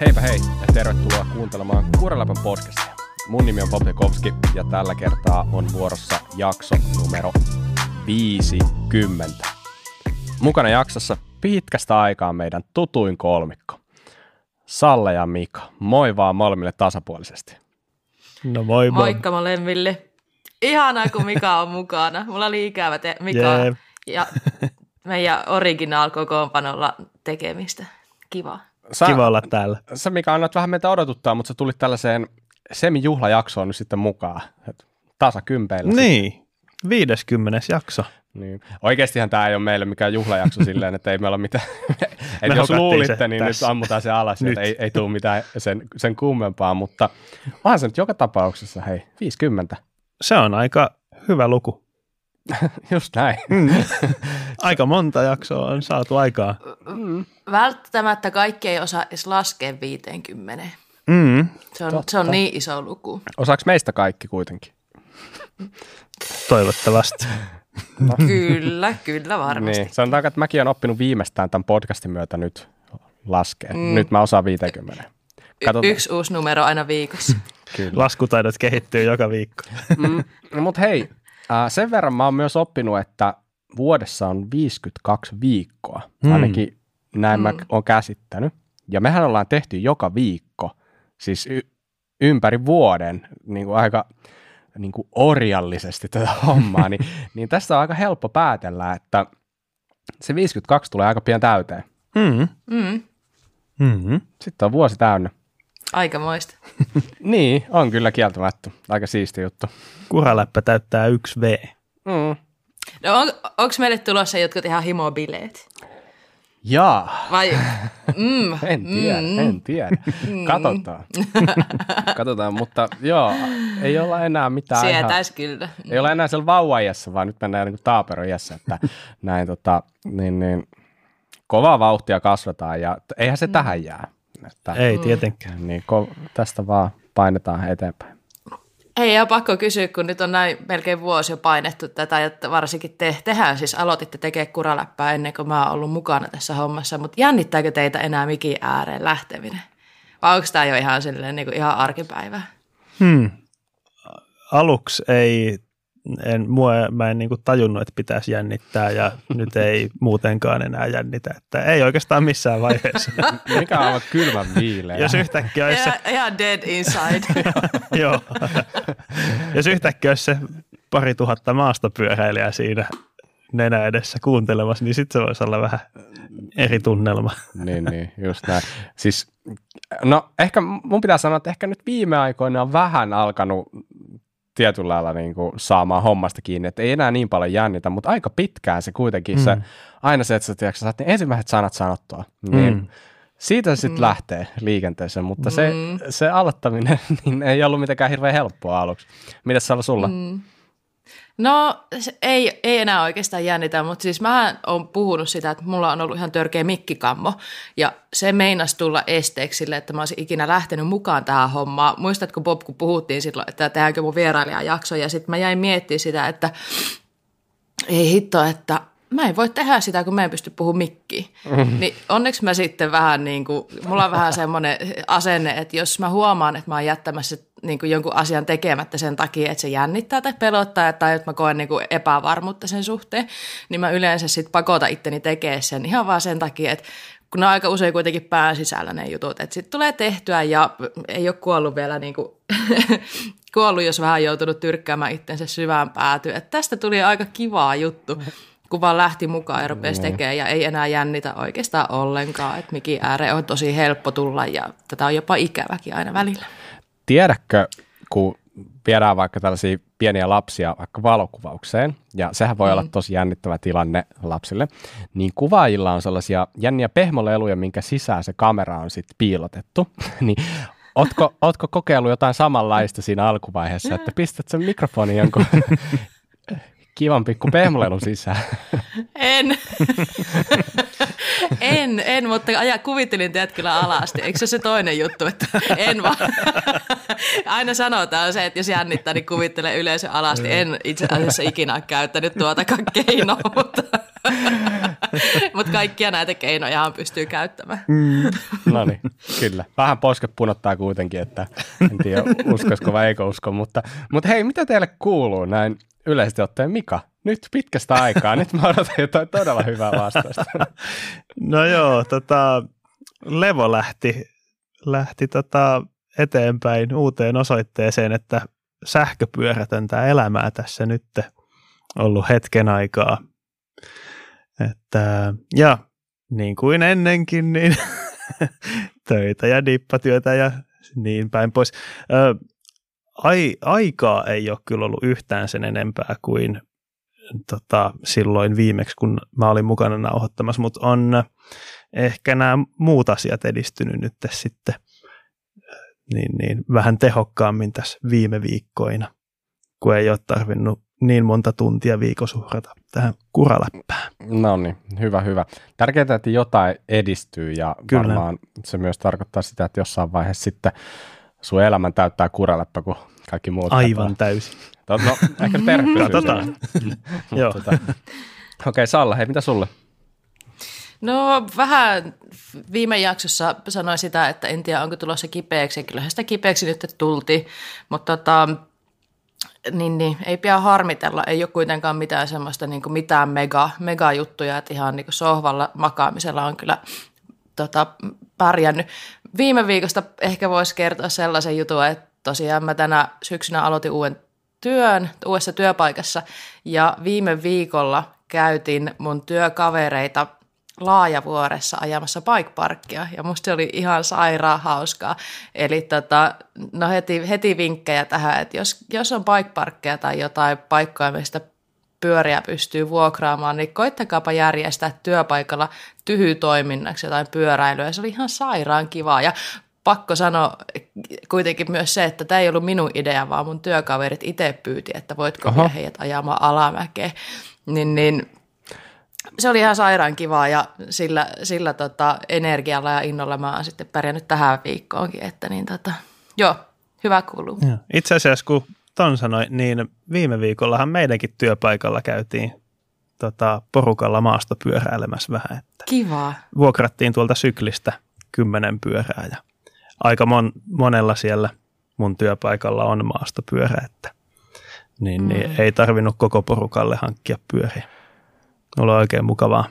Heipä hei ja tervetuloa kuuntelemaan Kuoreläpän podcastia. Mun nimi on Bob Jakovski ja tällä kertaa on vuorossa jakso numero 50. Mukana jaksossa pitkästä aikaa meidän tutuin kolmikko. Salle ja Mika, moi vaan molemmille tasapuolisesti. No moi moi. Moikka molemmille. Ihanaa, kun Mika on mukana. Mulla oli ikävä te- Mika Jee. ja meidän original kokoonpanolla tekemistä. Kiva. Sä, Kiva olla täällä. sä Mika annat vähän meitä odotuttaa, mutta sä tulit tällaiseen semi-juhlajaksoon nyt sitten mukaan. Et Tasakympeillä. Niin, 50. jakso. Niin. Oikeastihan tämä ei ole meille mikään juhlajakso silleen, että ei me olla mitään. Et Me jos luulitte, niin tässä. nyt ammutaan se alas, Nyt. että ei, ei tule mitään sen, sen kummempaa, mutta onhan se nyt joka tapauksessa, hei, 50. Se on aika hyvä luku. Just näin. Aika monta jaksoa on saatu aikaa. Välttämättä kaikki ei osaa edes laskea 50. Mm, Se on, Totta. se on niin iso luku. Osaako meistä kaikki kuitenkin? toivottavasti. Kyllä, kyllä varmasti. Niin. Sanotaanko, että mäkin olen oppinut viimeistään tämän podcastin myötä nyt laskea. Mm. Nyt mä osaan 50. Y- yksi uusi numero aina viikossa. Kyllä. Laskutaidot kehittyy joka viikko. Mm, no, mutta hei, sen verran mä oon myös oppinut, että vuodessa on 52 viikkoa. Mm. Ainakin näin mä oon käsittänyt. Ja mehän ollaan tehty joka viikko, siis y- ympäri vuoden, niin kuin aika niin kuin orjallisesti tätä hommaa, niin, niin tästä on aika helppo päätellä, että se 52 tulee aika pian täyteen. Mm, Mm, mm, Sitten on vuosi täynnä. Aikamoista. Niin, on kyllä kieltämättä. Aika siisti juttu. Kuraläppä täyttää yksi V. Mm. No on, onko meille tulossa jotkut ihan himobileet? Jaa. Vai, mm, En tiedä, mm. en tiedä. Katsotaan. Katsotaan, mutta joo, ei olla enää mitään ihan, sietäis kyllä. ei olla enää siellä vauvaiässä, vaan nyt mennään niin taaperoiässä, että näin tota, niin, niin, kovaa vauhtia kasvataan ja eihän se tähän jää. Että, Ei tietenkään. Niin, ko- tästä vaan painetaan eteenpäin. Ei ole pakko kysyä, kun nyt on näin melkein vuosi jo painettu tätä, että varsinkin te, tehän siis aloititte tekemään kuraläppää ennen kuin mä oon ollut mukana tässä hommassa, mutta jännittääkö teitä enää mikin ääreen lähteminen? Vai onko tämä jo ihan silleen niin kuin ihan arkipäivää? Hmm. Aluksi ei, en, mua, mä en niinku tajunnut, että pitäisi jännittää ja nyt ei muutenkaan enää jännitä. Että ei oikeastaan missään vaiheessa. Mikä on kylmän viileä. Jos yhtäkkiä olisi se ihan dead inside. Joo. Jos yhtäkkiä olisi se pari tuhatta maastopyöräilijää siinä nenä edessä kuuntelemassa, niin sitten se voisi olla vähän eri tunnelma. Niin, niin, just näin. Siis, no ehkä mun pitää sanoa, että ehkä nyt viime aikoina on vähän alkanut tietyllä lailla niin kuin saamaan hommasta kiinni, että ei enää niin paljon jännitä, mutta aika pitkään se kuitenkin mm. se, aina se, että sä, tiedätkö, sä saat ne ensimmäiset sanat sanottua, niin Mm. siitä se sitten mm. lähtee liikenteeseen, mutta se, se aloittaminen niin ei ollut mitenkään hirveän helppoa aluksi. Mitäs Salla sulla? Mm. No ei, ei enää oikeastaan jännitä, mutta siis mä oon puhunut sitä, että mulla on ollut ihan törkeä mikkikammo ja se meinas tulla esteeksi sille, että mä olisin ikinä lähtenyt mukaan tähän hommaan. Muistatko Bob, kun puhuttiin silloin, että tehdäänkö mun vierailijan jakso ja sitten mä jäin miettimään sitä, että ei hitto, että mä en voi tehdä sitä, kun mä en pysty puhumaan mikkiin. Mm. Niin onneksi mä sitten vähän niin kuin, mulla on vähän semmoinen asenne, että jos mä huomaan, että mä oon jättämässä niin kuin jonkun asian tekemättä sen takia, että se jännittää tai pelottaa tai että mä koen niin kuin epävarmuutta sen suhteen, niin mä yleensä sitten pakota itteni tekemään sen ihan vaan sen takia, että kun ne on aika usein kuitenkin pään sisällä ne jutut, että sitten tulee tehtyä ja ei ole kuollut vielä niin kuin, kuollut, jos vähän joutunut tyrkkäämään itsensä syvään päätyyn. Että tästä tuli aika kivaa juttu, kun vaan lähti mukaan ja rupesi tekemään ja ei enää jännitä oikeastaan ollenkaan. Että mikin ääreen on tosi helppo tulla ja tätä on jopa ikäväkin aina välillä. Tiedätkö, kun viedään vaikka tällaisia pieniä lapsia vaikka valokuvaukseen, ja sehän voi mm. olla tosi jännittävä tilanne lapsille, niin kuvaajilla on sellaisia jänniä pehmoleluja, minkä sisään se kamera on sitten piilotettu, niin Ootko, ootko kokeillut jotain samanlaista siinä alkuvaiheessa, että pistät sen mikrofonin jonkun kivan pikku pehmolelun sisään? En. en, en, mutta aja, kuvittelin teidät kyllä alasti. Eikö se se toinen juttu, että en vaan. Aina sanotaan se, että jos jännittää, niin kuvittele yleisö alasti. En itse asiassa ikinä käyttänyt tuota keinoa, mutta, mutta kaikkia näitä keinoja pystyy käyttämään. Mm. No niin, kyllä. Vähän poske punottaa kuitenkin, että en tiedä uskoisiko vai eikö usko, mutta, mutta hei, mitä teille kuuluu näin yleisesti ottaen? Mika, nyt pitkästä aikaa, nyt mä odotan jotain todella hyvää vastausta. No joo, tota, Levo lähti, lähti tota eteenpäin uuteen osoitteeseen, että sähköpyörätöntä elämää tässä nyt ollut hetken aikaa. Että, ja niin kuin ennenkin, niin töitä ja dippatyötä ja niin päin pois. Ö, ai, aikaa ei ole kyllä ollut yhtään sen enempää kuin tota, silloin viimeksi, kun mä olin mukana nauhoittamassa, mutta on ehkä nämä muut asiat edistynyt nyt sitten niin, niin vähän tehokkaammin tässä viime viikkoina, kun ei ole tarvinnut niin monta tuntia viikossa uhrata tähän kuraläppään. No niin, hyvä, hyvä. Tärkeää, että jotain edistyy ja Kyllä. varmaan se myös tarkoittaa sitä, että jossain vaiheessa sitten sun elämän täyttää kuraläppä, kun kaikki muut. Aivan täysin. No, no ehkä perhe Katsotaan. Joo. Tota. Okei, okay, Salla, hei, mitä sulle? No vähän viime jaksossa sanoin sitä, että en tiedä onko tulossa kipeäksi. Kyllähän sitä kipeäksi nyt tultiin, mutta tota, niin, niin, ei pidä harmitella. Ei ole kuitenkaan mitään semmoista niin kuin mitään mega, mega juttuja, että ihan niin kuin sohvalla makaamisella on kyllä tota, pärjännyt. Viime viikosta ehkä voisi kertoa sellaisen jutun, että tosiaan mä tänä syksynä aloitin uuden työn uudessa työpaikassa ja viime viikolla käytin mun työkavereita – Laajavuoressa ajamassa bike parkia ja musta se oli ihan sairaan hauskaa. Eli tota, no heti, heti vinkkejä tähän, että jos, jos on bike parkkeja tai jotain paikkoja, mistä pyöriä pystyy vuokraamaan, niin koittakaapa järjestää työpaikalla tyhytoiminnaksi jotain pyöräilyä. Se oli ihan sairaan kivaa ja pakko sanoa kuitenkin myös se, että tämä ei ollut minun idea, vaan mun työkaverit itse pyyti, että voitko Aha. heidät ajamaan alamäkeen. Niin, niin se oli ihan sairaan kivaa ja sillä, sillä tota energialla ja innolla mä oon sitten pärjännyt tähän viikkoonkin, että niin tota, joo, hyvä kuuluu. Ja. Itse asiassa kun ton sanoi, niin viime viikollahan meidänkin työpaikalla käytiin tota, porukalla maastopyöräilemässä vähän. Että Kivaa. Vuokrattiin tuolta syklistä kymmenen pyörää ja aika mon, monella siellä mun työpaikalla on maastopyörä, että niin, mm. niin ei tarvinnut koko porukalle hankkia pyöriä ollut oikein mukavaa.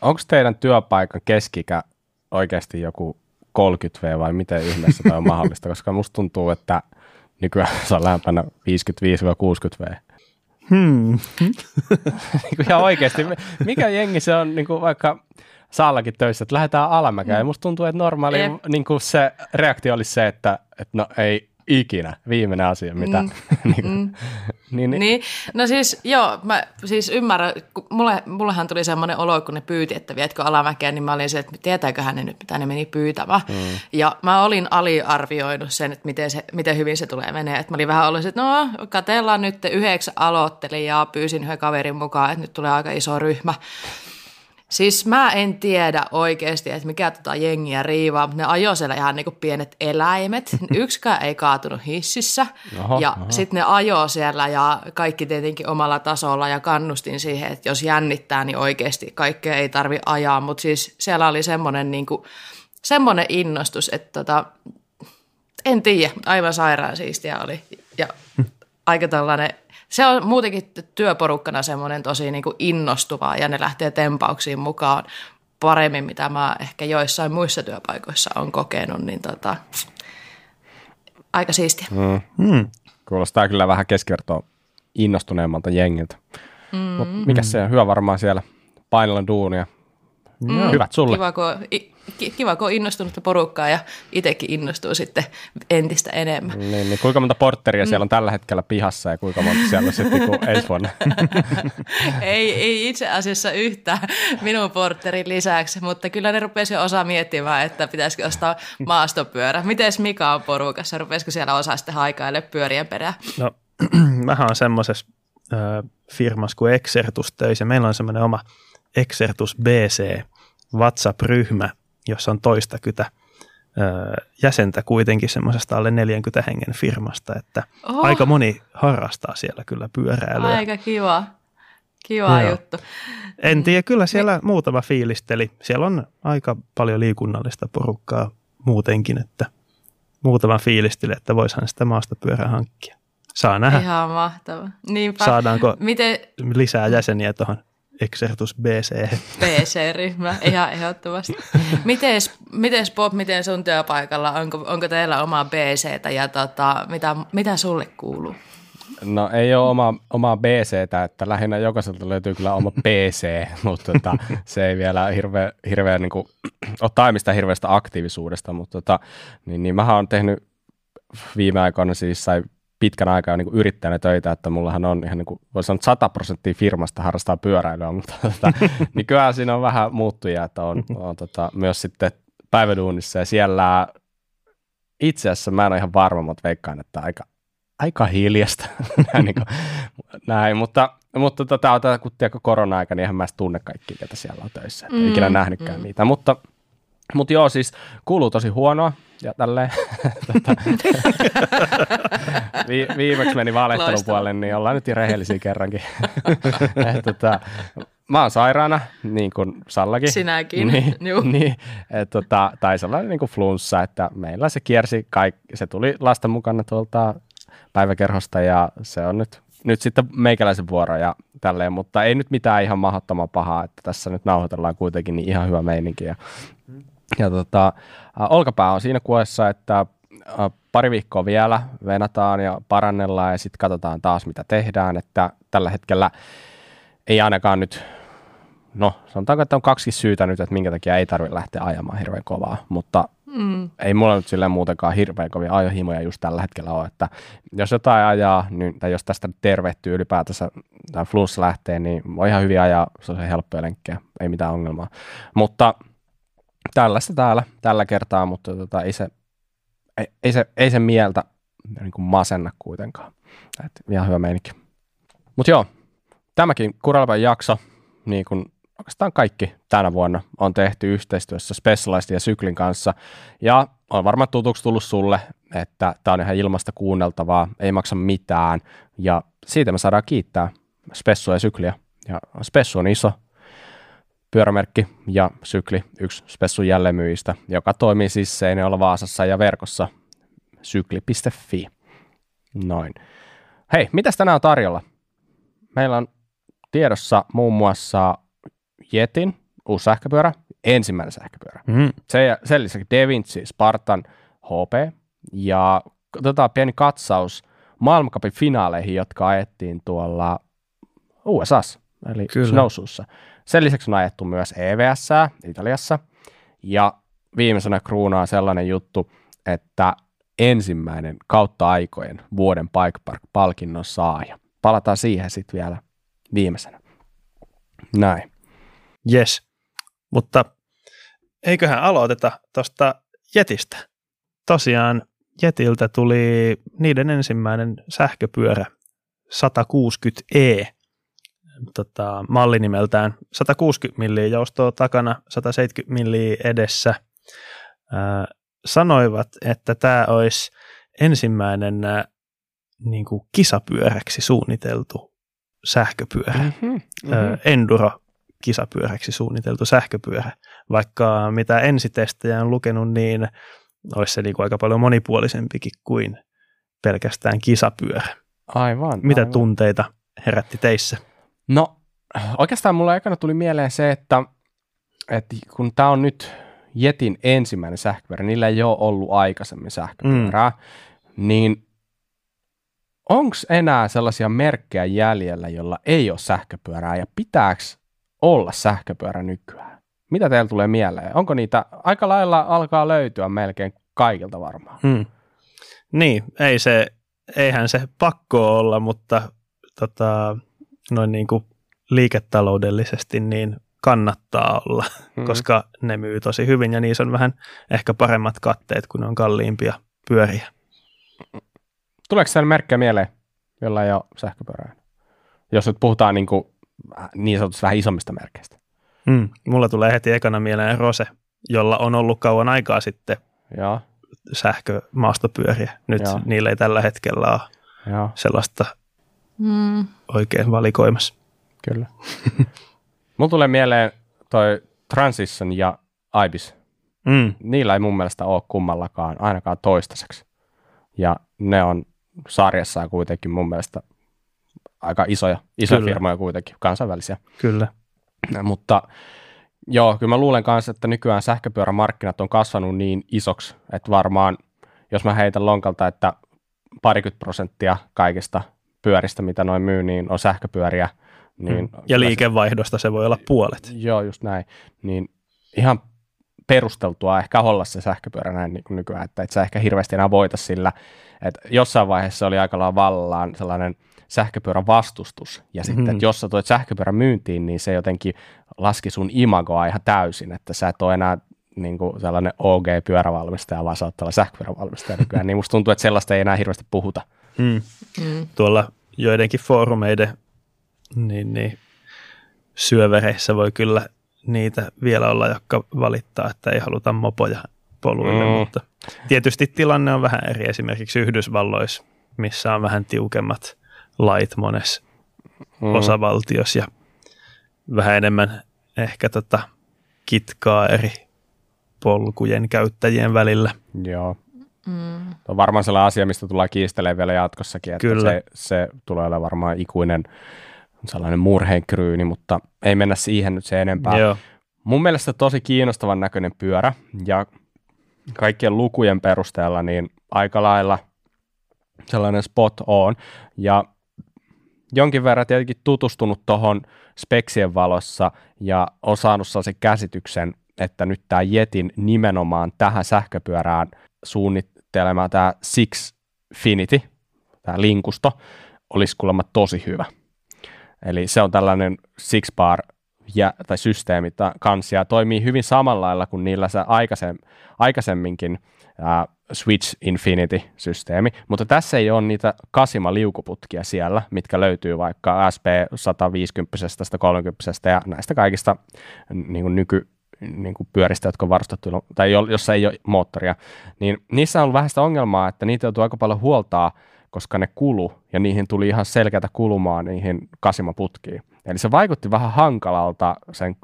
Onko teidän työpaikan keskikä oikeasti joku 30V vai miten ihmeessä tämä on mahdollista? Koska musta tuntuu, että nykyään se on lähempänä 55-60V. Hmm. niin ihan oikeasti, mikä jengi se on niin kuin vaikka saallakin töissä, että lähdetään alamäkään. Mm. Ja musta tuntuu, että normaali niin kuin se reaktio olisi se, että, että no ei, ikinä viimeinen asia, mitä... Mm. niin, mm. niin, niin. niin, no siis joo, mä siis ymmärrän, kun mulle, mullehan tuli semmoinen olo, kun ne pyyti, että vietkö alamäkeä, niin mä olin se, että tietääköhän ne nyt, mitä ne meni pyytämään. Mm. Ja mä olin aliarvioinut sen, että miten, se, miten hyvin se tulee menee. Että mä olin vähän ollut, että no, katellaan nyt yhdeksän aloittelijaa, pyysin yhden kaverin mukaan, että nyt tulee aika iso ryhmä. Siis mä en tiedä oikeasti, että mikä tota jengiä riivaa, mutta ne ajoi siellä ihan niin kuin pienet eläimet. Yksikään ei kaatunut hississä. Oho, ja sitten ne ajoi siellä ja kaikki tietenkin omalla tasolla. Ja kannustin siihen, että jos jännittää, niin oikeasti kaikkea ei tarvi ajaa. Mutta siis siellä oli semmoinen, niin kuin, semmoinen innostus, että tota, en tiedä, aivan sairaan siistiä oli. Ja aika tällainen se on muutenkin työporukkana semmoinen tosi niin kuin innostuva ja ne lähtee tempauksiin mukaan paremmin, mitä mä ehkä joissain muissa työpaikoissa on kokenut, niin tota, aika siistiä. Mm. Mm. Kuulostaa kyllä vähän keskivertoa innostuneemmalta jengiltä. Mm. Mut mikä se on? Hyvä varmaan siellä painella duunia. Mm. Hyvät sulle. Kiva, kun kiva, kun on innostunutta porukkaa ja itsekin innostuu sitten entistä enemmän. Niin, niin kuinka monta portteria mm. siellä on tällä hetkellä pihassa ja kuinka monta siellä on sitten kuin ensi vuonna? ei, ei itse asiassa yhtään minun portterin lisäksi, mutta kyllä ne rupesi jo osa miettimään, että pitäisikö ostaa maastopyörä. Miten Mika on porukassa? Rupesiko siellä osa sitten haikaille pyörien perään? No, mähän on semmoisessa äh, firmassa kuin Exertus töissä. Meillä on semmoinen oma Exertus BC WhatsApp-ryhmä, jossa on toista kytä jäsentä kuitenkin semmoisesta alle 40 hengen firmasta, että Oho. aika moni harrastaa siellä kyllä pyöräilyä. Aika kiva. Kiva Joo. juttu. En tiedä, kyllä siellä Me... muutama fiilisteli. Siellä on aika paljon liikunnallista porukkaa muutenkin, että muutama fiilisteli, että voisihan sitä maastopyörää hankkia. Saa nähdä. Ihan mahtava. Niinpä. Saadaanko Miten... lisää jäseniä tuohon Exertus BC. BC-ryhmä, ihan ehdottomasti. Mites, mites Bob, miten sun työpaikalla, onko, onko teillä omaa BCtä ja tota, mitä, mitä sulle kuuluu? No ei ole oma, omaa BCtä, että lähinnä jokaiselta löytyy kyllä oma PC, mutta tota, se ei vielä hirveä, hirveä niin kuin, ole taimista hirveästä aktiivisuudesta, mutta tota, niin, niin mähän olen tehnyt viime aikoina siis sai pitkän aikaa niin yrittäjänä töitä, että mullahan on ihan niin kuin, voisi sanoa 100 prosenttia firmasta harrastaa pyöräilyä, mutta tota, niin kyllä siinä on vähän muuttuja, että on, on tota, myös sitten päiväduunissa ja siellä itse asiassa mä en ole ihan varma, mutta veikkaan, että aika, aika hiljasta. Näin, niin kuin, näin, mutta, mutta tota, kun tiedä, korona-aika, niin eihän mä tunne kaikkia, ketä siellä on töissä, että mm, ikinä nähnytkään mm. niitä, mutta, mutta joo, siis kuuluu tosi huonoa, ja tälleen. Tota, vi, viimeksi meni valehtelun puolelle, niin ollaan nyt rehellisiä kerrankin. et, tota, mä oon sairaana, niin kuin Sallakin. Sinäkin, niin, niin, et, tota, tai sellainen niin kuin flunssa, että meillä se kiersi, kaik, se tuli lasten mukana tuolta päiväkerhosta ja se on nyt, nyt sitten meikäläisen vuoro ja tälleen, mutta ei nyt mitään ihan mahdottoman pahaa, että tässä nyt nauhoitellaan kuitenkin niin ihan hyvä meininki ja ja tota, olkapää on siinä kuessa, että pari viikkoa vielä venataan ja parannellaan ja sitten katsotaan taas mitä tehdään, että tällä hetkellä ei ainakaan nyt, no sanotaanko, että on kaksi syytä nyt, että minkä takia ei tarvitse lähteä ajamaan hirveän kovaa, mutta mm. ei mulla nyt silleen muutenkaan hirveän kovia ajohimoja just tällä hetkellä ole, että jos jotain ajaa, niin, tai jos tästä tervehtyy ylipäätänsä tai flunssa lähtee, niin on ihan hyvin ajaa, se on se helppoja lenkkejä, ei mitään ongelmaa, mutta tällaista täällä tällä kertaa, mutta tota, ei, se, ei, ei, se, ei se mieltä niin kuin masenna kuitenkaan. Et ihan hyvä meininki. Mutta joo, tämäkin Kuralpan jakso, niin kuin oikeastaan kaikki tänä vuonna on tehty yhteistyössä Specialized ja Syklin kanssa. Ja on varmaan tutuksi tullut sulle, että tämä on ihan ilmasta kuunneltavaa, ei maksa mitään. Ja siitä me saadaan kiittää Spessua ja Sykliä. Ja Spessu on iso, pyörämerkki ja Sykli, yksi Spessun jälleenmyyjistä, joka toimii siis Seinäjoella Vaasassa ja verkossa sykli.fi. Noin. Hei, mitä tänään on tarjolla? Meillä on tiedossa muun muassa Jetin uusi sähköpyörä, ensimmäinen sähköpyörä. Mm. Se, sen lisäksi DaVinci Spartan HP ja otetaan pieni katsaus maailmankapin finaaleihin, jotka ajettiin tuolla USAssa, eli Kyllä. Snowsuussa. Sen lisäksi on ajettu myös EVS Italiassa. Ja viimeisenä kruunaa sellainen juttu, että ensimmäinen kautta aikojen vuoden Bike Park-palkinnon saaja. Palataan siihen sitten vielä viimeisenä. Näin. Yes, mutta eiköhän aloiteta tuosta Jetistä. Tosiaan Jetiltä tuli niiden ensimmäinen sähköpyörä 160e, tota, malli nimeltään 160 milliä joustoa takana, 170 milliä edessä. Ää, sanoivat, että tämä olisi ensimmäinen ää, niin kuin kisapyöräksi suunniteltu sähköpyörä, mm-hmm, mm-hmm. Ää, enduro kisapyöräksi suunniteltu sähköpyörä. Vaikka mitä ensitestejä on lukenut, niin olisi se niin kuin aika paljon monipuolisempikin kuin pelkästään kisapyörä. Aivan. Mitä aivan. tunteita herätti teissä? No oikeastaan mulla ekana tuli mieleen se, että, että kun tämä on nyt Jetin ensimmäinen sähköpyörä, niillä ei ole ollut aikaisemmin sähköpyörää, mm. niin onko enää sellaisia merkkejä jäljellä, jolla ei ole sähköpyörää ja pitääkö olla sähköpyörä nykyään? Mitä teillä tulee mieleen? Onko niitä, aika lailla alkaa löytyä melkein kaikilta varmaan. Mm. Niin, ei se, eihän se pakko olla, mutta tota, noin niin kuin liiketaloudellisesti niin kannattaa olla, mm. koska ne myy tosi hyvin ja niissä on vähän ehkä paremmat katteet, kun ne on kalliimpia pyöriä. Tuleeko siellä merkkejä mieleen, jolla ei ole sähköpyörää? Jos nyt puhutaan niin, kuin, niin sanotusti vähän isommista merkeistä. Mm. Mulla tulee heti ekana mieleen Rose, jolla on ollut kauan aikaa sitten ja. sähkömaastopyöriä. Nyt ja. niillä ei tällä hetkellä ole ja. sellaista mm. oikein valikoimassa. Kyllä. Mulla tulee mieleen toi Transition ja Ibis. Mm. Niillä ei mun mielestä ole kummallakaan, ainakaan toistaiseksi. Ja ne on sarjassaan kuitenkin mun mielestä aika isoja, isoja Kyllä. firmoja kuitenkin, kansainvälisiä. Kyllä. Mutta joo, kyllä mä luulen kanssa, että nykyään sähköpyörämarkkinat on kasvanut niin isoksi, että varmaan, jos mä heitän lonkalta, että parikymmentä prosenttia kaikista pyöristä, mitä noin myy, niin on sähköpyöriä. Niin Mm. Ja liikevaihdosta se voi olla puolet. Joo, just näin. Niin ihan perusteltua ehkä olla se sähköpyörä näin niin kuin nykyään, että et sä ehkä hirveästi enää voita sillä, että jossain vaiheessa oli aika lailla vallallaan sellainen sähköpyörän vastustus, ja sitten, Mhm. että jos sä toit sähköpyörän myyntiin, niin se jotenkin laski sun imagoa ihan täysin, että sä et ole enää niin kuin sellainen OG-pyörävalmistaja, vaan oot tällainen sähköpyörävalmistaja nykyään, niin musta tuntuu, että sellaista ei enää hirveästi puhuta. Mm. Mm. Tuolla joidenkin foorumeiden niin, niin, syövereissä voi kyllä niitä vielä olla, jotka valittaa, että ei haluta mopoja poluille, Mm. mutta tietysti tilanne on vähän eri esimerkiksi Yhdysvalloissa, missä on vähän tiukemmat lait monessa Mm. mm. osavaltiossa ja vähän enemmän ehkä tota kitkaa eri polkujen käyttäjien välillä. Joo. Mm. Tuo on varmaan sellainen asia, mistä tullaan kiistelemään vielä jatkossakin, että Kyllä. Se, se tulee olemaan varmaan ikuinen sellainen murheenkryyni, mutta ei mennä siihen nyt se enempää. Joo. Mun mielestä tosi kiinnostavan näköinen pyörä ja kaikkien lukujen perusteella niin aika lailla sellainen spot on ja jonkin verran tietenkin tutustunut tuohon speksien valossa ja on saanut sellaisen käsityksen, että nyt tämä Jetin nimenomaan tähän sähköpyörään suunnittelema tämä Six Finity, tämä linkusto, olisi kuulemma tosi hyvä. Eli se on tällainen six bar ja, tai systeemi ta- kanssa ja toimii hyvin samalla lailla kuin niillä se aikaisem, aikaisemminkin ää, Switch Infinity-systeemi, mutta tässä ei ole niitä Kasima-liukuputkia siellä, mitkä löytyy vaikka SP 150, 130 ja näistä kaikista niin kuin nyky, niin kuin pyöristä, jotka on varustettu, tai jo- jossa ei ole moottoria, niin niissä on ollut vähän sitä ongelmaa, että niitä joutuu aika paljon huoltaa, koska ne kulu, ja niihin tuli ihan selkeätä kulumaa niihin kasimaputkiin. Eli se vaikutti vähän hankalalta sen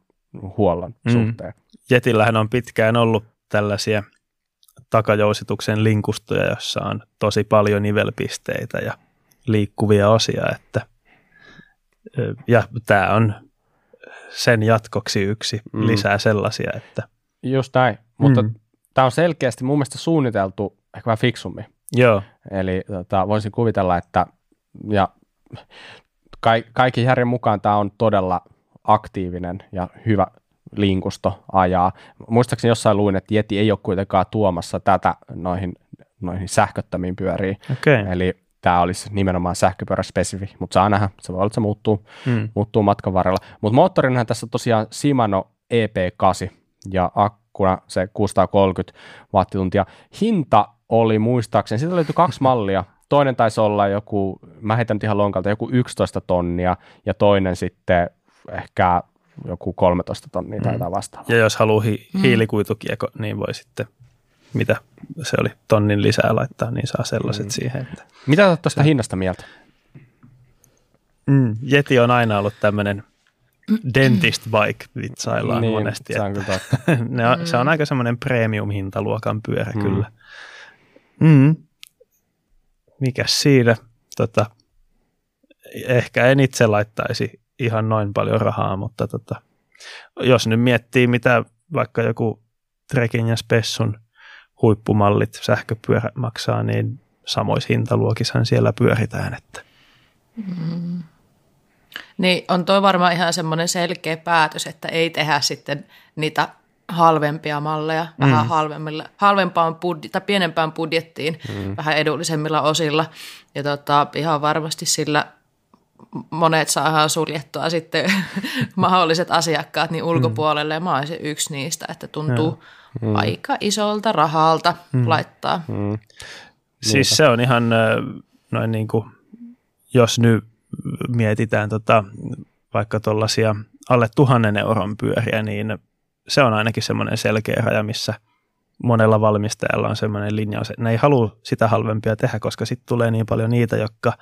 huollon Mm. suhteen. Jetillähän on pitkään ollut tällaisia takajousituksen linkustoja, jossa on tosi paljon nivelpisteitä ja liikkuvia osia, että ja tämä on sen jatkoksi yksi Mm. lisää sellaisia, että Just näin, mutta mm. Tämä on selkeästi mun mielestä suunniteltu ehkä vähän fiksummin. joo, Eli tota, voisin kuvitella, että ja ka- kaikki järjen mukaan tämä on todella aktiivinen ja hyvä linkusto ajaa. Muistaakseni jossain luin, että Yeti ei ole kuitenkaan tuomassa tätä noihin, noihin sähköttömiin pyöriin. okei. Okay. Eli tämä olisi nimenomaan sähköpyöräspesifi, mutta saa nähdä. Se voi olla, että se muuttuu, Mm. muuttuu matkan varrella. Mutta moottorinahan tässä on tosiaan Shimano EP8 ja akkuna se 630 wattituntia. Hinta oli muistaakseni, siitä löytyi kaksi mallia. Toinen taisi olla joku, mä heitän nyt ihan lonkalta, joku 11 tonnia ja toinen sitten ehkä joku 13 tonnia tai Mm. jotain vastaavaa. Ja jos haluaa hi- Mm. hiilikuitukieko, niin voi sitten, mitä se oli, tonnin lisää laittaa, niin saa sellaiset Mm. mm. siihen. Että. Mitä olet tuosta hinnasta mieltä? Mm. Jeti on aina ollut tämmöinen dentist bike, vitsaillaan niin, monesti. se on että- kyllä totta. ne on, se on aika semmoinen premium-hintaluokan pyörä mm. kyllä. Mm. Mikäs siinä? Tota, ehkä en itse laittaisi ihan noin paljon rahaa, mutta tota, jos nyt miettii, mitä vaikka joku Trekin ja Spessun huippumallit sähköpyörä maksaa, niin samoissa hintaluokissahan siellä pyöritään. Että. Niin on toi varmaan ihan semmoinen selkeä päätös, että ei tehdä sitten niitä halvempia malleja, mm. vähän halvemmilla, halvempaan budj- tai pienempään budjettiin, mm. vähän edullisemmilla osilla. Ja tota, ihan varmasti sillä monet saadaan suljettua sitten mahdolliset asiakkaat niin ulkopuolelle. Ja mä olisin yksi niistä, että tuntuu mm. Aika isolta rahalta mm. laittaa. Mm. Siis se on ihan noin niin kuin, jos nyt mietitään tota, vaikka tuollaisia alle tuhannen euron pyöriä, niin se on ainakin semmoinen selkeä raja, missä monella valmistajalla on semmoinen linjaus, että ne ei halua sitä halvempia tehdä, koska sitten tulee niin paljon niitä, jotka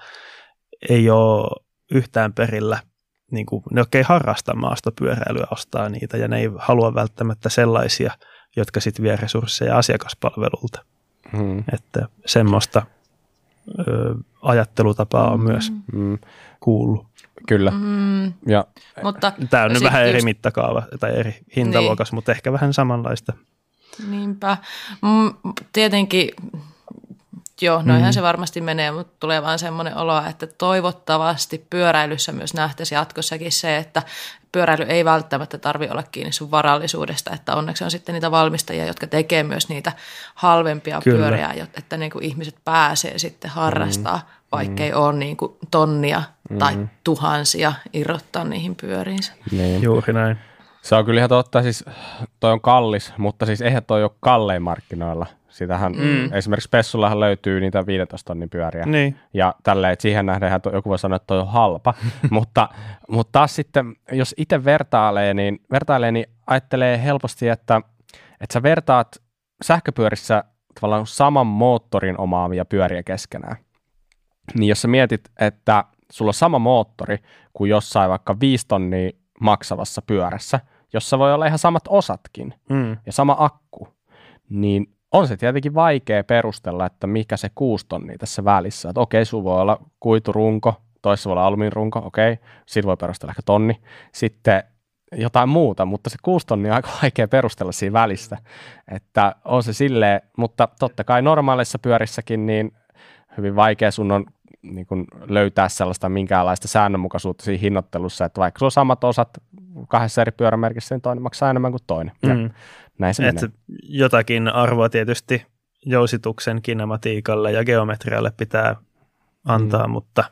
ei ole yhtään perillä niin kuin, ne oikein harrasta maastopyöräilyä ostaa niitä ja ne ei halua välttämättä sellaisia, jotka sitten vie resursseja asiakaspalvelulta. Hmm. Että semmoista ö, ajattelutapaa on myös hmm. kuullut. Kyllä. Mm, ja, mutta Tämä on nyt vähän just... eri mittakaava tai eri hintaluokas, niin. mutta ehkä vähän samanlaista. Niinpä. Mm, tietenkin Joo, noinhan mm. se varmasti menee, mutta tulee vaan semmoinen olo, että toivottavasti pyöräilyssä myös nähtäisi jatkossakin se, että pyöräily ei välttämättä tarvi olla kiinni sun varallisuudesta, että onneksi on sitten niitä valmistajia, jotka tekee myös niitä halvempia Kyllä. pyöriä, että niin kuin ihmiset pääsee sitten harrastaa, mm. vaikkei mm. ole niin kuin tonnia mm. tai tuhansia irrottaa niihin pyöriinsä. Niin. Juuri näin. Se on kyllä ihan totta, siis toi on kallis, mutta siis eihän toi ole kallein markkinoilla. Sitähän mm. esimerkiksi Pessullahan löytyy niitä 15 tonnin pyöriä. Niin. Ja tälleen, että siihen nähden joku voi sanoa, että toi on halpa. mutta, mutta taas sitten, jos itse vertailee, niin, vertailee, niin ajattelee helposti, että, että sä vertaat sähköpyörissä tavallaan saman moottorin omaavia pyöriä keskenään. Niin jos sä mietit, että sulla on sama moottori kuin jossain vaikka 5 tonnia maksavassa pyörässä, jossa voi olla ihan samat osatkin mm. ja sama akku, niin on se tietenkin vaikea perustella, että mikä se kuusi tonnia tässä välissä. Että okei, sulla voi olla kuiturunko, toisessa voi olla alumiinirunko, okei, siitä voi perustella ehkä tonni. Sitten jotain muuta, mutta se kuusi tonnia on aika vaikea perustella siinä välissä. Että on se silleen, mutta totta kai normaaleissa pyörissäkin niin hyvin vaikea sun on niin kuin löytää sellaista minkäänlaista säännönmukaisuutta siinä hinnoittelussa, että vaikka se on samat osat kahdessa eri pyörämerkissä, niin toinen maksaa enemmän kuin toinen. Ja mm. näin se Et jotakin arvoa tietysti jousituksen kinematiikalle ja geometrialle pitää antaa, mm. mutta,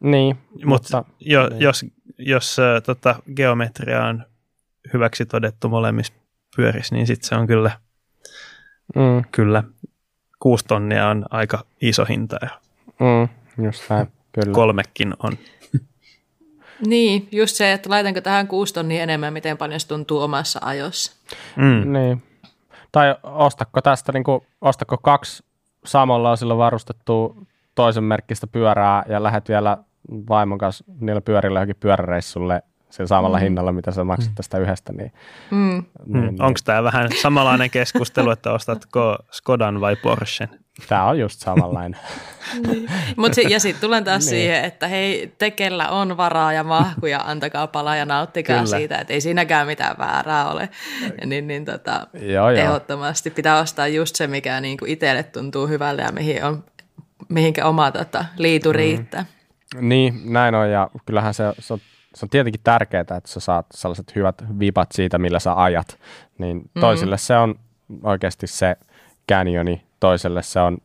niin, mutta, mutta jo, niin. jos, jos äh, tota, geometria on hyväksi todettu molemmissa pyörissä, niin sitten se on kyllä, mm. kyllä kuusi tonnia on aika iso hinta. Mm. Just näin, kyllä. Kolmekin on. Niin, just se, että laitanko tähän kuusi tonnia enemmän, miten paljon se tuntuu omassa ajossa. Mm. Niin. Tai ostakko tästä, niin kuin, ostako kaksi samalla sillä varustettua toisen merkkistä pyörää ja lähdet vielä vaimon kanssa niillä pyörillä johonkin pyöräreissulle sen samalla mm. hinnalla, mitä sä maksat mm. tästä yhdestä. Niin, mm. niin, mm. niin. Onko tämä vähän samanlainen keskustelu, että ostatko Skodan vai Porschen? Tämä on just samanlainen. niin. Mut si- ja sitten tulen taas niin. siihen, että hei, tekellä on varaa ja mahkuja, antakaa palaa ja nauttikaa Kyllä. siitä, että ei siinäkään mitään väärää ole. niin, niin tota, joo, ehdottomasti pitää ostaa just se, mikä niinku itselle tuntuu hyvälle ja mihin on, mihinkä oma tota, liitu mm. riittää. Niin, näin on ja kyllähän se, se on se on tietenkin tärkeää, että sä saat sellaiset hyvät vipat siitä, millä sä ajat. Niin mm-hmm. toisille se on oikeasti se canyoni, toiselle se on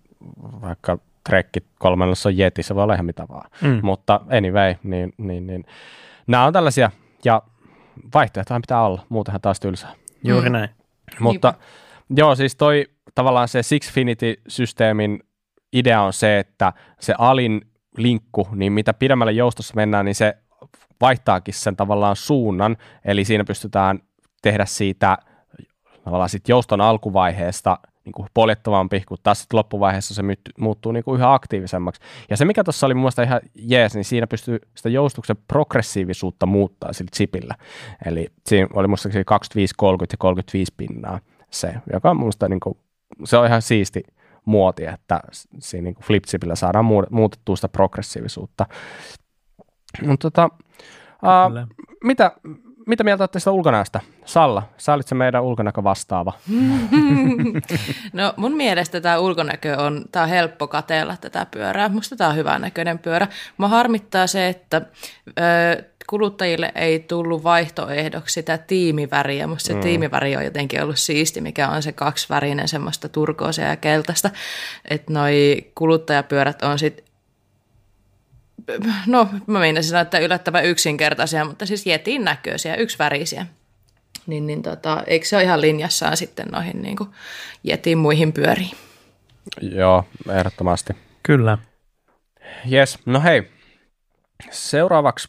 vaikka trekki, kolmannella se on jeti, se voi olla ihan mitä vaan. Mm. Mutta anyway, niin, niin, niin. nämä on tällaisia, ja vaihtoehtoja pitää olla, muutenhan taas tylsää. Juuri mm. näin. Mutta Niinpä. joo, siis toi tavallaan se Sixfinity-systeemin idea on se, että se alin linkku, niin mitä pidemmälle joustossa mennään, niin se vaihtaakin sen tavallaan suunnan, eli siinä pystytään tehdä siitä tavallaan sit jouston alkuvaiheesta niin kuin poljettavampi, kun taas sitten loppuvaiheessa se muuttuu niin kuin yhä aktiivisemmaksi. Ja se, mikä tuossa oli mun mielestä ihan jees, niin siinä pystyy sitä joustuksen progressiivisuutta muuttaa sillä chipillä. Eli siinä oli musta 25, 30 ja 35 pinnaa se, joka on musta niin kuin, se on ihan siisti muoti, että siinä niin flip-chipillä saadaan muutettua sitä progressiivisuutta. Mutta tota, uh, mitä, mitä mieltä olette sitä ulkonäöstä? Salla, sä olit se meidän ulkonäkö vastaava. no mun mielestä tämä ulkonäkö on, tää on helppo katella tätä pyörää. Musta tämä on hyvän näköinen pyörä. Mä harmittaa se, että ö, kuluttajille ei tullut vaihtoehdoksi sitä tiimiväriä. Musta se mm. tiimiväri on jotenkin ollut siisti, mikä on se kaksivärinen semmoista turkoosia ja keltaista. Että noi kuluttajapyörät on sitten no mä meinasin sanoa, että yllättävän yksinkertaisia, mutta siis jetin näköisiä, yksivärisiä. Niin, niin tota, eikö se ole ihan linjassaan sitten noihin niin kuin jetin muihin pyöriin? Joo, ehdottomasti. Kyllä. Yes, no hei. Seuraavaksi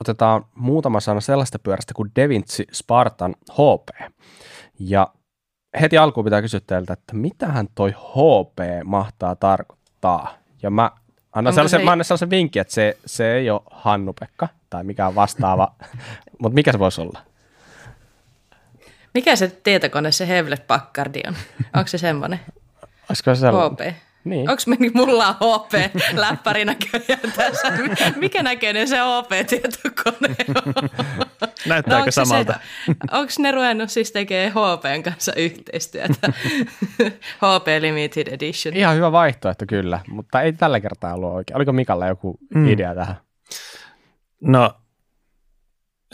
otetaan muutama sana sellaista pyörästä kuin Devinci Spartan HP. Ja heti alkuun pitää kysyä teiltä, että mitähän toi HP mahtaa tarkoittaa? Ja mä Anna sellaisen, se... mä annan sellaisen vinkin, että se, se ei ole Hannu-Pekka tai mikään vastaava, mutta mikä se voisi olla? Mikä se tietokone se Hewlett Packardi on? Onko se semmoinen? Olisiko se sellainen? HP. Niin. Onko meni mulla HP läppäri näköjään tässä? Mikä näköinen se HP-tietokone on? Näyttääkö no, samalta? Onko ne ruvennut siis tekemään HPn kanssa yhteistyötä? HP Limited Edition. Ihan hyvä vaihtoehto kyllä, mutta ei tällä kertaa ollut oikein. Oliko Mikalla joku mm. idea tähän? No,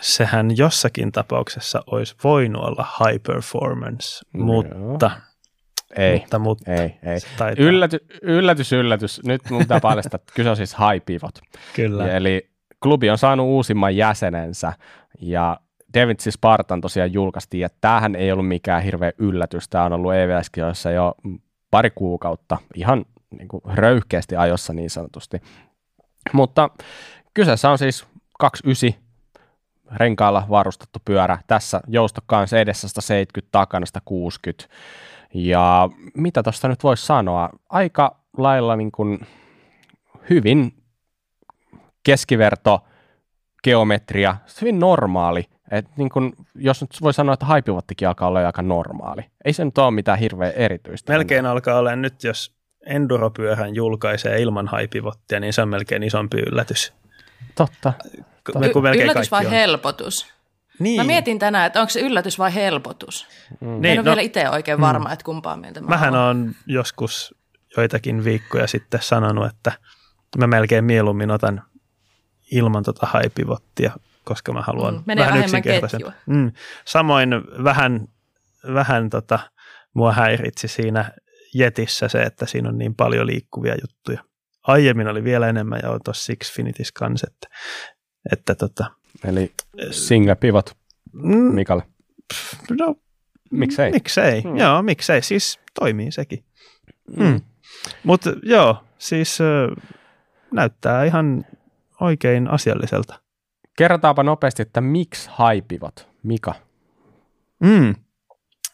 sehän jossakin tapauksessa olisi voinut olla high performance, mutta... Joo ei, mutta, mutta ei, ei. Ylläty, yllätys, yllätys. Nyt mun pitää paljastaa, että kyse on siis High Pivot. Kyllä. Eli klubi on saanut uusimman jäsenensä ja Devintsi Spartan tosiaan julkaistiin, että tämähän ei ollut mikään hirveä yllätys. Tämä on ollut evs jo pari kuukautta ihan niin kuin röyhkeästi ajossa niin sanotusti. Mutta kyseessä on siis 29 renkailla varustettu pyörä. Tässä jousto kanssa edessä 170, takana 160. Ja mitä tuosta nyt voisi sanoa? Aika lailla niin kuin hyvin keskiverto geometria, hyvin normaali. Et niin kun, jos nyt voi sanoa, että haipivottikin alkaa olla aika normaali. Ei se nyt ole mitään hirveän erityistä. Melkein alkaa olla nyt, jos enduropyöhän julkaisee ilman haipivottia, niin se on melkein isompi yllätys. Totta. Y- yllätys vai on. helpotus? Niin. Mä mietin tänään, että onko se yllätys vai helpotus. Mm. Niin, en ole no, vielä itse oikein varma, mm. että kumpaa mieltä mä Mähän olen joskus joitakin viikkoja sitten sanonut, että mä melkein mieluummin otan ilman tota haipivottia, koska mä haluan mm, vähän yksinkertaisen. Mm. Samoin vähän, vähän tota, mua häiritsi siinä Jetissä se, että siinä on niin paljon liikkuvia juttuja. Aiemmin oli vielä enemmän ja tuossa Xfinitis kanssa, että, että tota, Eli single pivot mm. Mikalle. No, miksei? Miksei, mm. joo, miksei. Siis toimii sekin. Mm. Mm. Mutta joo, siis näyttää ihan oikein asialliselta. Kerrotaanpa nopeasti, että miksi haipivot, Mika? Mm.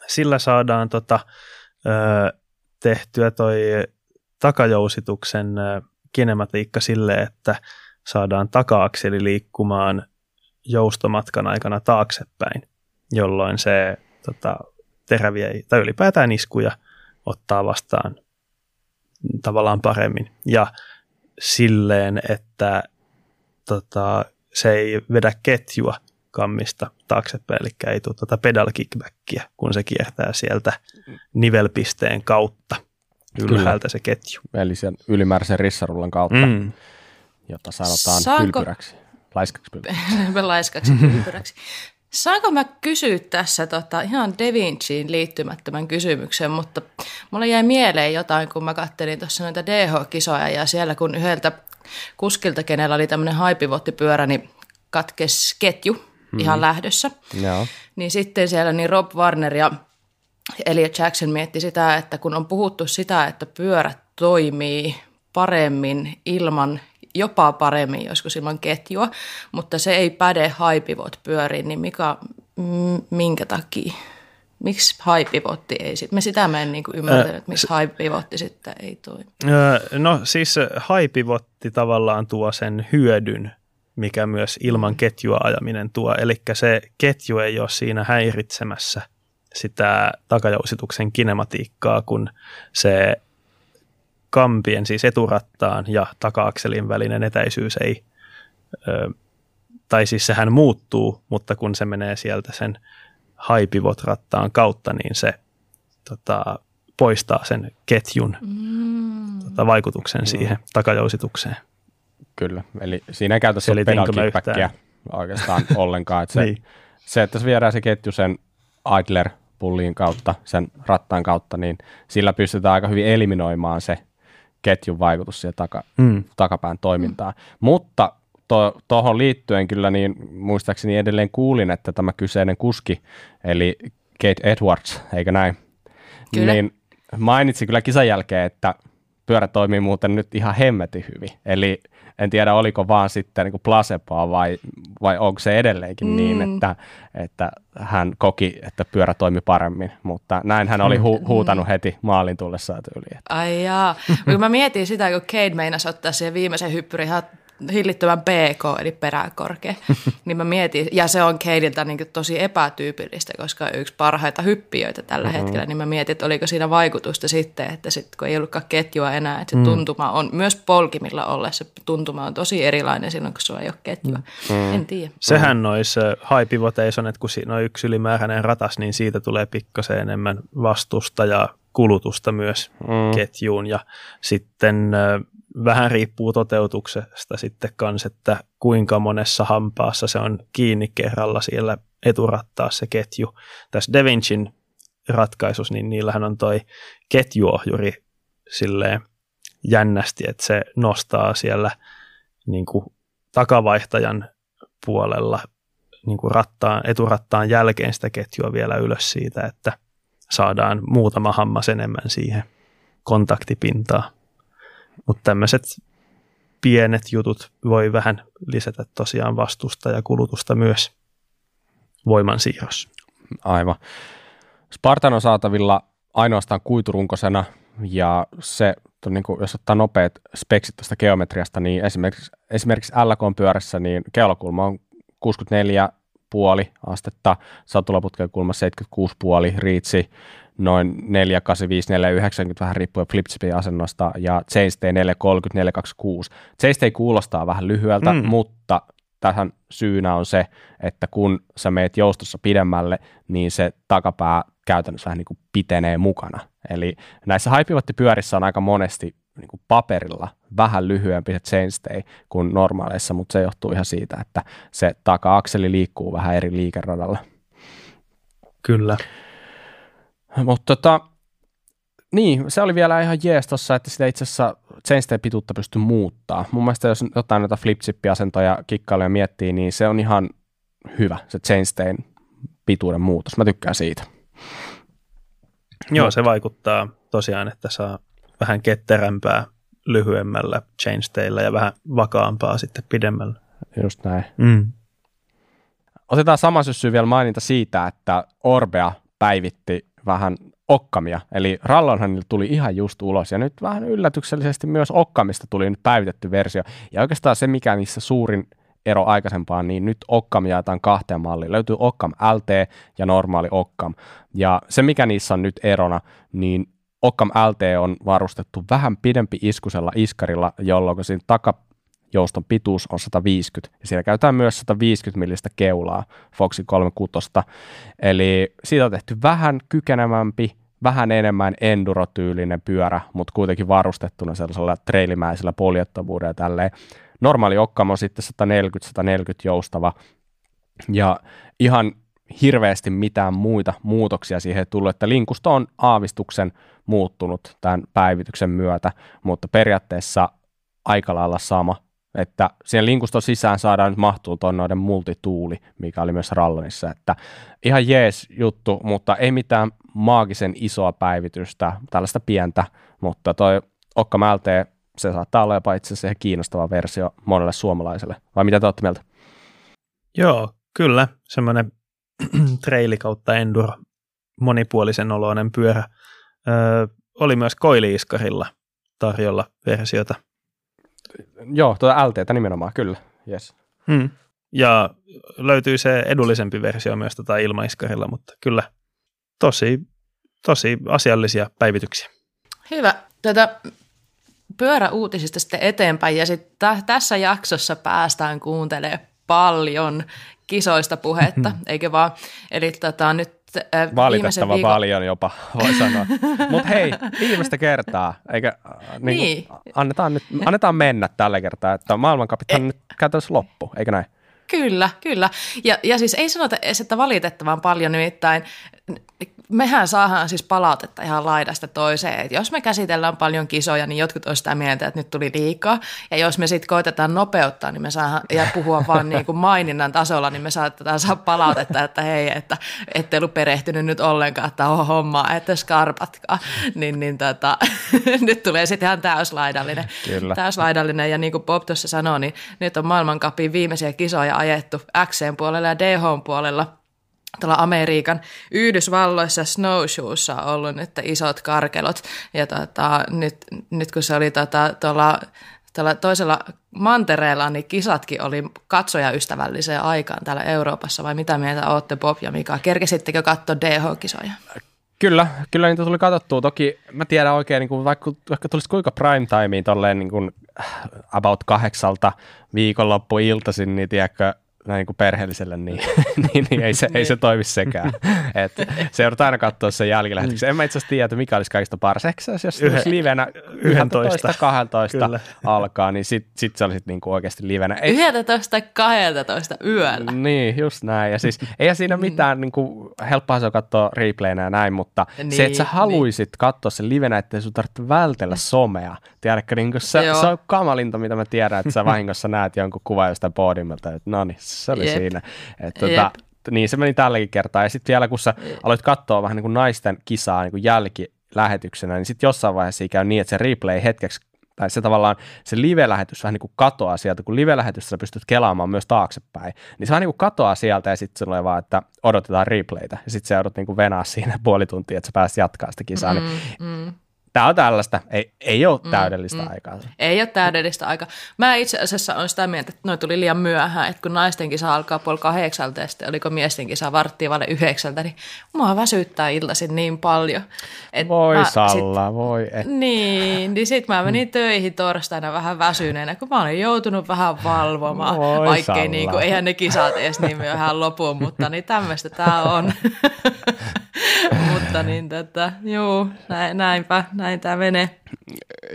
Sillä saadaan tota, tehtyä toi takajousituksen kinematiikka sille, että saadaan taka-akseli liikkumaan joustomatkan aikana taaksepäin, jolloin se tota, teräviä tai ylipäätään iskuja ottaa vastaan tavallaan paremmin. Ja silleen, että tota, se ei vedä ketjua kammista taaksepäin, eli ei tule tuota pedal kickbackia, kun se kiertää sieltä nivelpisteen kautta ylhäältä se ketju. Eli sen ylimääräisen rissarullan kautta, mm. jota sanotaan Saanko, pylpyräksi. Laiskaksi pylpyräksi. Laiskaksi pylpyräksi. Saanko mä kysyä tässä tota, ihan Da Vinciin liittymättömän kysymyksen, mutta mulle jäi mieleen jotain, kun mä kattelin tuossa noita DH-kisoja ja siellä kun yhdeltä kuskilta, kenellä oli tämmöinen haipivottipyörä, niin katkes ketju mm-hmm. ihan lähdössä. Joo. Niin sitten siellä niin Rob Warner ja Elliot Jackson mietti sitä, että kun on puhuttu sitä, että pyörät toimii paremmin ilman jopa paremmin joskus ilman ketjua, mutta se ei päde haipivot pyöriin, niin mikä, minkä takia? Miksi haipivotti ei sitten? Me sitä mä en niin ymmärtänyt, että miksi haipivotti sitten ei toimi. No siis haipivotti tavallaan tuo sen hyödyn, mikä myös ilman ketjua ajaminen tuo. Eli se ketju ei ole siinä häiritsemässä sitä takajousituksen kinematiikkaa, kun se kampien, siis eturattaan ja taka-akselin välinen etäisyys ei, ö, tai siis sehän muuttuu, mutta kun se menee sieltä sen haipivot rattaan kautta, niin se tota, poistaa sen ketjun mm. tota, vaikutuksen mm. siihen takajousitukseen. Kyllä, eli siinä ei käytä pedal oikeastaan ollenkaan. Että se, niin. se, että se viedään se ketju sen idler pullin kautta, sen rattaan kautta, niin sillä pystytään aika hyvin eliminoimaan se ketjun vaikutus siihen taka, mm. takapään toimintaan. Mm. Mutta tuohon to, liittyen kyllä niin muistaakseni edelleen kuulin, että tämä kyseinen kuski, eli Kate Edwards, eikö näin? Kyllä. Niin mainitsi kyllä kisan jälkeen, että pyörä toimii muuten nyt ihan hemmetin hyvin. Eli en tiedä, oliko vaan sitten niin placeboa vai, vai onko se edelleenkin niin, mm. niin, että, että hän koki, että pyörä toimi paremmin, mutta näin hän oli hu- huutanut heti maalin tullessaan tyyliin. Ai jaa, kun mä mietin sitä, kun Cade meinasi ottaa siihen viimeisen hyppyrin ihan hillittömän PK, eli peräkorkea, niin mä mietin, ja se on Keidiltä niin tosi epätyypillistä, koska yksi parhaita hyppijöitä tällä mm-hmm. hetkellä, niin mä mietin, että oliko siinä vaikutusta sitten, että sit, kun ei ollutkaan ketjua enää, että se mm. tuntuma on, myös polkimilla ollessa tuntuma on tosi erilainen silloin, kun sulla ei ole ketjua. Mm. En tiedä. Sehän noissa high pivotation, että kun siinä on yksi ylimääräinen ratas, niin siitä tulee pikkasen enemmän vastusta ja kulutusta myös mm. ketjuun ja sitten vähän riippuu toteutuksesta sitten kans, että kuinka monessa hampaassa se on kiinni kerralla siellä eturattaa se ketju. Tässä Da Vincin ratkaisussa, niin niillähän on toi ketjuohjuri silleen jännästi, että se nostaa siellä niin kuin takavaihtajan puolella niin kuin rattaan, eturattaan jälkeen sitä ketjua vielä ylös siitä, että saadaan muutama hammas enemmän siihen kontaktipintaan. Mutta tämmöiset pienet jutut voi vähän lisätä tosiaan vastusta ja kulutusta myös voiman siirrossa. Aivan. Spartan on saatavilla ainoastaan kuiturunkosena ja se, niin kuin, jos ottaa nopeat speksit tuosta geometriasta, niin esimerkiksi, esimerkiksi LK-pyörässä niin keulakulma on 64 puoli astetta, satulaputken kulma 76 riitsi noin 485, 490 vähän riippuen flipchipin asennosta ja chainstay 430, 426. Chainstay kuulostaa vähän lyhyeltä, mm. mutta tähän syynä on se, että kun sä meet joustossa pidemmälle, niin se takapää käytännössä vähän niin kuin pitenee mukana. Eli näissä haipivottipyörissä on aika monesti niin kuin paperilla vähän lyhyempi se chainstay kuin normaaleissa, mutta se johtuu ihan siitä, että se taka-akseli liikkuu vähän eri liikeradalla. Kyllä. Mutta tota, niin, se oli vielä ihan jees tossa, että sitä itse asiassa chainstayn pituutta pystyy muuttaa. Mun mielestä jos jotain noita flip asentoja kikkailuja miettii, niin se on ihan hyvä, se chainstayn pituuden muutos. Mä tykkään siitä. Joo, se vaikuttaa tosiaan, että saa vähän ketterämpää lyhyemmällä chainstaylla ja vähän vakaampaa sitten pidemmällä. Just näin. Mm. Otetaan sama syssy vielä maininta siitä, että Orbea päivitti vähän okkamia, eli Rallonhan tuli ihan just ulos, ja nyt vähän yllätyksellisesti myös okkamista tuli nyt päivitetty versio, ja oikeastaan se, mikä niissä suurin ero aikaisempaan, niin nyt Okkam jaetaan kahteen malliin. Löytyy Okkam LT ja normaali Okkam. Ja se, mikä niissä on nyt erona, niin Okkam LT on varustettu vähän pidempi iskusella iskarilla, jolloin siinä taka, jouston pituus on 150, ja siellä käytetään myös 150 millistä keulaa Foxin 36. Eli siitä on tehty vähän kykenemämpi, vähän enemmän endurotyylinen pyörä, mutta kuitenkin varustettuna sellaisella treilimäisellä poljettavuudella tälleen. Normaali okkamo on sitten 140-140 joustava, ja ihan hirveästi mitään muita muutoksia siihen tullut, että linkusto on aavistuksen muuttunut tämän päivityksen myötä, mutta periaatteessa aika lailla sama että siihen linkuston sisään saadaan nyt mahtuu tuon noiden multituuli, mikä oli myös Rallonissa, että ihan jees juttu, mutta ei mitään maagisen isoa päivitystä, tällaista pientä, mutta toi Okka Mältee, se saattaa olla jopa itse asiassa kiinnostava versio monelle suomalaiselle. Vai mitä te olette mieltä? Joo, kyllä. Semmoinen traili kautta enduro, monipuolisen oloinen pyörä. Öö, oli myös koiliiskarilla tarjolla versiota – Joo, tuota LTtä nimenomaan, kyllä. Yes. Hmm. Ja löytyy se edullisempi versio myös tota ilmaiskarilla, mutta kyllä tosi, tosi asiallisia päivityksiä. Hyvä. Tätä pyöräuutisista sitten eteenpäin ja sitten tässä jaksossa päästään kuuntelemaan paljon kisoista puhetta, eikö vaan? Eli tota, nyt äh, Valitettava viikon... paljon jopa, voi sanoa. Mutta hei, viimeistä kertaa, eikä äh, niin niin. Annetaan, nyt, annetaan mennä tällä kertaa, että maailmankapithan e- nyt käytännössä loppu, eikö näin? Kyllä, kyllä. Ja, ja siis ei sanota että valitettavan paljon, nimittäin mehän saadaan siis palautetta ihan laidasta toiseen, että jos me käsitellään paljon kisoja, niin jotkut on sitä mieltä, että nyt tuli liikaa, ja jos me sitten koitetaan nopeuttaa niin me saadaan, ja puhua vaan niin kuin maininnan tasolla, niin me saatetaan saa palautetta, että hei, että ette ollut perehtynyt nyt ollenkaan, että on hommaa, että skarpatkaa, niin, niin tota, nyt tulee sitten ihan täyslaidallinen. Kyllä. täyslaidallinen, ja niin kuin Bob tuossa sanoi, niin nyt on maailmankapin viimeisiä kisoja ajettu XCn puolella ja DH puolella – tuolla Amerikan Yhdysvalloissa Snowshoessa ollut nyt isot karkelot. Ja tota, nyt, nyt kun se oli tota, tuolla, tuolla toisella mantereella, niin kisatkin oli katsojaystävälliseen aikaan täällä Euroopassa. Vai mitä mieltä olette Bob ja Mika? Kerkesittekö katsoa DH-kisoja? Kyllä, kyllä niitä tuli katsottua. Toki mä tiedän oikein, niin kuin vaikka, vaikka tulisi kuinka prime timeen tolleen niin kuin about kahdeksalta viikonloppuiltaisin, niin tiedätkö, näin niin kuin perheelliselle, niin, niin, niin, ei, se, ei se toimi sekään. Et se joudutaan aina katsoa sen jälkilähetyksen. En mä itse asiassa tiedä, että mikä olisi kaikista paras. Ehkä se, jos Yhden, livenä 11, 12 alkaa, niin sitten sit se olisi niin kuin oikeasti livenä. 11, 12 yöllä. Niin, just näin. Ja siis ei siinä mm. mitään, niin kuin, helppoa se on katsoa replayna ja näin, mutta niin, se, että sä niin. haluisit niin. katsoa sen livenä, ettei sun tarvitse vältellä somea. Tiedätkö, niin kuin se, se on kamalinta, mitä mä tiedän, että sä vahingossa näet jonkun kuvan jostain podiumilta, että no niin, se oli Jep. siinä. Et, tota, niin se meni tälläkin kertaa. Ja sitten vielä kun sä aloit katsoa vähän niin kuin naisten kisaa niin kuin jälkilähetyksenä, niin sitten jossain vaiheessa käy niin, että se replay hetkeksi tai se tavallaan se live-lähetys vähän niin kuin katoaa sieltä, kun live-lähetystä sä pystyt kelaamaan myös taaksepäin, niin se vähän niin kuin katoaa sieltä ja sitten se tulee vaan, että odotetaan replaytä ja sitten se joudut niin kuin venaa siinä puoli tuntia, että sä pääset jatkaa sitä kisaa. Niin mm, niin mm Tämä on tällaista. Ei, ei ole mm, täydellistä mm, aikaa. Ei ole täydellistä aikaa. Mä itse asiassa olen sitä mieltä, että noin tuli liian myöhään, että kun naistenkin saa alkaa puoli kahdeksalta ja sitten oliko miestenkin saa varttia vaille yhdeksältä, niin mua väsyttää iltaisin niin paljon. Et voi mä, Salla, sit, voi. Et. Niin, niin sitten mä menin töihin torstaina vähän väsyneenä, kun mä olin joutunut vähän valvomaan, voi vaikkei niin kuin, eihän ne kisat edes niin myöhään lopu, mutta niin tämmöistä tämä on. mutta niin tätä, juu, näin, näinpä, näin tämä menee.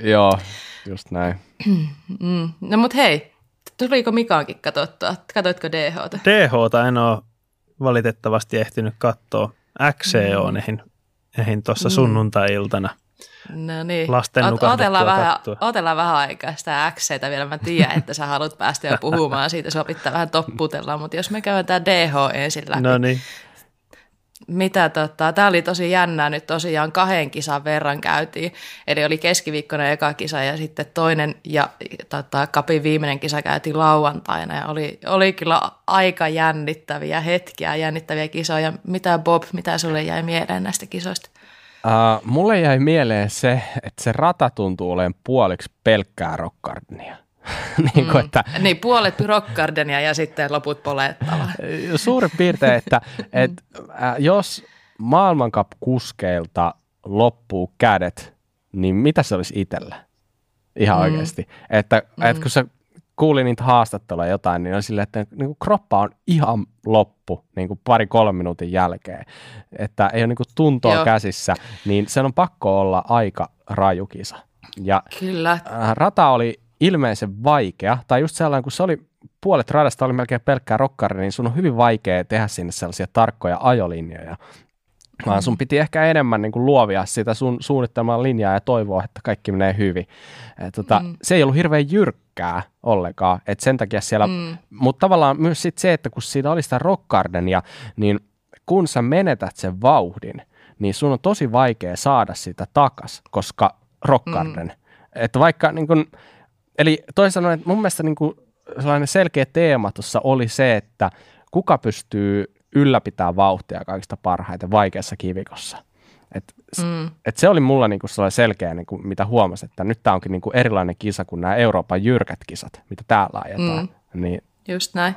Joo, just näin. Mm. No mut hei, tuliko Mikaankin katsottua? Katoitko DHta? DHta en ole valitettavasti ehtinyt katsoa. XCO mm. ehin, ehin tuossa mm. sunnuntai-iltana. No niin, Lasten Ot- otellaan, vähän, otellaan vähän aikaa sitä XCtä vielä. Mä tiedän, että sä haluat päästä jo puhumaan siitä, sopittaa vähän topputella, mutta jos me käydään tämä DH ensin läpi. No niin mitä tota, tämä oli tosi jännää, nyt tosiaan kahden kisan verran käytiin, eli oli keskiviikkona eka kisa ja sitten toinen ja tota, kapin viimeinen kisa käytiin lauantaina ja oli, oli kyllä aika jännittäviä hetkiä, jännittäviä kisoja. Mitä Bob, mitä sulle jäi mieleen näistä kisoista? Uh, mulle jäi mieleen se, että se rata tuntuu olemaan puoliksi pelkkää rockardia. niin, kuin, mm. että, niin, puolet Rockgardenia ja sitten loput polettava. Suurin piirtein, että, että äh, jos maailmankap-kuskeilta loppuu kädet, niin mitä se olisi itsellä? Ihan mm. oikeasti. Että, mm. että kun se kuuli niitä haastatteluja jotain, niin on silleen, että niin kuin kroppa on ihan loppu niin kuin pari-kolme minuutin jälkeen. Että ei ole niin kuin tuntoa Joo. käsissä, niin sen on pakko olla aika rajukisa. Ja Kyllä. Äh, rata oli ilmeisen vaikea, tai just sellainen, kun se oli puolet radasta oli melkein pelkkää rokkari, niin sun on hyvin vaikea tehdä sinne sellaisia tarkkoja ajolinjoja. Vaan sun piti ehkä enemmän niin kuin luovia sitä sun suunnittelman linjaa ja toivoa, että kaikki menee hyvin. Et, tota, mm. Se ei ollut hirveän jyrkkää ollenkaan, että sen takia siellä, mm. mutta tavallaan myös sit se, että kun siinä oli sitä rockardenia, niin kun sä menetät sen vauhdin, niin sun on tosi vaikea saada sitä takas, koska rockarden. Mm. Että vaikka niin kun, eli toisin sanoen, että mun mielestä niin kuin sellainen selkeä teema tuossa oli se, että kuka pystyy ylläpitämään vauhtia kaikista parhaiten vaikeassa kivikossa. Et, mm. et se oli mulla niinku sellainen selkeä, niinku, mitä huomasin, että nyt tämä onkin niinku erilainen kisa kuin nämä Euroopan jyrkät kisat, mitä täällä ajetaan. Mm. Niin, Just näin.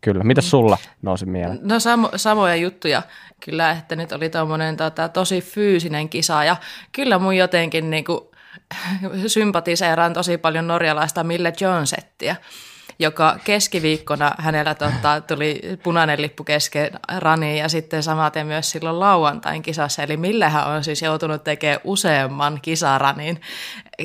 Kyllä. Mitä sulla nousi mieleen? No samo, samoja juttuja kyllä, että nyt oli tuommoinen tota, tosi fyysinen kisa ja kyllä mun jotenkin niinku, sympatiseeraan tosi paljon norjalaista Mille Jonesettia, joka keskiviikkona hänellä tota, tuli punainen lippu kesken raniin ja sitten samaten myös silloin lauantain kisassa. Eli Millehän on siis joutunut tekemään useamman kisaranin.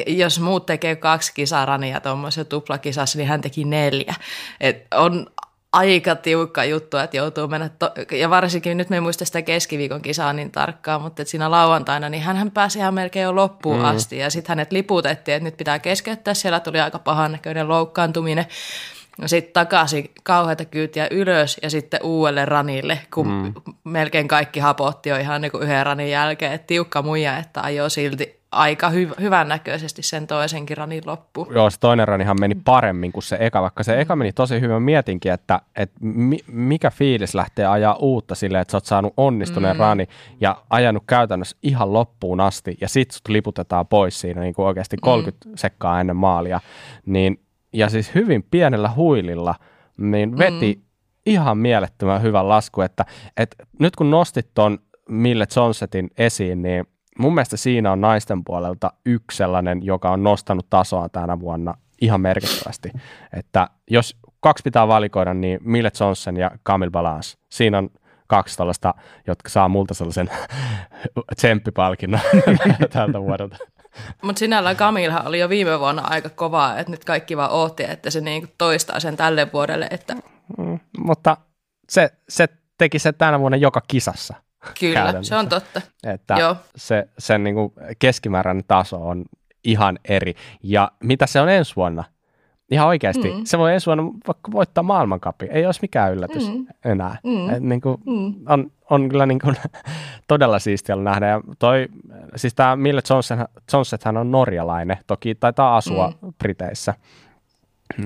Jos muut tekee kaksi kisarania tuommoisessa tuplakisassa, niin hän teki neljä. Et on aika tiukka juttu, että joutuu mennä, to- ja varsinkin nyt me ei muista sitä keskiviikon kisaa niin tarkkaan, mutta että siinä lauantaina, niin hän pääsi ihan melkein jo loppuun mm. asti, ja sitten hänet liputettiin, että nyt pitää keskeyttää, siellä tuli aika pahan näköinen loukkaantuminen, sitten takaisin kauheita kyytiä ylös ja sitten uudelle ranille, kun mm. melkein kaikki hapotti jo ihan niin kuin yhden ranin jälkeen. Et tiukka muija, että ajoi silti aika hy- hyvän näköisesti sen toisenkin ranin loppuun. Joo, se toinen ranihan meni paremmin kuin se eka, vaikka se eka meni tosi hyvin. Mietinkin, että, että mi- mikä fiilis lähtee ajaa uutta silleen, että sä oot saanut onnistuneen mm. rani ja ajanut käytännössä ihan loppuun asti ja sit sut liputetaan pois siinä niin kuin oikeasti 30 mm. sekkaa ennen maalia. Niin ja siis hyvin pienellä huililla, niin veti mm. ihan mielettömän hyvän lasku, että, että nyt kun nostit ton Mille Johnsetin esiin, niin mun mielestä siinä on naisten puolelta yksi sellainen, joka on nostanut tasoa tänä vuonna ihan merkittävästi. Että jos kaksi pitää valikoida, niin Mille Johnson ja Camille Balance. Siinä on kaksi tällaista, jotka saa multa sellaisen tsemppipalkinnon tältä vuodelta. Mutta sinällään Kamilha oli jo viime vuonna aika kovaa, että nyt kaikki vaan ootti, että se niinku toistaa sen tälle vuodelle. Että... Mm, mutta se, se teki se tänä vuonna joka kisassa. Kyllä, se on totta. Että Joo. se, sen niinku keskimääräinen taso on ihan eri. Ja mitä se on ensi vuonna? Ihan oikeasti. Mm. Se voi ensi vuonna vaikka voittaa maailmankapi. Ei olisi mikään yllätys mm. enää. Mm. Et niin kuin, mm. on, on kyllä niin kuin todella siistiä nähdä. Ja toi, siis tämä Mille Johnson, Johnson on norjalainen. Toki taitaa asua mm. Briteissä.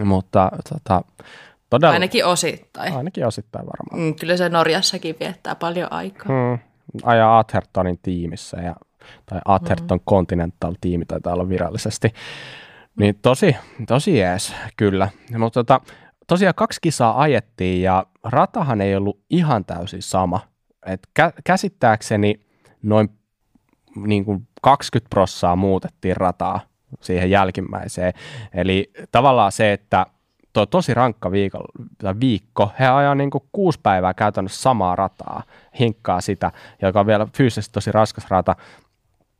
Mutta tota, todella, Ainakin osittain. Ainakin osittain varmaan. Mm, kyllä se Norjassakin viettää paljon aikaa. Mm. Ajaa Athertonin tiimissä ja tai Atherton mm. Continental-tiimi taitaa olla virallisesti. Niin tosi, tosi jees, kyllä. Mutta tota, tosiaan kaksi kisaa ajettiin ja ratahan ei ollut ihan täysin sama. Et kä- käsittääkseni noin niin kuin 20 prossaa muutettiin rataa siihen jälkimmäiseen. Eli tavallaan se, että tuo tosi rankka viikko, viikko he ajaa niin kuin kuusi päivää käytännössä samaa rataa, hinkkaa sitä, joka on vielä fyysisesti tosi raskas rata,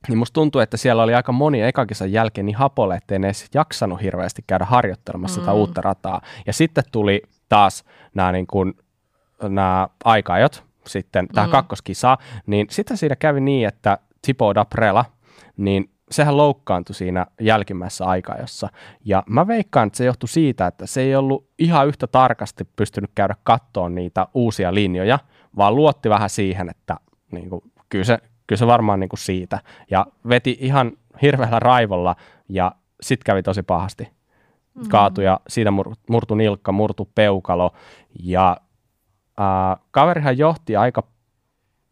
niin musta tuntuu, että siellä oli aika moni ekakisan jälkeen niin hapolle, ettei ne edes jaksanut hirveästi käydä harjoittelemassa mm. tätä uutta rataa. Ja sitten tuli taas nämä, niin kuin, nämä aikaajot sitten tähän mm. kakkoskisaan, niin sitten siinä kävi niin, että Tipo Daprela, niin sehän loukkaantui siinä jälkimmäisessä aikajossa. Ja mä veikkaan, että se johtui siitä, että se ei ollut ihan yhtä tarkasti pystynyt käydä kattoon niitä uusia linjoja, vaan luotti vähän siihen, että niin kuin, kyllä se kyllä se varmaan niin kuin siitä. Ja veti ihan hirveällä raivolla ja sitten kävi tosi pahasti. Mm-hmm. Kaatui ja siitä mur, murtu nilkka, murtu peukalo ja äh, kaverihan johti aika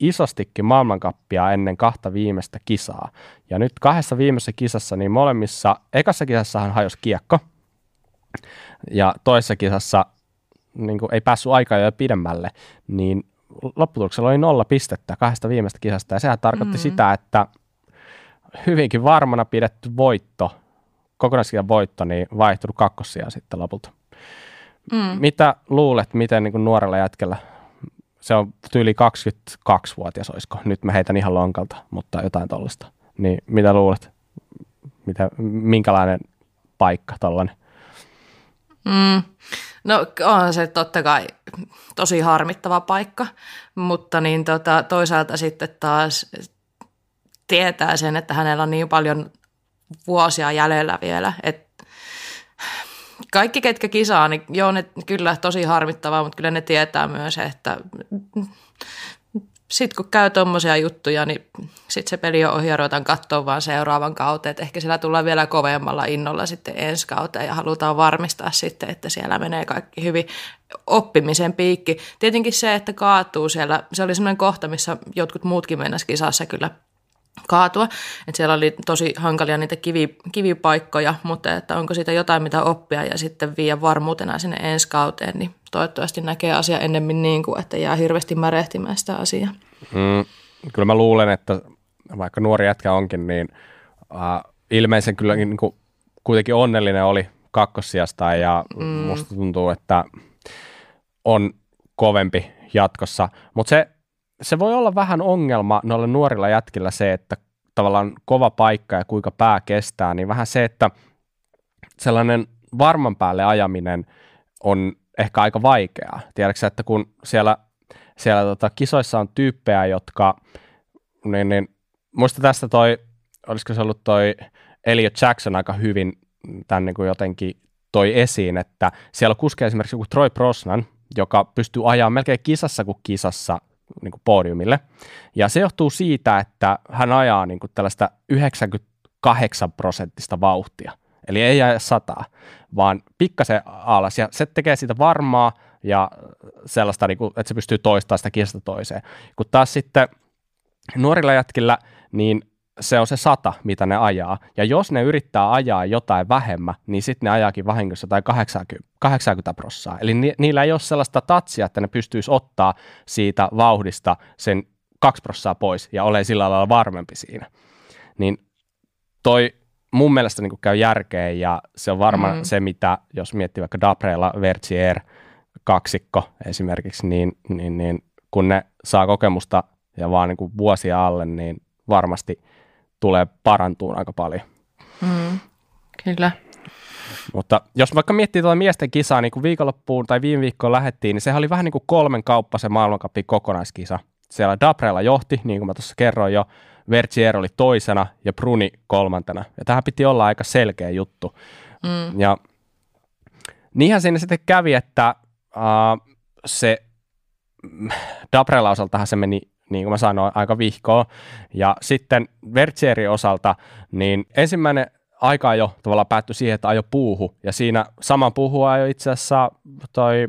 isostikin maailmankappia ennen kahta viimeistä kisaa. Ja nyt kahdessa viimeisessä kisassa, niin molemmissa, ekassa kisassa hän hajosi kiekko, ja toisessa kisassa niin kuin ei päässyt aikaa jo pidemmälle, niin lopputuloksella oli nolla pistettä kahdesta viimeistä kisasta, ja sehän tarkoitti mm. sitä, että hyvinkin varmana pidetty voitto, kokonaiskisan voitto, niin vaihtunut kakkosia sitten lopulta. Mm. Mitä luulet, miten niin kuin nuorella jätkellä, se on tyyli 22-vuotias, olisiko? Nyt mä heitän ihan lonkalta, mutta jotain tollasta. Niin mitä luulet, mitä, minkälainen paikka tollainen? Mm. No on se totta kai tosi harmittava paikka, mutta niin tota, toisaalta sitten taas tietää sen, että hänellä on niin paljon vuosia jäljellä vielä, että kaikki, ketkä kisaa, niin joo, ne kyllä tosi harmittavaa, mutta kyllä ne tietää myös, että sitten kun käy tuommoisia juttuja, niin sitten se peli on ohi ja ruvetaan katsoa vaan seuraavan kautta. Että ehkä siellä tullaan vielä kovemmalla innolla sitten ensi kautta ja halutaan varmistaa sitten, että siellä menee kaikki hyvin oppimisen piikki. Tietenkin se, että kaatuu siellä, se oli semmoinen kohta, missä jotkut muutkin mennessä kisassa kyllä kaatua. Et siellä oli tosi hankalia niitä kivi, kivipaikkoja, mutta että onko siitä jotain mitä oppia ja sitten viiä varmuutena sinne ensi kauteen, niin toivottavasti näkee asia ennemmin niin kuin, että jää hirveästi märehtimään sitä asiaa. Mm, kyllä mä luulen, että vaikka nuori jätkä onkin, niin uh, ilmeisen kyllä niin kuin, kuitenkin onnellinen oli kakkossijasta ja mm. musta tuntuu, että on kovempi jatkossa. Mutta se se voi olla vähän ongelma noilla nuorilla jätkillä se, että tavallaan kova paikka ja kuinka pää kestää, niin vähän se, että sellainen varman päälle ajaminen on ehkä aika vaikeaa. Tiedätkö että kun siellä, siellä tota, kisoissa on tyyppejä, jotka, niin, niin muista tästä toi, olisiko se ollut toi Elliot Jackson aika hyvin tämän niin kuin jotenkin toi esiin, että siellä kuskee esimerkiksi joku Troy Brosnan, joka pystyy ajaa melkein kisassa kuin kisassa niin kuin podiumille. Ja se johtuu siitä, että hän ajaa niin kuin tällaista 98 prosenttista vauhtia. Eli ei aja sataa, vaan pikkasen alas. Ja se tekee siitä varmaa ja sellaista, niin kuin, että se pystyy toistamaan sitä kisasta toiseen. Kun taas sitten nuorilla jätkillä, niin se on se sata, mitä ne ajaa. Ja jos ne yrittää ajaa jotain vähemmän, niin sitten ne ajaakin vahingossa tai 80, 80 prossaa. Eli ni, niillä ei ole sellaista tatsia, että ne pystyisi ottaa siitä vauhdista sen 2 prossaa pois ja ole sillä lailla varmempi siinä. Niin toi mun mielestä niin käy järkeen ja se on varmaan mm-hmm. se, mitä jos miettii vaikka Dabrella, Vertier, kaksikko esimerkiksi, niin, niin, niin kun ne saa kokemusta ja vaan niin kuin vuosia alle, niin varmasti – tulee parantuun aika paljon. Mm, kyllä. Mutta jos vaikka miettii tuota miesten kisaa, niin kuin viikonloppuun tai viime viikkoon lähettiin, niin sehän oli vähän niin kuin kolmen kauppa se maailmankapin kokonaiskisa. Siellä Dabrella johti, niin kuin mä tuossa kerroin jo, Vertier oli toisena ja Bruni kolmantena. Ja tähän piti olla aika selkeä juttu. Mm. Ja niinhän siinä sitten kävi, että uh, se Dabrella osaltahan se meni niin kuin mä sanoin, aika vihkoa. Ja sitten Vertierin osalta, niin ensimmäinen aika jo tavallaan päättyi siihen, että ajo puuhu. Ja siinä saman puuhun ajo itse asiassa toi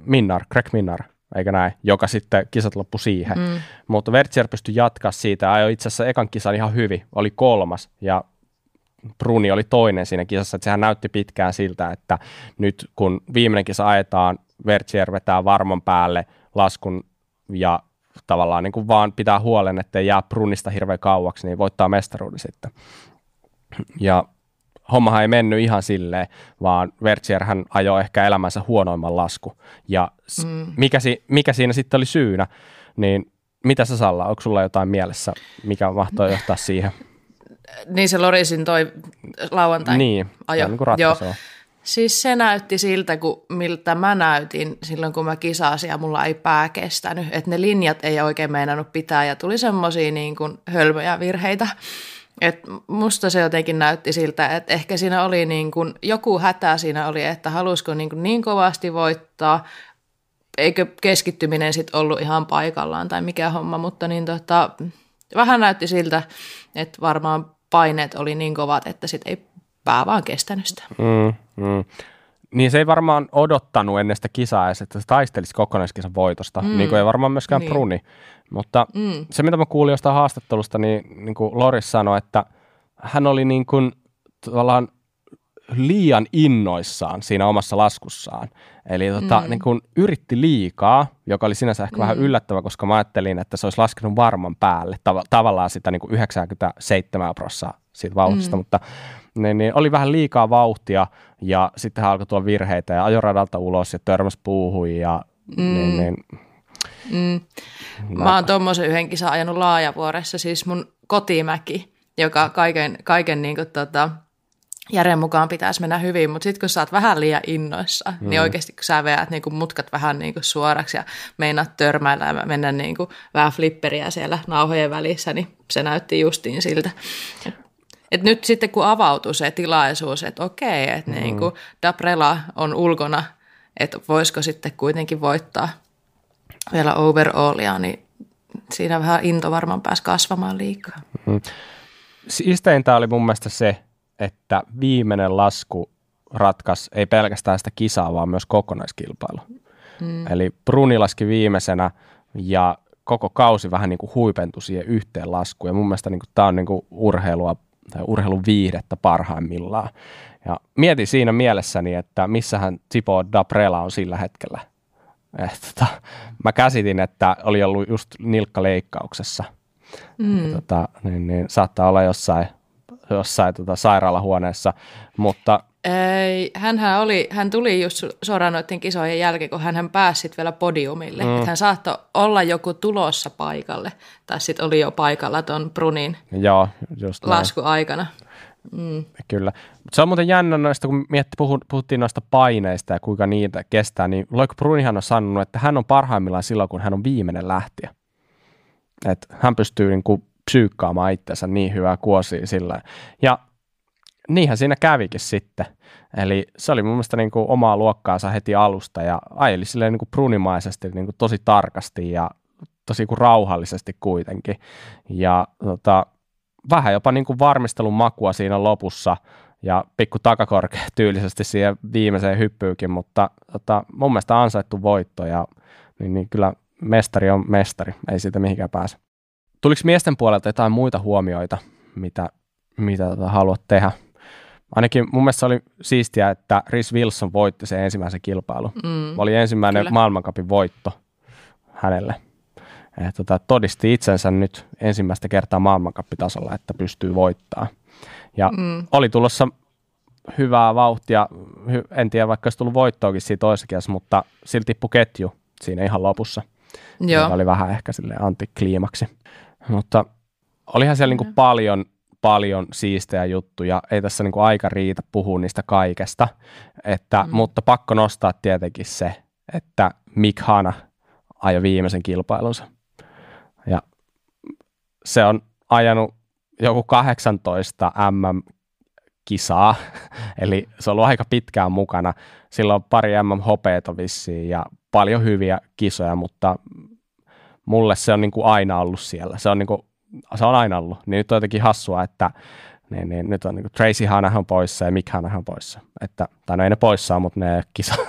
Minnar, Greg Minnar, eikä näin, joka sitten kisat loppu siihen. Mm. Mutta Vertier pystyi jatkaa siitä ja ajoi itse asiassa ekan kisan ihan hyvin, oli kolmas ja Bruni oli toinen siinä kisassa, että sehän näytti pitkään siltä, että nyt kun viimeinen kisa ajetaan, Vertier vetää varman päälle laskun ja tavallaan niin kuin vaan pitää huolen, ettei jää Brunista hirveän kauaksi, niin voittaa mestaruuden sitten. Ja hommahan ei mennyt ihan silleen, vaan Vertier hän ajoi ehkä elämänsä huonoimman lasku. Ja mm. mikä, si- mikä siinä sitten oli syynä, niin mitä sä Salla, onko sulla jotain mielessä, mikä mahtoi johtaa siihen? Niin se Lorisin toi lauantai niin, ajo. Niin, Joo. Siis se näytti siltä, kun, miltä mä näytin silloin, kun mä kisasin ja mulla ei pää kestänyt. Että ne linjat ei oikein meinannut pitää ja tuli semmoisia niin kuin hölmöjä virheitä. Et musta se jotenkin näytti siltä, että ehkä siinä oli niin kuin, joku hätä siinä oli, että halusiko niin, kuin niin kovasti voittaa, eikö keskittyminen sitten ollut ihan paikallaan tai mikä homma, mutta niin tota, vähän näytti siltä, että varmaan paineet oli niin kovat, että sitten ei pää vaan kestänyt sitä. Mm, mm. Niin se ei varmaan odottanut ennen sitä kisaa edes, että se taistelisi kokonaiskisan voitosta, mm. niin kuin ei varmaan myöskään niin. Bruni. Mutta mm. se, mitä mä kuulin jostain haastattelusta, niin, niin kuin Loris sanoi, että hän oli niin kuin, tavallaan liian innoissaan siinä omassa laskussaan. Eli tota, mm. niin kuin yritti liikaa, joka oli sinänsä ehkä mm. vähän yllättävä, koska mä ajattelin, että se olisi laskenut varman päälle tav- tavallaan sitä niin kuin 97 prosenttia siitä vauhdista, mm. mutta niin, niin oli vähän liikaa vauhtia ja sitten hän alkoi tulla virheitä ja ajoradalta ulos ja törmäs puuhui ja mm. niin, niin, mm. Mä oon tuommoisen yhden kisan ajanut laajavuoressa, siis mun kotimäki, joka kaiken, kaiken niin kuin, tota, järjen mukaan pitäisi mennä hyvin, mutta sitten kun sä oot vähän liian innoissa, niin mm. niin oikeasti kun sä veät niin mutkat vähän niin kuin suoraksi ja meinaat törmäillä ja mennä niin kuin vähän flipperiä siellä nauhojen välissä, niin se näytti justiin siltä. Et nyt sitten kun avautui se tilaisuus, että okei, että mm. niin kuin Dabrela on ulkona, että voisiko sitten kuitenkin voittaa vielä overallia, niin siinä vähän into varmaan pääsi kasvamaan liikaa. Mm. Siisteintä oli mun mielestä se, että viimeinen lasku ratkaisi ei pelkästään sitä kisaa, vaan myös kokonaiskilpailu. Mm. Eli Bruni laski viimeisenä ja koko kausi vähän niin kuin huipentui siihen yhteen laskuun. Ja mun mielestä niin tämä on niin kuin urheilua tai urheilun viihdettä parhaimmillaan. Ja mietin siinä mielessäni, että missähän Tipo Daprela on sillä hetkellä. Et, tota, mä käsitin, että oli ollut just nilkkaleikkauksessa. Mm. Ja, tota, niin, niin, saattaa olla jossain, jossain tota, sairaalahuoneessa, mutta ei, hänhän oli, hän tuli just suoraan noiden kisojen jälkeen, kun hän pääsi vielä podiumille. Mm. hän saattoi olla joku tulossa paikalle, tai sitten oli jo paikalla tuon Brunin Joo, just laskuaikana. Mm. Kyllä. Mut se on muuten jännä noista, kun mietti, puhuttiin noista paineista ja kuinka niitä kestää, niin Loiko Brunihan on sanonut, että hän on parhaimmillaan silloin, kun hän on viimeinen lähtiä. Että hän pystyy niin kuin psyykkaamaan itsensä niin hyvää kuosia sillä. Ja niinhän siinä kävikin sitten. Eli se oli mun mielestä niin kuin omaa luokkaansa heti alusta ja ajeli silleen niin kuin prunimaisesti niin kuin tosi tarkasti ja tosi kuin rauhallisesti kuitenkin. Ja tota, vähän jopa niin kuin varmistelun makua siinä lopussa ja pikku takakorke tyylisesti siihen viimeiseen hyppyykin, mutta tota, mun mielestä ansaittu voitto ja niin, niin kyllä mestari on mestari, ei siitä mihinkään pääse. Tuliko miesten puolelta jotain muita huomioita, mitä, mitä tota haluat tehdä? Ainakin mun mielestä oli siistiä, että Rhys Wilson voitti sen ensimmäisen kilpailun. Mm, oli ensimmäinen kyllä. maailmankapin voitto hänelle. Et, tota, todisti itsensä nyt ensimmäistä kertaa maailmankappitasolla, että pystyy voittaa. Ja mm. oli tulossa hyvää vauhtia, en tiedä vaikka olisi tullut voittoakin siinä toisessa mutta silti tippui ketju siinä ihan lopussa. Joo. oli vähän ehkä sille antikliimaksi. Mutta olihan siellä niin kuin paljon, paljon siistejä juttuja. Ei tässä niin kuin aika riitä puhua niistä kaikesta. Että, mm. Mutta pakko nostaa tietenkin se, että Mick Hana ajoi viimeisen kilpailunsa. Ja se on ajanut joku 18 MM-kisaa, eli se on ollut aika pitkään mukana. Sillä on pari MM-hopeeta vissiin ja paljon hyviä kisoja, mutta mulle se on niin kuin aina ollut siellä. Se on, niin kuin, se on aina ollut. Niin nyt on jotenkin hassua, että niin, niin, nyt on niin kuin Tracy Hanahan poissa ja Mick Hanahan poissa. Että, tai no ei ne poissa, mutta ne kisa.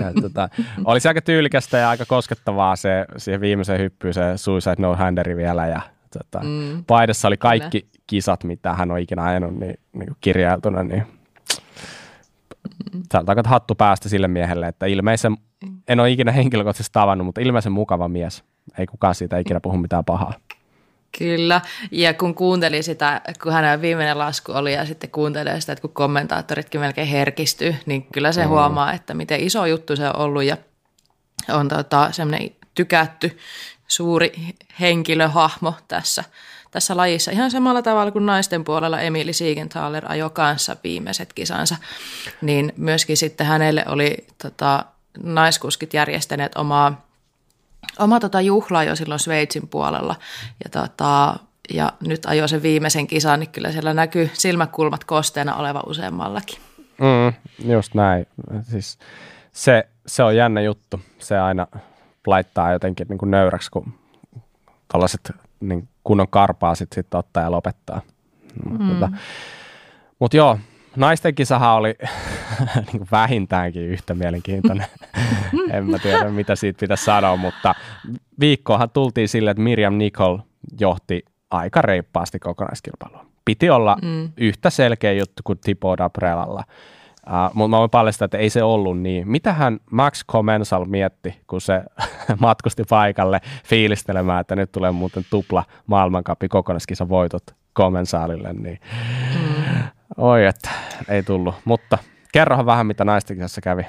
ja, tota, olisi aika tyylikästä ja aika koskettavaa se siihen viimeiseen hyppyyn se Suicide No Handeri vielä ja tota, mm. paidassa oli kaikki Kyllä. kisat, mitä hän on ikinä ajanut niin, niin kuin kirjailtuna, niin aika hattu päästä sille miehelle, että ilmeisen, en ole ikinä henkilökohtaisesti tavannut, mutta ilmeisen mukava mies. Ei kukaan siitä ikinä puhu mitään pahaa. Kyllä, ja kun kuuntelin sitä, kun hänen viimeinen lasku oli ja sitten kuuntelee sitä, että kun kommentaattoritkin melkein herkistyy, niin kyllä se mm. huomaa, että miten iso juttu se on ollut ja on tota, semmoinen tykätty suuri henkilöhahmo tässä tässä lajissa. Ihan samalla tavalla kuin naisten puolella Emili Siegenthaler ajoi kanssa viimeiset kisansa, niin myöskin sitten hänelle oli tota, naiskuskit järjestäneet omaa, omaa tota juhlaa jo silloin Sveitsin puolella. Ja, tota, ja nyt ajoi sen viimeisen kisan, niin kyllä siellä näkyy silmäkulmat kosteena oleva useammallakin. Mm, just näin. Siis se, se on jännä juttu. Se aina laittaa jotenkin niin kuin nöyräksi, kun tällaiset niin kunnon karpaa sitten sit ottaa ja lopettaa. Mm. Mutta, mutta joo, naisten kisahan oli niin vähintäänkin yhtä mielenkiintoinen. en mä tiedä, mitä siitä pitäisi sanoa, mutta viikkoahan tultiin sille, että Miriam Nicole johti aika reippaasti kokonaiskilpailua. Piti olla mm. yhtä selkeä juttu kuin Tipo Dabrelalla. Uh, mutta mä voin paljastaa, että ei se ollut niin. Mitähän Max Comensal mietti, kun se matkusti paikalle fiilistelemään, että nyt tulee muuten tupla maailmankappi kokonaiskisa voitot Comensalille, niin mm. Oi, että ei tullut. Mutta kerrohan vähän, mitä naisten kisassa kävi.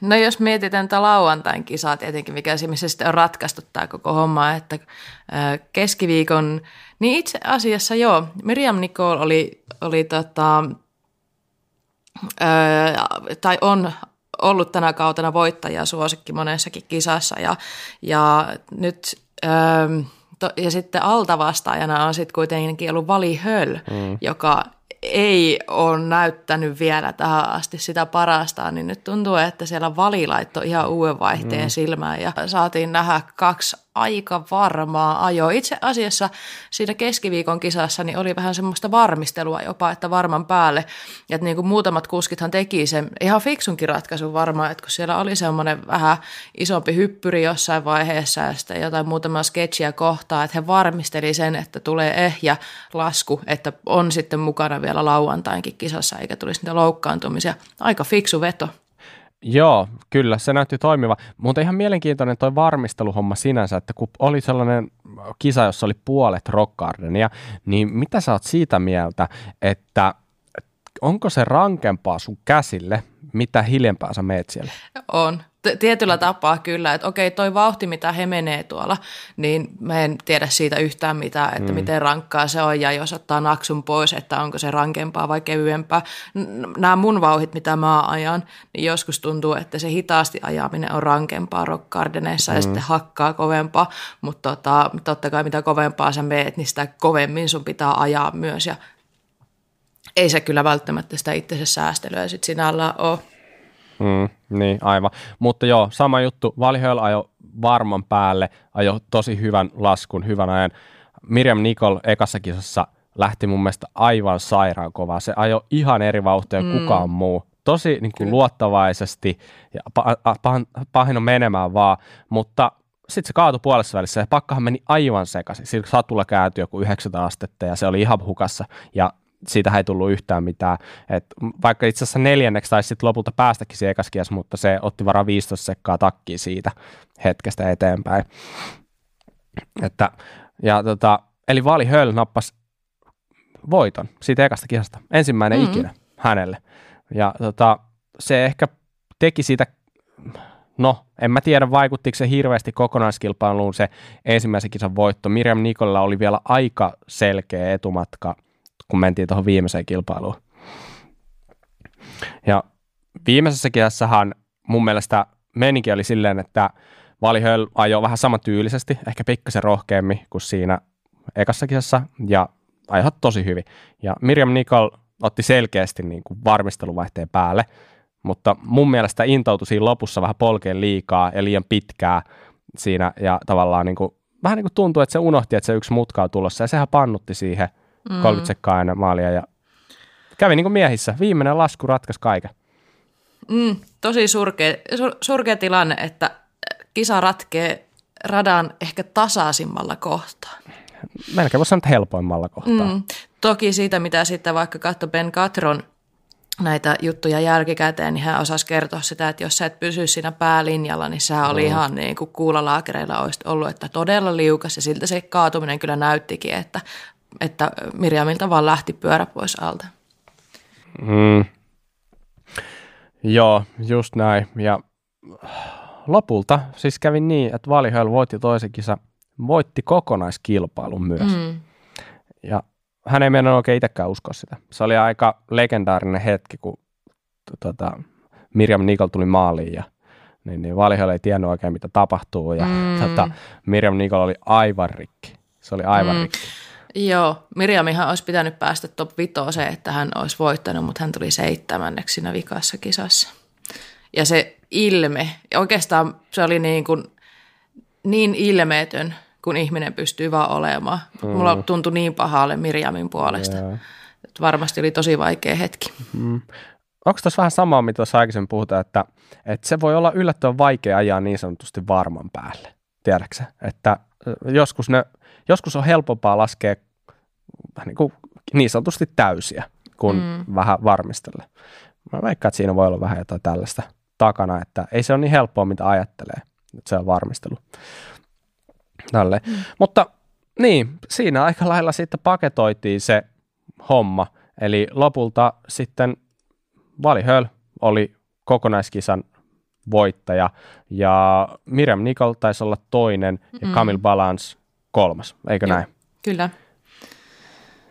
No jos mietitään tätä lauantain kisaa tietenkin, mikä missä sitten on ratkaistu tämä koko homma, että keskiviikon, niin itse asiassa joo, Miriam Nicole oli, oli tota, tai on ollut tänä kautena voittaja suosikki monessakin kisassa ja, ja nyt to, ja sitten altavastaajana on sitten kuitenkin ollut Vali Höll, mm. joka ei ole näyttänyt vielä tähän asti sitä parastaan, niin nyt tuntuu, että siellä Vali laittoi ihan uuden vaihteen mm. silmään ja saatiin nähdä kaksi aika varmaa ajoa. Itse asiassa siinä keskiviikon kisassa niin oli vähän semmoista varmistelua jopa, että varman päälle. Ja että niin kuin muutamat kuskithan teki sen ihan fiksunkin ratkaisun varmaan, että kun siellä oli semmoinen vähän isompi hyppyri jossain vaiheessa ja sitten jotain muutama sketchiä kohtaa, että he varmisteli sen, että tulee ehjä lasku, että on sitten mukana vielä lauantainkin kisassa eikä tulisi niitä loukkaantumisia. Aika fiksu veto. Joo, kyllä, se näytti toimiva. Mutta ihan mielenkiintoinen toi varmisteluhomma sinänsä, että kun oli sellainen kisa, jossa oli puolet rockgardenia, niin mitä sä oot siitä mieltä, että onko se rankempaa sun käsille, mitä hiljempaa sä meet siellä? On, tietyllä tapaa kyllä, että okei, toi vauhti, mitä he menee tuolla, niin mä en tiedä siitä yhtään mitään, että mm. miten rankkaa se on ja jos ottaa naksun pois, että onko se rankempaa vai kevyempää. Nämä mun vauhit, mitä mä ajan, niin joskus tuntuu, että se hitaasti ajaminen on rankempaa rockgardeneissa mm. ja sitten hakkaa kovempaa, mutta tota, totta kai mitä kovempaa sä meet, niin sitä kovemmin sun pitää ajaa myös ja ei se kyllä välttämättä sitä itsensä säästelyä sitten sinällään ole. Mm, niin, aivan. Mutta joo, sama juttu. Valihöl ajo varman päälle, ajo tosi hyvän laskun, hyvän ajan. Miriam Nikol ekassa kisassa lähti mun mielestä aivan sairaan kovaa. Se ajo ihan eri vauhtia kuin mm. kukaan muu. Tosi niin kuin, luottavaisesti ja pahin, pahin on menemään vaan, mutta sitten se kaatui puolessa välissä ja pakkahan meni aivan sekaisin. Sillä satulla kääntyi joku 900 astetta ja se oli ihan hukassa. Ja siitä ei tullut yhtään mitään. Et vaikka itse asiassa neljänneksi taisi sitten lopulta päästäkin siihen mutta se otti varaa 15 sekkaa takkiin siitä hetkestä eteenpäin. Että, ja tota, eli Vali Höll nappasi voiton siitä ekasta kisasta. Ensimmäinen mm-hmm. ikinä hänelle. Ja tota, se ehkä teki siitä, no en mä tiedä vaikuttiko se hirveästi kokonaiskilpailuun se ensimmäisen kisan voitto. Miriam Nikolla oli vielä aika selkeä etumatka – kun mentiin tuohon viimeiseen kilpailuun. Ja viimeisessä kisassahan mun mielestä meininki oli silleen, että Valihöl ajoi vähän samantyylisesti, ehkä pikkasen rohkeammin kuin siinä ekassa kisassa, ja ajoi tosi hyvin. Ja Miriam Nicol otti selkeästi niin kuin varmisteluvaihteen päälle, mutta mun mielestä intoutui siinä lopussa vähän polkeen liikaa ja liian pitkää siinä, ja tavallaan niin kuin, vähän niin kuin tuntui, että se unohti, että se yksi mutka on tulossa, ja sehän pannutti siihen – mm. 30 sekkaa aina maalia ja kävi niin kuin miehissä. Viimeinen lasku ratkaisi kaiken. Mm, tosi surkea, sur, surkea tilanne, että kisa ratkee radan ehkä tasaisimmalla kohtaa. Melkein voisi sanoa, helpoimmalla kohtaa. Mm. Toki siitä, mitä sitten vaikka katso Ben Katron näitä juttuja jälkikäteen, niin hän osasi kertoa sitä, että jos sä et pysy siinä päälinjalla, niin se oli mm. ihan niin kuin kuulalaakereilla olisi ollut, että todella liukas ja siltä se kaatuminen kyllä näyttikin, että että Mirjamilta vaan lähti pyörä pois alta. Mm. Joo, just näin. Ja lopulta siis kävi niin, että Valihöl voitti toisen kisa, voitti kokonaiskilpailun myös. Mm. Ja hän ei mennyt oikein itsekään uskoa sitä. Se oli aika legendaarinen hetki, kun tuota, Mirjam Nikol tuli maaliin ja niin, niin Valihöl ei tiennyt oikein, mitä tapahtuu. Ja mm. tuota, Mirjam Nikol oli aivan rikki. Se oli aivan mm. rikki. Joo, Mirjamihan olisi pitänyt päästä top vitoseen, että hän olisi voittanut, mutta hän tuli seitsemänneksi siinä vikassa kisassa. Ja se ilme, oikeastaan se oli niin, kuin, niin ilmeetön, kun ihminen pystyy vaan olemaan. Mm. Mulla tuntui niin pahalle Mirjamin puolesta. Yeah. Että varmasti oli tosi vaikea hetki. Mm. Onko tuossa vähän samaa, mitä tuossa aikaisemmin puhutaan, että, että se voi olla yllättävän vaikea ajaa niin sanotusti varman päälle, tiedätkö Että joskus ne joskus on helpompaa laskea niin, kuin niin sanotusti täysiä kuin mm. vähän varmistella. Mä veikkaan, että siinä voi olla vähän jotain tällaista takana, että ei se ole niin helppoa, mitä ajattelee, että se on varmistelu. Tälle. Mm. Mutta niin, siinä aika lailla sitten paketoitiin se homma. Eli lopulta sitten Vali Höl oli kokonaiskisan voittaja ja Miriam Nicol taisi olla toinen ja mm. Camille Balance kolmas, eikö Joo, näin? Kyllä.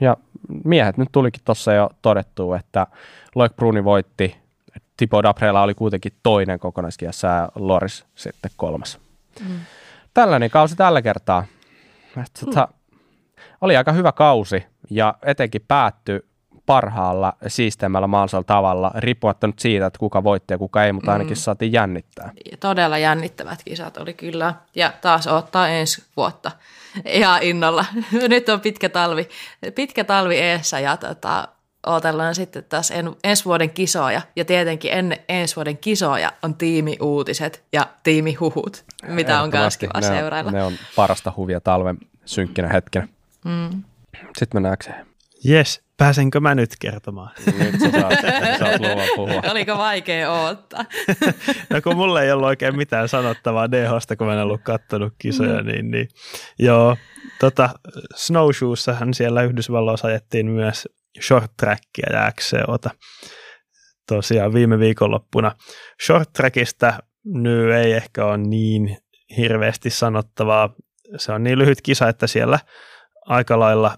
Ja miehet nyt tulikin tuossa jo todettu, että Loic Bruni voitti, Tipo Daprella oli kuitenkin toinen kokonaiskiassa ja Loris sitten kolmas. Mm. Tällainen kausi tällä kertaa. Että, mm. Oli aika hyvä kausi ja etenkin päättyi parhaalla siisteimmällä mahdollisella tavalla, riippumatta nyt siitä, että kuka voitti ja kuka ei, mutta ainakin mm. saatiin jännittää. Todella jännittävät kisat oli kyllä, ja taas ottaa ensi vuotta ihan innolla. Nyt on pitkä talvi, pitkä talvi eessä ja tota, odotellaan sitten taas en, ensi vuoden kisoja. Ja tietenkin ennen ensi vuoden kisoja on tiimiuutiset ja tiimihuhut, mitä on myös kiva ne seurailla. On, ne on parasta huvia talven synkkinä hetkenä. Mm. Sitten mennään Yes, Pääsenkö mä nyt kertomaan? Nyt sä saat, saat luvan puhua. Oliko vaikea odottaa? no kun mulle ei ollut oikein mitään sanottavaa DHsta, kun mä en ollut kattonut kisoja, mm. niin, niin joo. Tota, Snowshoessahan siellä Yhdysvalloissa ajettiin myös short trackia ja XCOta. Tosiaan viime viikonloppuna short trackista nyt ei ehkä ole niin hirveästi sanottavaa. Se on niin lyhyt kisa, että siellä aika lailla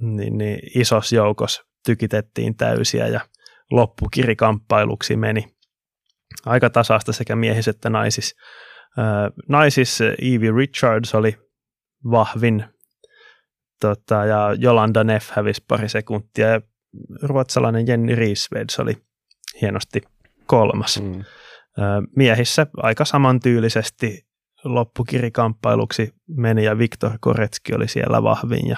niin, niin isos joukos tykitettiin täysiä ja loppukirikamppailuksi meni aika tasaista sekä miehissä että naisissa. Naisissa Evie Richards oli vahvin tota, ja Jolanda Neff hävisi pari sekuntia ja ruotsalainen Jenny Riesveds oli hienosti kolmas. Mm. Miehissä aika samantyylisesti loppukirikamppailuksi meni ja Viktor Koretski oli siellä vahvin ja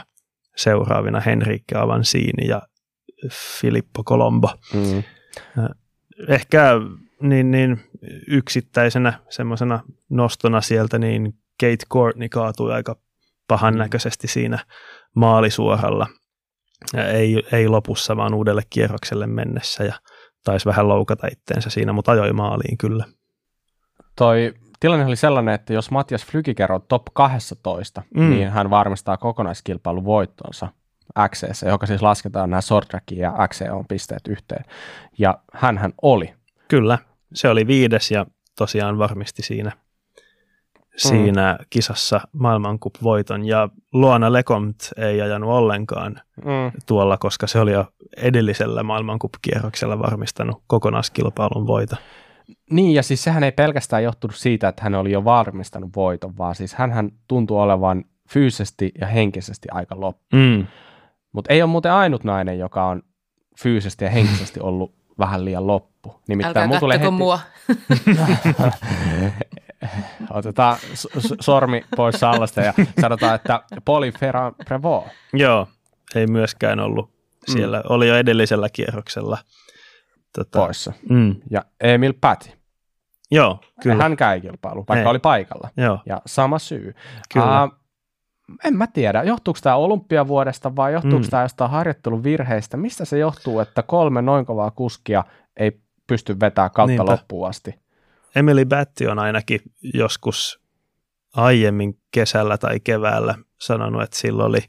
seuraavina Henrique Avansini ja Filippo Colombo. Mm. Ehkä niin, niin yksittäisenä semmoisena nostona sieltä, niin Kate Courtney kaatui aika pahan näköisesti siinä maalisuoralla. Ei, ei lopussa, vaan uudelle kierrokselle mennessä ja taisi vähän loukata itteensä siinä, mutta ajoi maaliin kyllä. Toi tilanne oli sellainen, että jos Matias Flykiker on top 12, mm. niin hän varmistaa kokonaiskilpailun voittonsa XC, joka siis lasketaan nämä Sortrakin ja XC on pisteet yhteen. Ja hän oli. Kyllä, se oli viides ja tosiaan varmisti siinä, mm. siinä kisassa maailmankup-voiton. Ja Luona Lecomt ei ajanut ollenkaan mm. tuolla, koska se oli jo edellisellä maailmankup-kierroksella varmistanut kokonaiskilpailun voiton. Niin, ja siis sehän ei pelkästään johtunut siitä, että hän oli jo varmistanut voiton, vaan siis hän tuntuu olevan fyysisesti ja henkisesti aika loppu. Mm. Mutta ei ole muuten ainut nainen, joka on fyysisesti ja henkisesti ollut vähän liian loppu. Nimittäin Älkää tulee heti... mua. Otetaan sormi pois sallasta ja sanotaan, että Poli Prevo. Joo, ei myöskään ollut siellä. Mm. Oli jo edellisellä kierroksella. Tota, Poissa. Mm. Ja Emil Päti. Joo, kyllä. Hän käy kilpailu, vaikka ei. oli paikalla. Joo. Ja sama syy. Kyllä. Uh, en mä tiedä, johtuuko tämä olympiavuodesta vai johtuuko mm. tämä jostain harjoitteluvirheistä. Mistä se johtuu, että kolme noin kovaa kuskia ei pysty vetämään kautta Niinpä. loppuun asti? Emily Batti on ainakin joskus aiemmin kesällä tai keväällä sanonut, että silloin oli,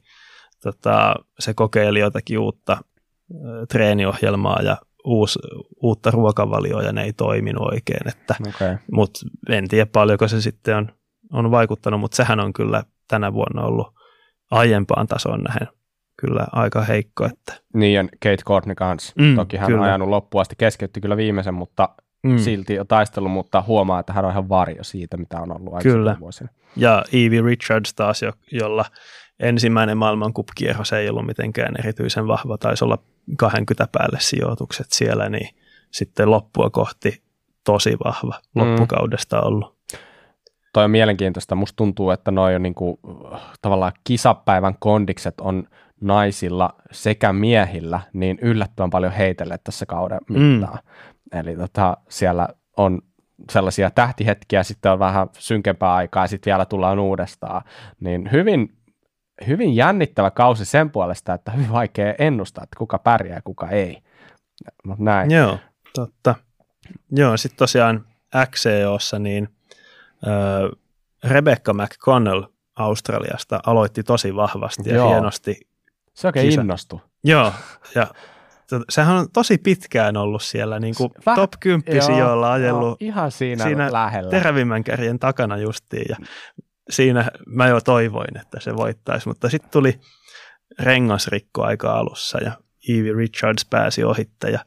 tota, se kokeili jotakin uutta treeniohjelmaa ja uusi, uutta ruokavalioa ja ne ei toiminut oikein. Että, okay. Mutta en tiedä paljonko se sitten on, on vaikuttanut, mutta sehän on kyllä tänä vuonna ollut aiempaan tasoon nähen kyllä aika heikko. Että. Niin, ja Kate Courtney kanssa. Mm, Toki hän kyllä. on ajanut loppuun asti, keskeytti kyllä viimeisen, mutta mm. silti jo taistelu, mutta huomaa, että hän on ihan varjo siitä, mitä on ollut Kyllä. vuosina. Ja Evie Richards taas, jo, jolla ensimmäinen maailmankupkierros ei ollut mitenkään erityisen vahva, taisi olla 20 päälle sijoitukset siellä, niin sitten loppua kohti tosi vahva mm. loppukaudesta ollut toi on mielenkiintoista. Musta tuntuu, että noi on niinku, tavallaan kisapäivän kondikset on naisilla sekä miehillä niin yllättävän paljon heitelle tässä kauden mm. mittaan. Mm. Eli tota, siellä on sellaisia tähtihetkiä, sitten on vähän synkempää aikaa ja sitten vielä tullaan uudestaan. Niin hyvin, hyvin jännittävä kausi sen puolesta, että hyvin vaikea ennustaa, että kuka pärjää ja kuka ei. Mut näin. Joo, totta. Joo, sitten tosiaan XCOssa niin Rebecca McConnell Australiasta aloitti tosi vahvasti ja Joo. hienosti. Se oikein kisa. innostui. Joo, ja sehän on tosi pitkään ollut siellä niin kuin Väh, top 10 sijoilla ajellut joo, ihan siinä, siinä lähellä. terävimmän kärjen takana justiin ja siinä mä jo toivoin, että se voittaisi, mutta sitten tuli rengasrikko aika alussa ja Evie Richards pääsi ohitte ja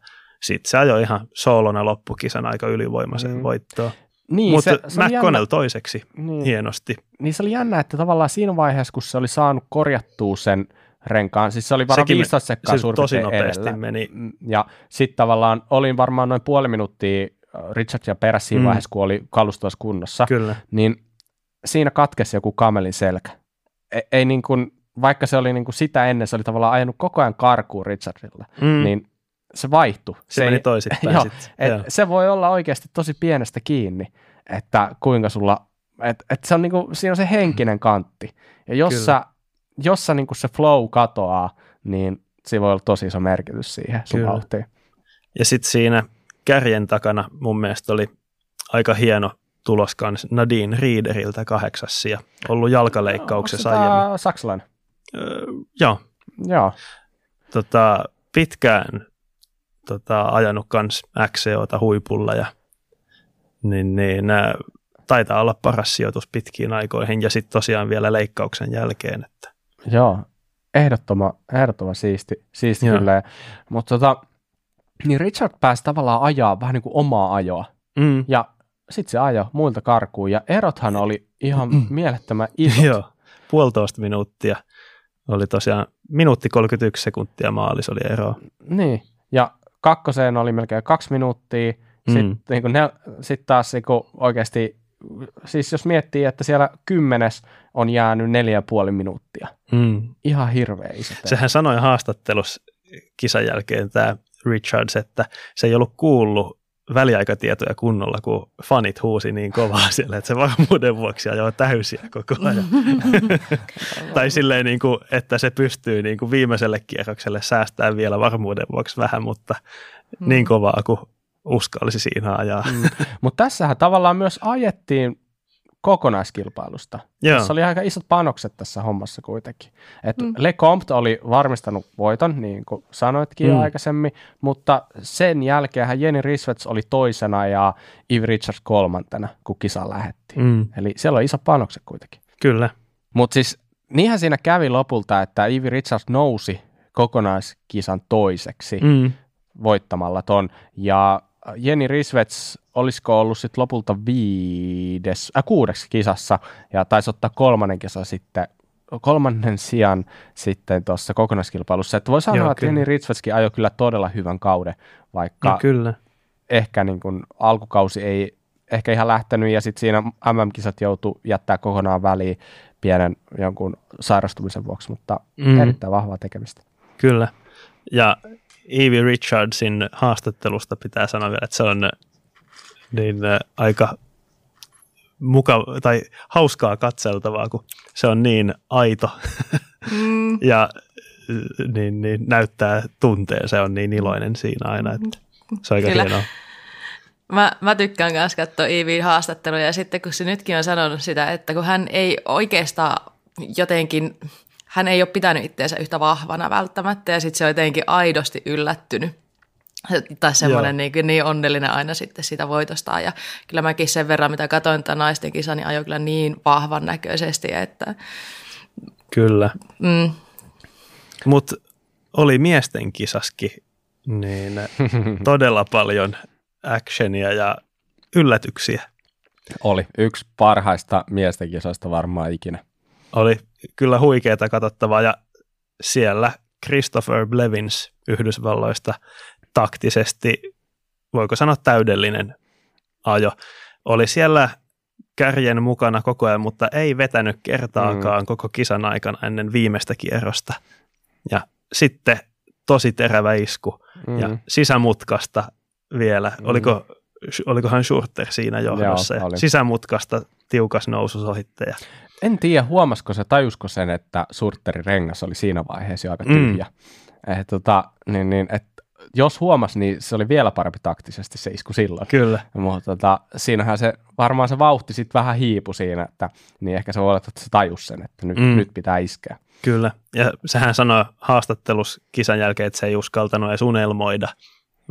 sitten se ajoi ihan soolona loppukisan aika ylivoimaisen mm. voittoon. Niin, Mutta se, se McConnell toiseksi niin. hienosti. Niin se oli jännä, että tavallaan siinä vaiheessa, kun se oli saanut korjattua sen renkaan, siis se oli varmaan 15 sekkaa suurin tosi nopeasti edellä. meni. Mm, ja sitten tavallaan olin varmaan noin puoli minuuttia äh, Richardsia perässä siinä mm. vaiheessa, kun oli kalustuessa kunnossa. Kyllä. Niin siinä katkesi joku kamelin selkä. Ei, ei niin kuin, vaikka se oli niin kuin sitä ennen, se oli tavallaan ajanut koko ajan karkuun Richardilla, mm. niin se vaihtui. Se, se meni toisinpäin joo, et Se voi olla oikeasti tosi pienestä kiinni, että kuinka sulla, että et se on niinku, siinä on se henkinen kantti. Ja jos sä, jos sä niinku se flow katoaa, niin se voi olla tosi iso merkitys siihen sun vauhtiin. Ja sitten siinä kärjen takana mun mielestä oli aika hieno tulos kans Nadine Riederiltä kahdeksas ja ollut jalkaleikkauksessa aiemmin. saksalainen? Öö, joo. Joo. Tota, pitkään tota, ajanut kans XCOta huipulla ja niin, niin nämä taitaa olla paras sijoitus pitkiin aikoihin ja sitten tosiaan vielä leikkauksen jälkeen. Että. Joo, ehdottoman, ehdottoman siisti, siisti kyllä. Mutta tota, niin Richard pääsi tavallaan ajaa vähän niin kuin omaa ajoa. Mm. Ja sitten se ajo muilta karkuun ja erothan oli ihan mielettömän isot. Joo, puolitoista minuuttia oli tosiaan minuutti 31 sekuntia maalis oli eroa. Niin, ja kakkoseen oli melkein kaksi minuuttia. Sitten mm. niin sit taas niin oikeasti, siis jos miettii, että siellä kymmenes on jäänyt neljä ja puoli minuuttia. Mm. Ihan hirveä iso. Sehän sanoi haastattelussa kisan jälkeen tämä Richards, että se ei ollut kuullut väliaikatietoja kunnolla, kun fanit huusi niin kovaa siellä, että se varmuuden vuoksi ajoi täysiä koko ajan. tai silleen, niin kuin, että se pystyy niin kuin viimeiselle kierrokselle säästämään vielä varmuuden vuoksi vähän, mutta mm. niin kovaa kuin uskalsi siinä ajaa. Mm. Mutta tässähän tavallaan myös ajettiin kokonaiskilpailusta. Joo. Tässä oli aika isot panokset tässä hommassa kuitenkin. Et mm. Le Comte oli varmistanut voiton, niin kuin sanoitkin mm. jo aikaisemmin, mutta sen jälkeen Jenny Risvets oli toisena ja Eve Richards kolmantena, kun kisa lähetti. Mm. Eli siellä oli iso panokset kuitenkin. Kyllä. Mutta siis niinhän siinä kävi lopulta, että Ivy Richards nousi kokonaiskisan toiseksi mm. voittamalla ton, ja Jenny Risvets olisiko ollut sitten lopulta viides, äh, kuudeksi kisassa ja taisi ottaa kolmannen kisa sitten kolmannen sijan sitten tuossa kokonaiskilpailussa. Että voi sanoa, Joo, että Jenny Risvetskin ajoi kyllä todella hyvän kauden, vaikka no, kyllä. ehkä niin kuin alkukausi ei ehkä ihan lähtenyt ja sitten siinä MM-kisat joutui jättää kokonaan väliin pienen jonkun sairastumisen vuoksi, mutta mm. erittäin vahvaa tekemistä. Kyllä. Ja Evie Richardsin haastattelusta pitää sanoa vielä, että se on niin äh, aika mukava tai hauskaa katseltavaa, kun se on niin aito mm. ja äh, niin, niin, näyttää tunteen. Se on niin iloinen siinä aina, että se on aika Kyllä. hienoa. Mä, mä tykkään myös katsoa Iiviin haastatteluja ja sitten kun se nytkin on sanonut sitä, että kun hän ei oikeastaan jotenkin, hän ei ole pitänyt itseensä yhtä vahvana välttämättä ja sitten se on jotenkin aidosti yllättynyt tai semmoinen niin, niin onnellinen aina sitten sitä voitosta. Ja kyllä mäkin sen verran, mitä katsoin tätä naisten kisa, niin ajoi kyllä niin vahvan näköisesti, että... Kyllä. Mm. Mutta oli miesten kisaskin niin todella paljon actionia ja yllätyksiä. Oli yksi parhaista miesten kisoista varmaan ikinä. Oli kyllä huikeaa katsottavaa ja siellä Christopher Blevins Yhdysvalloista taktisesti, voiko sanoa täydellinen ajo. Oli siellä kärjen mukana koko ajan, mutta ei vetänyt kertaakaan mm. koko kisan aikana ennen viimeistä kierrosta. Ja sitten tosi terävä isku mm. ja sisämutkasta vielä. Mm. Oliko, olikohan Schurter siinä johdossa? Joo, sisämutkasta tiukas nousu ohittaja. En tiedä, huomasiko se, tajusko sen, että Surterin rengas oli siinä vaiheessa jo aika mm. tyhjä. Mm. Et, tota, niin, niin, et jos huomasi, niin se oli vielä parempi taktisesti se isku silloin. Kyllä. Mutta tota, siinähän se, varmaan se vauhti sitten vähän hiipu siinä, että niin ehkä se voi olla, että se tajus sen, että nyt, mm. nyt pitää iskeä. Kyllä, ja sehän sanoi haastattelussa kisan jälkeen, että se ei uskaltanut edes unelmoida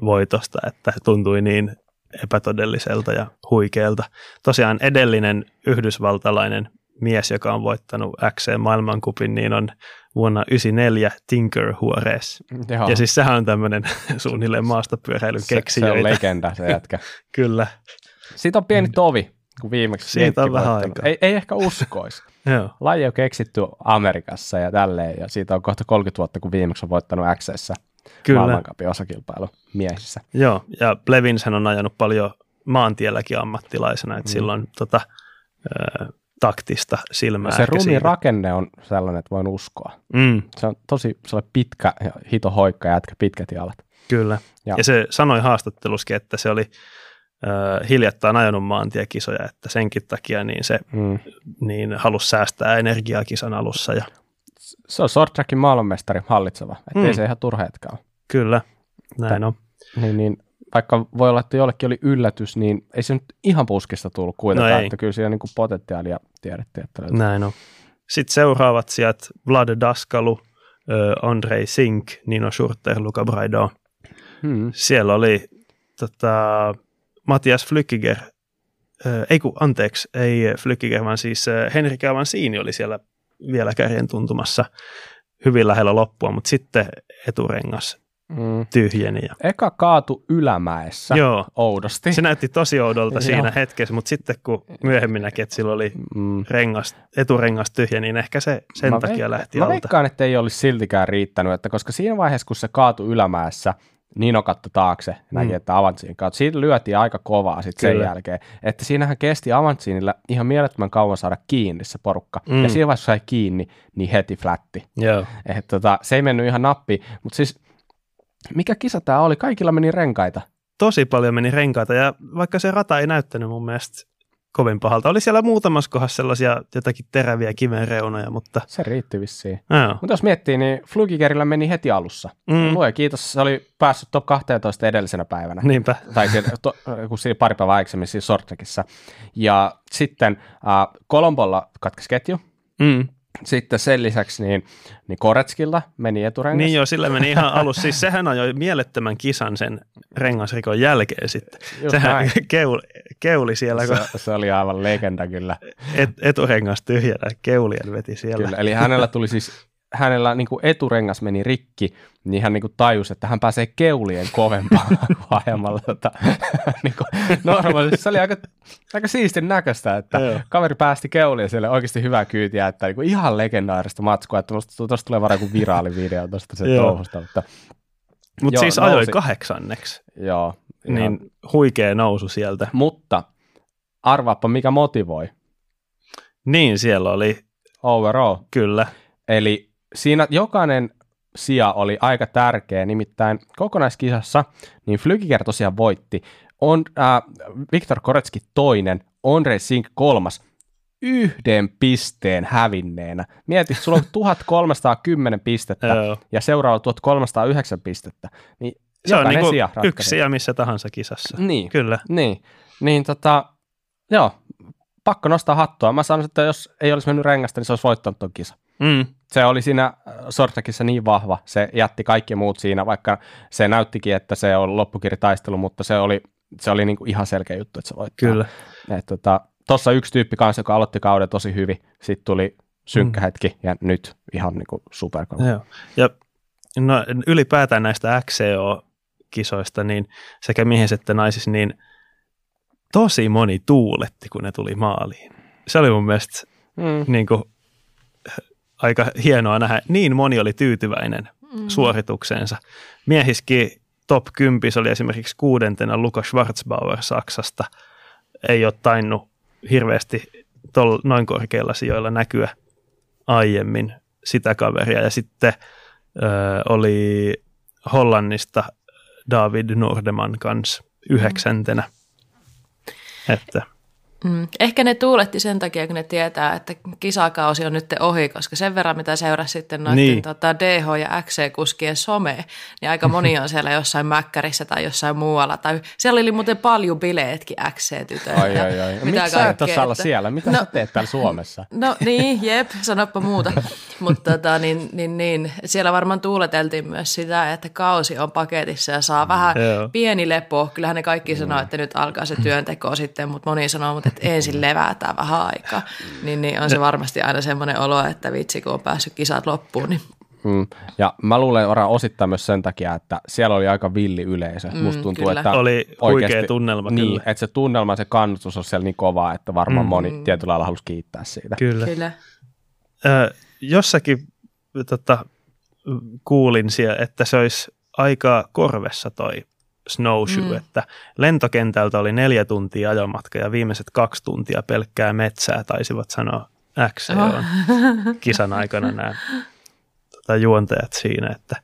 voitosta, että tuntui niin epätodelliselta ja huikealta. Tosiaan edellinen yhdysvaltalainen mies, joka on voittanut XC maailmankupin, niin on vuonna 1994 Tinker Juarez. Joo. Ja siis sehän on tämmöinen suunnilleen maastopyöräilyn keksijöitä. Se, se on legenda se jätkä. Kyllä. Siitä on pieni tovi, kun viimeksi Siitä on vähän aikaa. Ei, ei ehkä uskoisi. Joo. Laji on keksitty Amerikassa ja tälleen, ja siitä on kohta 30 vuotta, kun viimeksi on voittanut XC maailmankapin osakilpailu miehissä. Joo, ja Blevinshän on ajanut paljon maantielläkin ammattilaisena, että mm. silloin tota, taktista silmää. Se ruumiin rakenne on sellainen, että voin uskoa. Mm. Se on tosi se on pitkä ja hito hoikka ja jätkä pitkät jalat. Kyllä. Ja, ja se sanoi haastatteluskin, että se oli äh, hiljattain ajanut maantiekisoja, että senkin takia niin se mm. niin halusi säästää energiaa kisan alussa. Ja... Se on short trackin maailmanmestari hallitseva, ettei mm. se ihan turha. Kyllä, näin on. Niin, niin vaikka voi olla, että jollekin oli yllätys, niin ei se nyt ihan puskista tullut kuitenkaan, no että kyllä siellä niin kuin potentiaalia tiedettiin, että löytyy. Näin on. Sitten seuraavat sieltä Vlad Daskalu, Andrei Sink, Nino Schurter, Luca Braido. Hmm. Siellä oli tota, Matias Flykiger ei kun anteeksi, ei Flykiger, vaan siis Henrik Avansini oli siellä vielä kärjen tuntumassa hyvin lähellä loppua, mutta sitten eturengas mm. tyhjeni. Ja... Eka kaatu ylämäessä Joo. oudosti. Se näytti tosi oudolta siinä hetkessä, mutta sitten kun myöhemmin näki, että sillä oli mm. rengas, eturengas tyhjä, niin ehkä se sen mä takia veik- lähti mä alta. Mä veikkaan, että ei olisi siltikään riittänyt, että koska siinä vaiheessa, kun se kaatu ylämäessä, Nino katto taakse, näki, mm. että Avantsiin kautta. Siitä lyötiin aika kovaa sitten sen jälkeen. Että siinähän kesti Avantsiinilla ihan mielettömän kauan saada kiinni se porukka. Mm. Ja siinä vaiheessa sai kiinni, niin heti flätti. Joo. Et tota, se ei mennyt ihan nappi. Mutta siis mikä kisa tämä oli? Kaikilla meni renkaita. Tosi paljon meni renkaita ja vaikka se rata ei näyttänyt mun mielestä kovin pahalta. Oli siellä muutamassa kohdassa sellaisia jotakin teräviä kiven reunoja, mutta... Se riitti vissiin. Mutta jos miettii, niin Flugigerillä meni heti alussa. Mm. Luoja kiitos, se oli päässyt top 12 edellisenä päivänä. Niinpä. Tai to, kun siinä pari päivää aikaisemmin siinä Sortrekissa. Ja sitten äh, Kolombolla katkesi ketju. Mm. Sitten sen lisäksi niin, niin Koretskilla meni eturengas. Niin joo, sillä meni ihan alussa. Siis sehän jo mielettömän kisan sen rengasrikon jälkeen sitten. Just sehän keuli, keuli siellä. Se, kun se oli aivan legenda kyllä. Et, eturengas tyhjänä, keulien veti siellä. Kyllä, eli hänellä tuli siis hänellä niin kuin eturengas meni rikki, niin hän niin kuin tajusi, että hän pääsee keulien kovempaan ajamalla. Tota, niin kuin, normaalisti se oli aika, aika siistin näköistä, että Joo. kaveri päästi keulien siellä oikeasti hyvää kyytiä, että niin kuin ihan legendaarista matskua, että tuosta tulee varmaan kuin viraali video tuosta se touhusta. Mutta Mut siis ajoi nousi. kahdeksanneksi. Joo. Niin huikea nousu sieltä. Mutta arvaappa mikä motivoi. Niin, siellä oli. Overall. Kyllä. Eli siinä jokainen sija oli aika tärkeä, nimittäin kokonaiskisassa niin Flygiger tosiaan voitti, on äh, Viktor Koretski toinen, Andre Sink kolmas, yhden pisteen hävinneenä. Mieti, sulla on 1310 pistettä ja seuraava 1309 pistettä. Niin se on niin sija yksi sija missä tahansa kisassa. Niin, Kyllä. Niin, niin tota, joo, pakko nostaa hattua. Mä sanoisin, että jos ei olisi mennyt rengasta, niin se olisi voittanut tuon kisa. Mm. Se oli siinä äh, Sortakissa niin vahva, se jätti kaikki muut siinä, vaikka se näyttikin, että se on loppukirjataistelu, mutta se oli, se oli niinku ihan selkeä juttu, että se voittaa. Kyllä. Tuossa tota, yksi tyyppi kanssa, joka aloitti kauden tosi hyvin, sitten tuli synkkä mm. hetki ja nyt ihan niinku superkova. Joo. Ja no, ylipäätään näistä XCO-kisoista, niin sekä miehissä että naisissa, niin tosi moni tuuletti, kun ne tuli maaliin. Se oli mun mielestä mm. niin kuin, aika hienoa nähdä. Niin moni oli tyytyväinen mm. suoritukseensa. Miehiski top 10 oli esimerkiksi kuudentena Lukas Schwarzbauer Saksasta. Ei ole tainnut hirveästi tol, noin korkeilla sijoilla näkyä aiemmin sitä kaveria. Ja sitten ö, oli Hollannista David Nordeman kanssa yhdeksäntenä. Mm. Että Mm. Ehkä ne tuuletti sen takia, kun ne tietää, että kisakausi on nyt ohi, koska sen verran, mitä seurasi sitten noiden niin. tota, DH- ja XC-kuskien some, niin aika moni on siellä jossain mäkkärissä tai jossain muualla. Tai siellä oli muuten paljon bileetkin XC-tytöillä. Ai, ai, ai. Mitä Miksi sä et olla siellä? Mitä no, sä teet täällä Suomessa? No niin, jep, sanoppa muuta. Mutta tota, niin, niin, niin, siellä varmaan tuuleteltiin myös sitä, että kausi on paketissa ja saa vähän Joo. pieni lepo. Kyllähän ne kaikki sanoo, että nyt alkaa se työnteko sitten, mutta moni sanoo, mutta että ensin levätään vähän aikaa, niin, niin on se varmasti aina semmoinen olo, että vitsi kun on päässyt kisat loppuun, niin Mm. Ja mä luulen ora osittain myös sen takia, että siellä oli aika villi yleisö. Mm, Musta tuntuu, kyllä. että oli huikea tunnelma. Niin, kyllä. että se tunnelma, se kannustus on siellä niin kova, että varmaan mm. moni tietyllä lailla halusi kiittää siitä. Kyllä. kyllä. Ö, jossakin tota, kuulin siellä, että se olisi aika korvessa toi snowshoe, mm. että lentokentältä oli neljä tuntia ajomatka ja viimeiset kaksi tuntia pelkkää metsää, taisivat sanoa X oh. kisan aikana nämä tota, juontajat siinä, että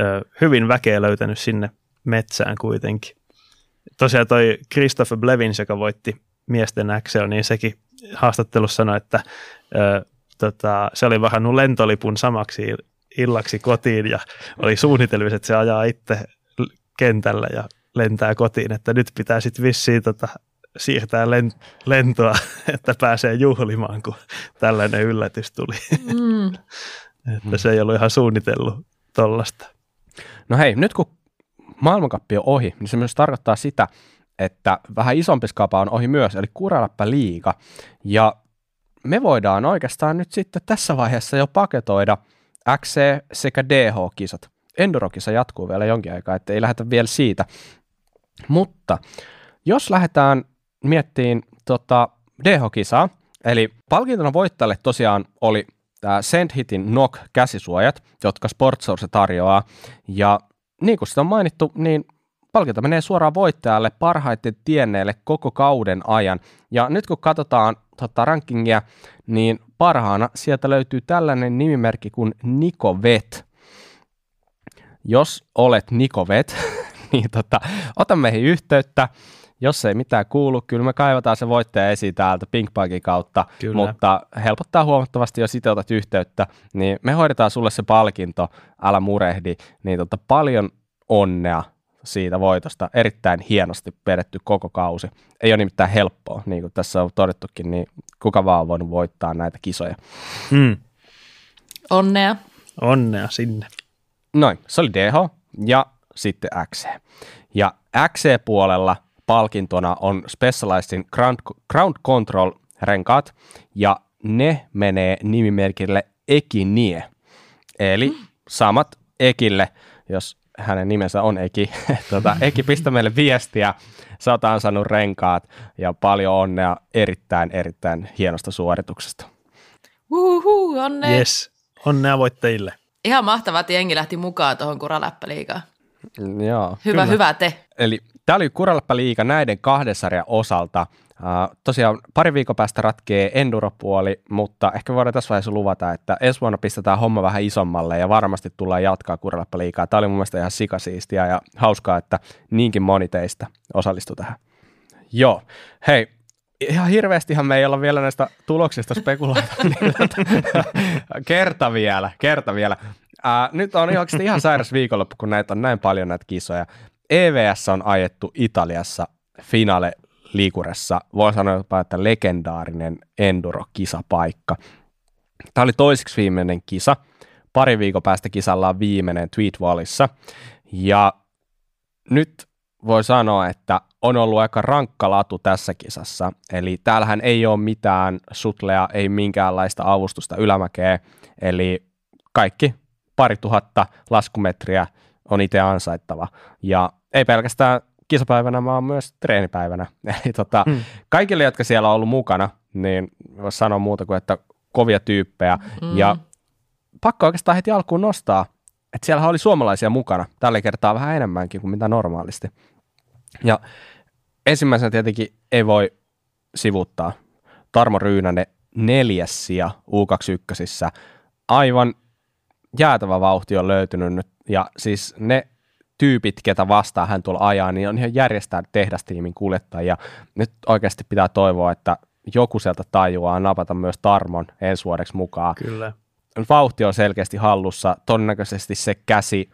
ö, hyvin väkeä löytänyt sinne metsään kuitenkin. Tosiaan toi Christopher Blevins, joka voitti miesten X, niin sekin haastattelussa sanoi, että ö, tota, se oli varannut lentolipun samaksi illaksi kotiin ja oli suunnitelmissa, että se ajaa itse kentällä ja lentää kotiin, että nyt pitää sitten vissiin tota, siirtää lentoa, että pääsee juhlimaan, kun tällainen yllätys tuli. Mm. että se ei ollut ihan suunnitellut tollasta. No hei, nyt kun maailmankappi on ohi, niin se myös tarkoittaa sitä, että vähän isompi skapa on ohi myös, eli Kuraläppä liiga. Ja me voidaan oikeastaan nyt sitten tässä vaiheessa jo paketoida XC sekä DH-kisat. Endurokisa jatkuu vielä jonkin aikaa, että ei lähdetä vielä siitä. Mutta jos lähdetään miettiin tota DH-kisaa, eli palkintona voittajalle tosiaan oli tämä Sendhitin NOC käsisuojat, jotka Sportsource tarjoaa, ja niin kuin sitä on mainittu, niin palkinto menee suoraan voittajalle parhaiten tienneelle koko kauden ajan. Ja nyt kun katsotaan tota, rankingia, niin parhaana sieltä löytyy tällainen nimimerkki kuin Niko Vet. Jos olet Niko Vet, niin tota, ota meihin yhteyttä. Jos ei mitään kuulu, kyllä me kaivataan se voittaja esiin täältä Pinkpagin kautta, kyllä. mutta helpottaa huomattavasti, jos itse otat yhteyttä, niin me hoidetaan sulle se palkinto, älä murehdi, niin tota, paljon onnea siitä voitosta. Erittäin hienosti vedetty koko kausi. Ei ole nimittäin helppoa, niin kuin tässä on todettukin, niin kuka vaan on voinut voittaa näitä kisoja. Mm. Onnea. Onnea sinne. Noin, se oli DH ja sitten XC. Ja XC-puolella palkintona on Specializedin Ground, Ground Control renkaat, ja ne menee nimimerkille Ekinie. Eli samat Ekille, jos hänen nimensä on Eki. tota, Eki, pistä meille viestiä. Sä oot ansainnut renkaat ja paljon onnea erittäin, erittäin hienosta suorituksesta. Uhuhu, onnea. Yes, onnea voittajille. Ihan mahtavaa, että jengi lähti mukaan tuohon kuraläppäliigaan. Joo. Hyvä, kyllä. hyvä te. Eli tämä oli Kuraläppä-liiga näiden kahden sarjan osalta. Uh, tosiaan pari viikon päästä ratkee enduropuoli, mutta ehkä voidaan tässä vaiheessa luvata, että ensi vuonna pistetään homma vähän isommalle ja varmasti tullaan jatkaa Kuraläppä-liigaa. Tämä oli mun mielestä ihan sikasiistiä ja hauskaa, että niinkin moni teistä osallistui tähän. Joo, hei, ihan hirveästihan me ei olla vielä näistä tuloksista spekuloita. Niin kerta vielä, kerta vielä. Ää, nyt on oikeasti ihan sairas viikonloppu, kun näitä on näin paljon näitä kisoja. EVS on ajettu Italiassa finale liikuressa, voi sanoa jopa, että legendaarinen enduro-kisapaikka. Tämä oli toiseksi viimeinen kisa. Pari viikon päästä kisalla on viimeinen Tweet Wallissa. Ja nyt voi sanoa, että on ollut aika rankka latu tässä kisassa. Eli täällähän ei ole mitään sutlea, ei minkäänlaista avustusta ylämäkeä. Eli kaikki pari tuhatta laskumetriä on itse ansaittava. Ja ei pelkästään kisapäivänä, vaan myös treenipäivänä. Eli tota, mm. kaikille, jotka siellä on ollut mukana, niin voisi sanoa muuta kuin, että kovia tyyppejä. Mm. Ja pakko oikeastaan heti alkuun nostaa, että siellä oli suomalaisia mukana. Tällä kertaa vähän enemmänkin kuin mitä normaalisti. Ja ensimmäisenä tietenkin ei voi sivuttaa Tarmo Ryynänen neljäs sija U21. Aivan jäätävä vauhti on löytynyt nyt. Ja siis ne tyypit, ketä vastaan hän tuolla ajaa, niin on ihan järjestää tehdastiimin kuljettajia. Nyt oikeasti pitää toivoa, että joku sieltä tajuaa napata myös Tarmon ensi vuodeksi mukaan. Kyllä. Vauhti on selkeästi hallussa, todennäköisesti se käsi,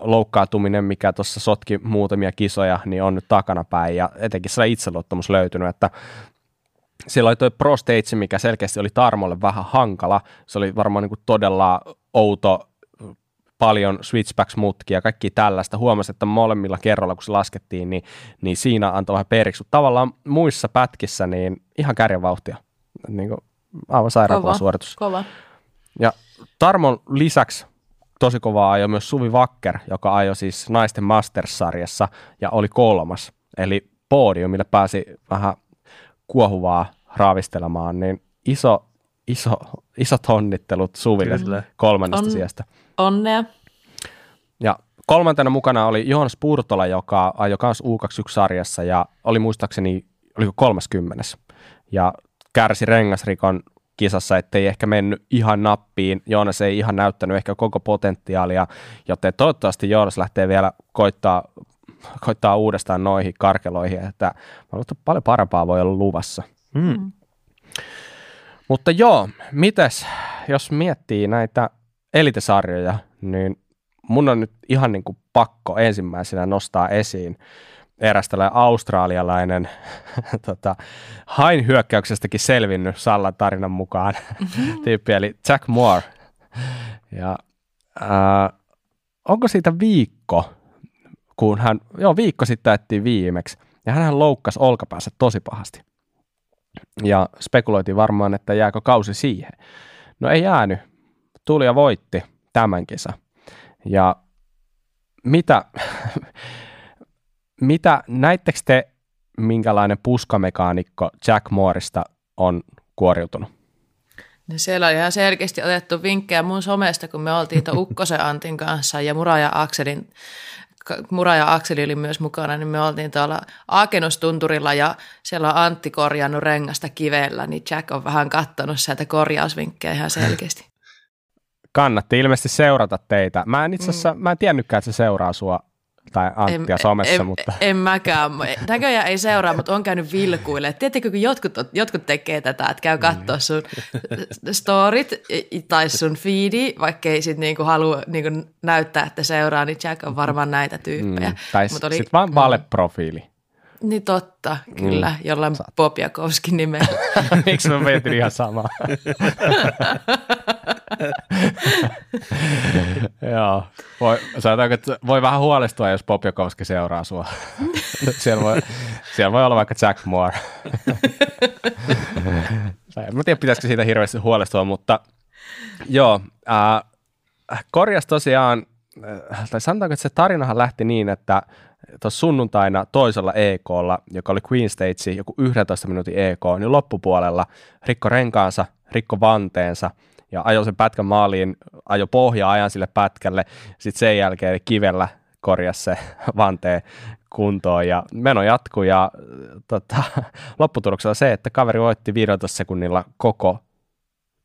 loukkaantuminen, mikä tuossa sotki muutamia kisoja, niin on nyt takanapäin ja etenkin se itseluottamus löytynyt, että siellä oli tuo Pro Stage, mikä selkeästi oli Tarmolle vähän hankala. Se oli varmaan niin kuin todella outo, paljon switchbacks-mutkia ja kaikki tällaista. Huomasi, että molemmilla kerralla, kun se laskettiin, niin, niin siinä antoi vähän periksi. Tavallaan muissa pätkissä niin ihan kärjevauhtia. Niin kuin aivan sairaan suoritus. Kova. Ja Tarmon lisäksi tosi kovaa ajoi myös Suvi Vakker, joka ajoi siis naisten Masters-sarjassa ja oli kolmas. Eli podiumille pääsi vähän kuohuvaa raavistelemaan, niin iso, iso, isot onnittelut Suville Kyllä. kolmannesta On, sijasta. Onnea. Ja kolmantena mukana oli Johannes Purtola, joka ajoi myös U21-sarjassa ja oli muistaakseni, oliko 30. Ja kärsi rengasrikon kisassa, ettei ehkä mennyt ihan nappiin. Joonas ei ihan näyttänyt ehkä koko potentiaalia, joten toivottavasti Joonas lähtee vielä koittaa, koittaa uudestaan noihin karkeloihin, että paljon parempaa voi olla luvassa. Mm. Mutta joo, mites, jos miettii näitä elitesarjoja, niin mun on nyt ihan niin kuin pakko ensimmäisenä nostaa esiin eräs tällainen australialainen tota, hain hyökkäyksestäkin selvinnyt Sallan tarinan mukaan mm-hmm. tyyppi, eli Jack Moore. Ja ää, onko siitä viikko, kun hän, joo viikko sitten ajettiin viimeksi, ja hän loukkasi olkapäässä tosi pahasti. Ja spekuloitiin varmaan, että jääkö kausi siihen. No ei jäänyt. Tuli ja voitti tämän kesä. Ja mitä, mitä näittekö te, minkälainen puskamekaanikko Jack Moorista on kuoriutunut? No siellä on ihan selkeästi otettu vinkkejä mun somesta, kun me oltiin tuon Ukkosen Antin kanssa ja Mura ja Akselin Mura ja Akseli oli myös mukana, niin me oltiin tuolla Aakenustunturilla ja siellä on Antti korjannut rengasta kivellä, niin Jack on vähän kattonut sieltä korjausvinkkejä ihan selkeästi. Kannatti ilmeisesti seurata teitä. Mä en itse asiassa, mm. mä en tiennytkään, että se seuraa sua tai Anttia en, somessa, en, mutta... En mäkään. Näköjään ei seuraa, mutta on käynyt vilkuille. Tiedättekö, kun jotkut, jotkut tekee tätä, että käy katsoa sun storit tai sun feedi, vaikka ei sitten niinku halua niinku näyttää, että seuraa, niin Jack on varmaan näitä tyyppejä. Mm, tai sitten vaan mm. valeprofiili. Niin totta, kyllä, mm. jollain Saat. Popjakovskin nimellä. Miksi mä mietin ihan samaa? Joo, voi, sanotaanko, että voi vähän huolestua, jos Popjakovski seuraa sua. siellä, voi, siellä voi olla vaikka Jack Moore. en tiedä, pitäisikö siitä hirveästi huolestua, mutta joo, äh, korjas tosiaan, äh, tai sanotaanko, että se tarinahan lähti niin, että tuossa sunnuntaina toisella EKlla, joka oli Queen Stage, joku 11 minuutin EK, niin loppupuolella rikko renkaansa, rikko vanteensa ja ajoi sen pätkän maaliin, ajo pohja ajan sille pätkälle, sitten sen jälkeen kivellä korjasi se vanteen kuntoon ja meno jatkui ja tota, lopputuloksella se, että kaveri voitti 15 sekunnilla koko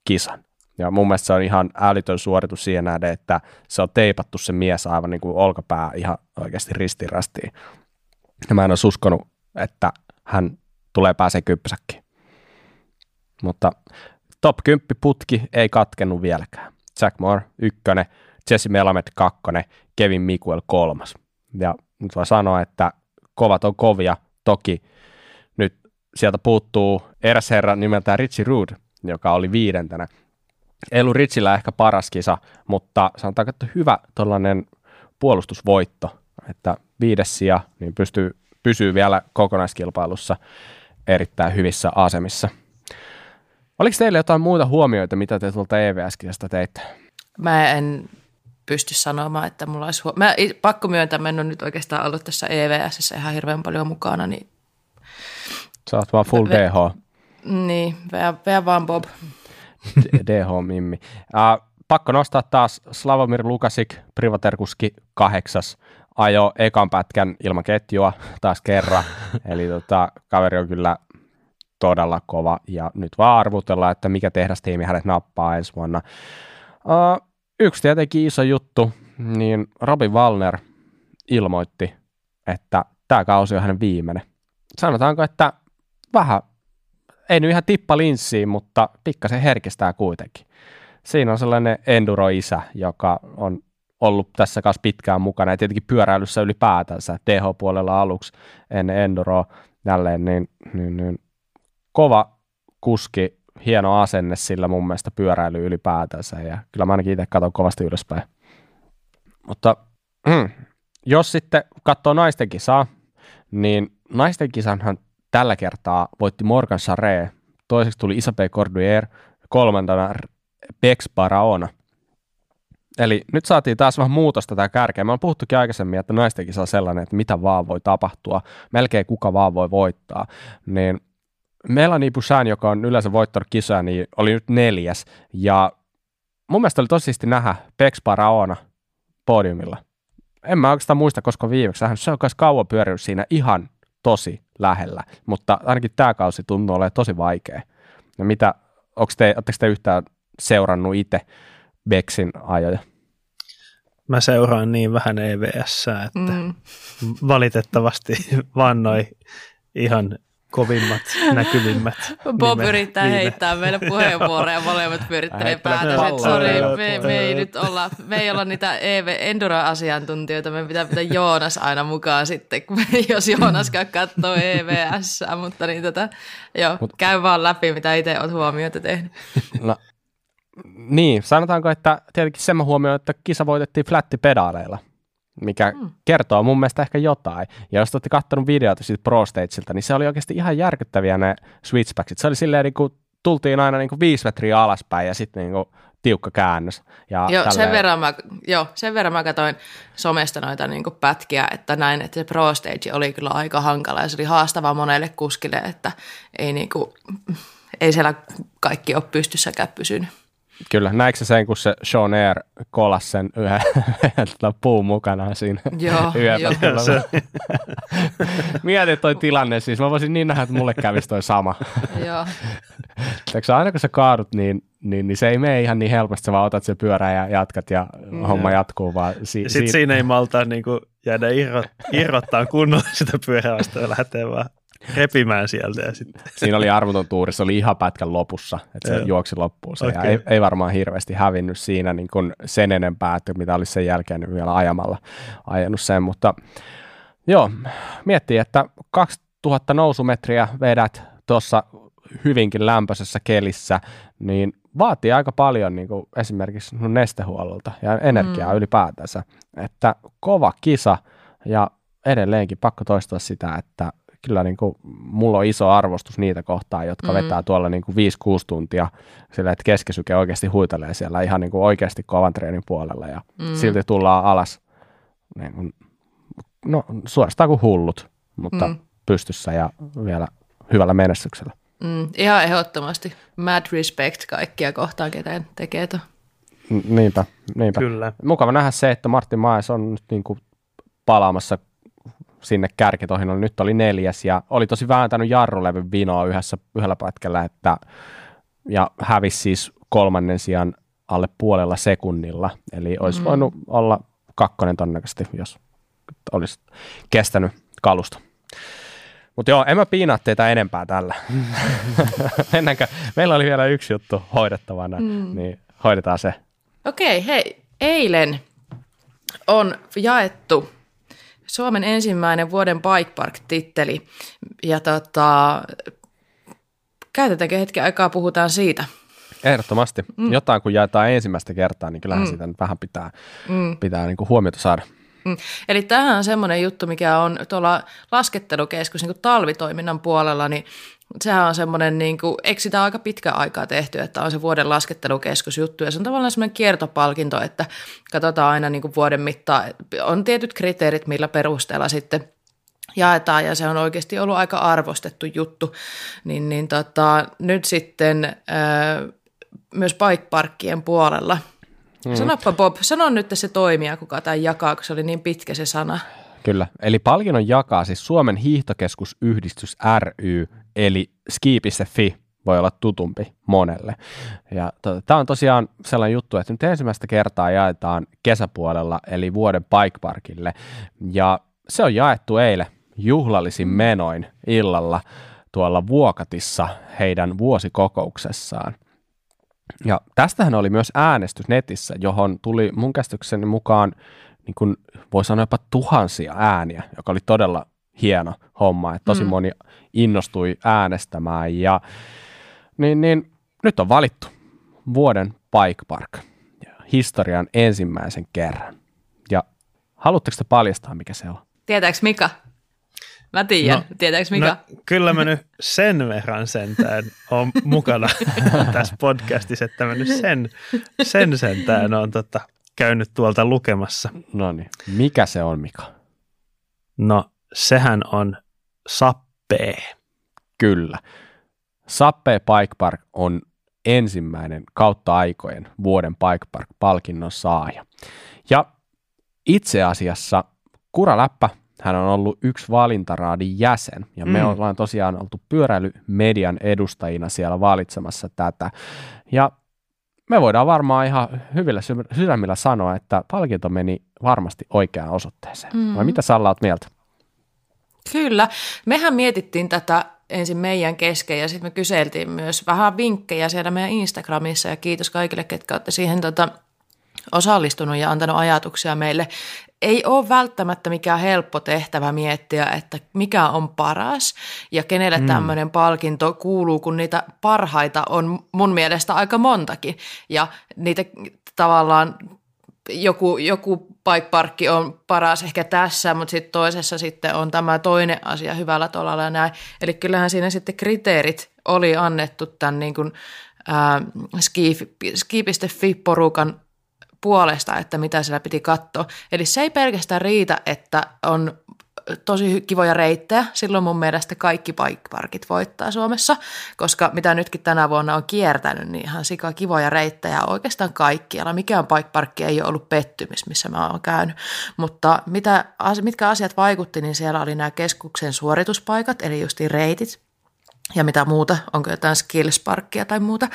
kisan. Ja mun mielestä se on ihan älytön suoritus siihen nähden, että se on teipattu se mies aivan niin kuin olkapää ihan oikeasti ristirastiin. Ja mä en olisi uskonut, että hän tulee pääsee kyppäsäkkiin. Mutta top 10 putki ei katkennut vieläkään. Jack Moore ykkönen, Jesse Melamed kakkonen, Kevin Mikuel kolmas. Ja nyt voi sanoa, että kovat on kovia. Toki nyt sieltä puuttuu eräs herra nimeltään Richie Rude, joka oli viidentenä ei ollut Ritsillä ehkä paras kisa, mutta sanotaanko, että hyvä tuollainen puolustusvoitto, että viides sija niin pystyy, pysyy vielä kokonaiskilpailussa erittäin hyvissä asemissa. Oliko teillä jotain muita huomioita, mitä te tuolta EVS-kisasta teitte? Mä en pysty sanomaan, että mulla olisi huom- Mä pakko myöntää, mä en ole nyt oikeastaan ollut tässä EVS ihan hirveän paljon mukana. Niin... Sä oot vaan full v- DH. Niin, vea vaan Bob. DH-mimmi. Uh, pakko nostaa taas Slavomir Lukasik, privaterkuski kahdeksas, ajo ekan pätkän ilman ketjua taas kerran. Eli tota, kaveri on kyllä todella kova ja nyt vaan arvutellaan, että mikä tehdastiimi hänet nappaa ensi vuonna. Uh, yksi tietenkin iso juttu, niin Robin Wallner ilmoitti, että tämä kausi on hänen viimeinen. Sanotaanko, että vähän ei nyt ihan tippa linssiin, mutta pikkasen herkistää kuitenkin. Siinä on sellainen enduro-isä, joka on ollut tässä kanssa pitkään mukana ja tietenkin pyöräilyssä ylipäätänsä TH-puolella aluksi ennen enduroa jälleen, niin, niin, niin kova kuski, hieno asenne sillä mun mielestä pyöräily ylipäätänsä ja kyllä mä ainakin itse katson kovasti ylöspäin. Mutta jos sitten katsoo naisten kisaa, niin naisten kisanhan tällä kertaa voitti Morgan Charret, toiseksi tuli Isabelle Corduier, kolmantena Bex Baraona. Eli nyt saatiin taas vähän muutosta tämä kärkeä. Me on puhuttukin aikaisemmin, että naistenkin saa sellainen, että mitä vaan voi tapahtua, melkein kuka vaan voi voittaa. Niin Melanie Busan, joka on yleensä voittanut kisoja, niin oli nyt neljäs. Ja mun mielestä oli tosiasti nähdä Bex Baraona podiumilla. En mä oikeastaan muista, koska viimeksi se on kauan pyörinyt siinä ihan tosi lähellä, mutta ainakin tämä kausi tuntuu olemaan tosi vaikea. Ja mitä, onko te, te yhtään seurannut itse Bexin ajoja? Mä seuraan niin vähän EVS, että mm. valitettavasti vannoi ihan kovimmat, näkyvimmät Bob nimet, yrittää viime. heittää meille puheenvuoroja ja molemmat pyörittelee päätä. Sori, me, me, ei nyt olla, me ei olla niitä EV Enduro-asiantuntijoita, me pitää pitää Joonas aina mukaan sitten, jos Joonas katsoo EVS, mutta niin tota, joo, Mut, käy vaan läpi, mitä itse olet huomioita tehnyt. No, niin, sanotaanko, että tietenkin sen mä huomioon, että kisa voitettiin flättipedaaleilla. Mikä mm. kertoo mun mielestä ehkä jotain. Ja jos olette katsonut videota siitä Pro Stageilta, niin se oli oikeasti ihan järkyttäviä ne switchbacksit. Se oli silleen, niin kuin, tultiin aina niin kuin viisi metriä alaspäin ja sitten niin kuin tiukka käännös. Ja joo, tälleen... sen verran mä, joo, sen verran mä katsoin somesta noita niin kuin pätkiä, että näin, että se Pro Stage oli kyllä aika hankala ja se oli haastava monelle kuskille, että ei, niin kuin, ei siellä kaikki ole pystyssäkään pysynyt. Kyllä, näikö sen, kun se Sean Air kolas sen yhden, yhden puun mukana siinä Joo, jo. Mietin toi tilanne siis, mä voisin niin nähdä, että mulle kävisi toi sama. Joo. Aina kun sä kaadut, niin, niin, niin, se ei mene ihan niin helposti, sä vaan otat se pyörää ja jatkat ja mm, homma jatkuu vaan. Si- Sitten si- siinä ei malta niin kuin jäädä irrot, irrottaa kunnolla sitä pyörää ja lähtee vaan repimään sieltä. Ja sitten. Siinä oli arvoton tuuri, se oli ihan pätkän lopussa, että se juoksi loppuun se, okay. ja ei, ei, varmaan hirveästi hävinnyt siinä niin kuin sen enempää, että mitä olisi sen jälkeen niin vielä ajamalla ajanut sen, mutta joo, miettii, että 2000 nousumetriä vedät tuossa hyvinkin lämpöisessä kelissä, niin vaatii aika paljon niin kuin esimerkiksi nestehuollolta ja energiaa mm. ylipäätänsä, että kova kisa ja edelleenkin pakko toistaa sitä, että kyllä niin kuin, mulla on iso arvostus niitä kohtaa, jotka mm. vetää tuolla niin kuin 5-6 tuntia sillä, että keskisyke oikeasti huitelee siellä ihan niin kuin oikeasti kovan treenin puolella ja mm. silti tullaan alas niin kuin, no, suorastaan kuin hullut, mutta mm. pystyssä ja vielä hyvällä menestyksellä. Mm, ihan ehdottomasti. Mad respect kaikkia kohtaan, ketä tekee to. Niinpä, niinpä. Kyllä. Mukava nähdä se, että Martin Maes on nyt niin kuin palaamassa sinne kärkitohinolle. Nyt oli neljäs ja oli tosi vääntänyt jarrulevyn vinoa yhdessä, yhdellä pätkällä, että, ja hävisi siis kolmannen sijaan alle puolella sekunnilla. Eli olisi mm. voinut olla kakkonen todennäköisesti, jos olisi kestänyt kalusto. Mutta joo, en mä piinaa teitä enempää tällä. Mennäänkö? Meillä oli vielä yksi juttu hoidettavana, mm. niin hoidetaan se. Okei, hei. Eilen on jaettu Suomen ensimmäinen vuoden Bike Park-titteli. Ja tota, käytetäänkö hetki aikaa, puhutaan siitä. Ehdottomasti. Mm. Jotain kun jaetaan ensimmäistä kertaa, niin kyllähän mm. siitä nyt vähän pitää, mm. pitää niin kuin huomiota saada. Mm. Eli tähän on semmoinen juttu, mikä on tuolla laskettelukeskus niin talvitoiminnan puolella, niin sehän on semmoinen, niin kuin, eikö sitä aika pitkä aikaa tehty, että on se vuoden laskettelukeskus juttu. Ja se on tavallaan semmoinen kiertopalkinto, että katsotaan aina niin kuin vuoden mittaan, on tietyt kriteerit, millä perusteella sitten jaetaan ja se on oikeasti ollut aika arvostettu juttu, niin, niin tota, nyt sitten ää, myös bike parkkien puolella – Mm. Sanoppa Bob, sano nyt se toimija, kuka tämä jakaa, kun se oli niin pitkä se sana. Kyllä, eli palkinnon jakaa siis Suomen hiihtokeskusyhdistys ry, eli ski.fi voi olla tutumpi monelle. Ja to, tämä on tosiaan sellainen juttu, että nyt ensimmäistä kertaa jaetaan kesäpuolella, eli vuoden bike parkille, ja se on jaettu eilen juhlallisin menoin illalla tuolla Vuokatissa heidän vuosikokouksessaan. Ja tästähän oli myös äänestys netissä, johon tuli mun käsitykseni mukaan, niin kuin voi sanoa jopa tuhansia ääniä, joka oli todella hieno homma, että tosi mm. moni innostui äänestämään ja niin, niin nyt on valittu vuoden Bike Park historian ensimmäisen kerran. Ja haluatteko te paljastaa, mikä se on? Tietääkö Mika? Mä tiedän, no, tietääkö Mika? No, kyllä mä nyt sen verran sentään on mukana tässä podcastissa, että mä nyt sen, sen sentään on tota, käynyt tuolta lukemassa. No niin, mikä se on Mika? No sehän on Sappee. Kyllä. Sappee Bike Park on ensimmäinen kautta aikojen vuoden Bike Park-palkinnon saaja. Ja itse asiassa Kuraläppä hän on ollut yksi valintaraadin jäsen, ja me mm. ollaan tosiaan oltu pyöräilymedian edustajina siellä valitsemassa tätä. Ja me voidaan varmaan ihan hyvillä sydämillä sanoa, että palkinto meni varmasti oikeaan osoitteeseen. Mm. Vai mitä Salla oot mieltä? Kyllä. Mehän mietittiin tätä ensin meidän kesken ja sitten me kyseltiin myös vähän vinkkejä siellä meidän Instagramissa ja kiitos kaikille, ketkä olette siihen tota, osallistunut ja antanut ajatuksia meille ei ole välttämättä mikään helppo tehtävä miettiä, että mikä on paras ja kenelle mm. tämmöinen palkinto kuuluu, kun niitä parhaita on mun mielestä aika montakin. Ja niitä tavallaan joku, joku bike parkki on paras ehkä tässä, mutta sitten toisessa sitten on tämä toinen asia hyvällä tolalla ja näin. Eli kyllähän siinä sitten kriteerit oli annettu tämän niin kuin, ää, ski.fi-porukan puolesta, että mitä siellä piti katsoa. Eli se ei pelkästään riitä, että on tosi kivoja reittejä. Silloin mun mielestä kaikki bikeparkit voittaa Suomessa, koska mitä nytkin tänä vuonna on kiertänyt, niin ihan sika kivoja reittejä oikeastaan kaikkialla. Mikään bikeparkki ei ole ollut pettymys, missä mä oon käynyt. Mutta mitä, mitkä asiat vaikutti, niin siellä oli nämä keskuksen suorituspaikat, eli justiin reitit, ja mitä muuta, onko jotain skillsparkkia tai muuta.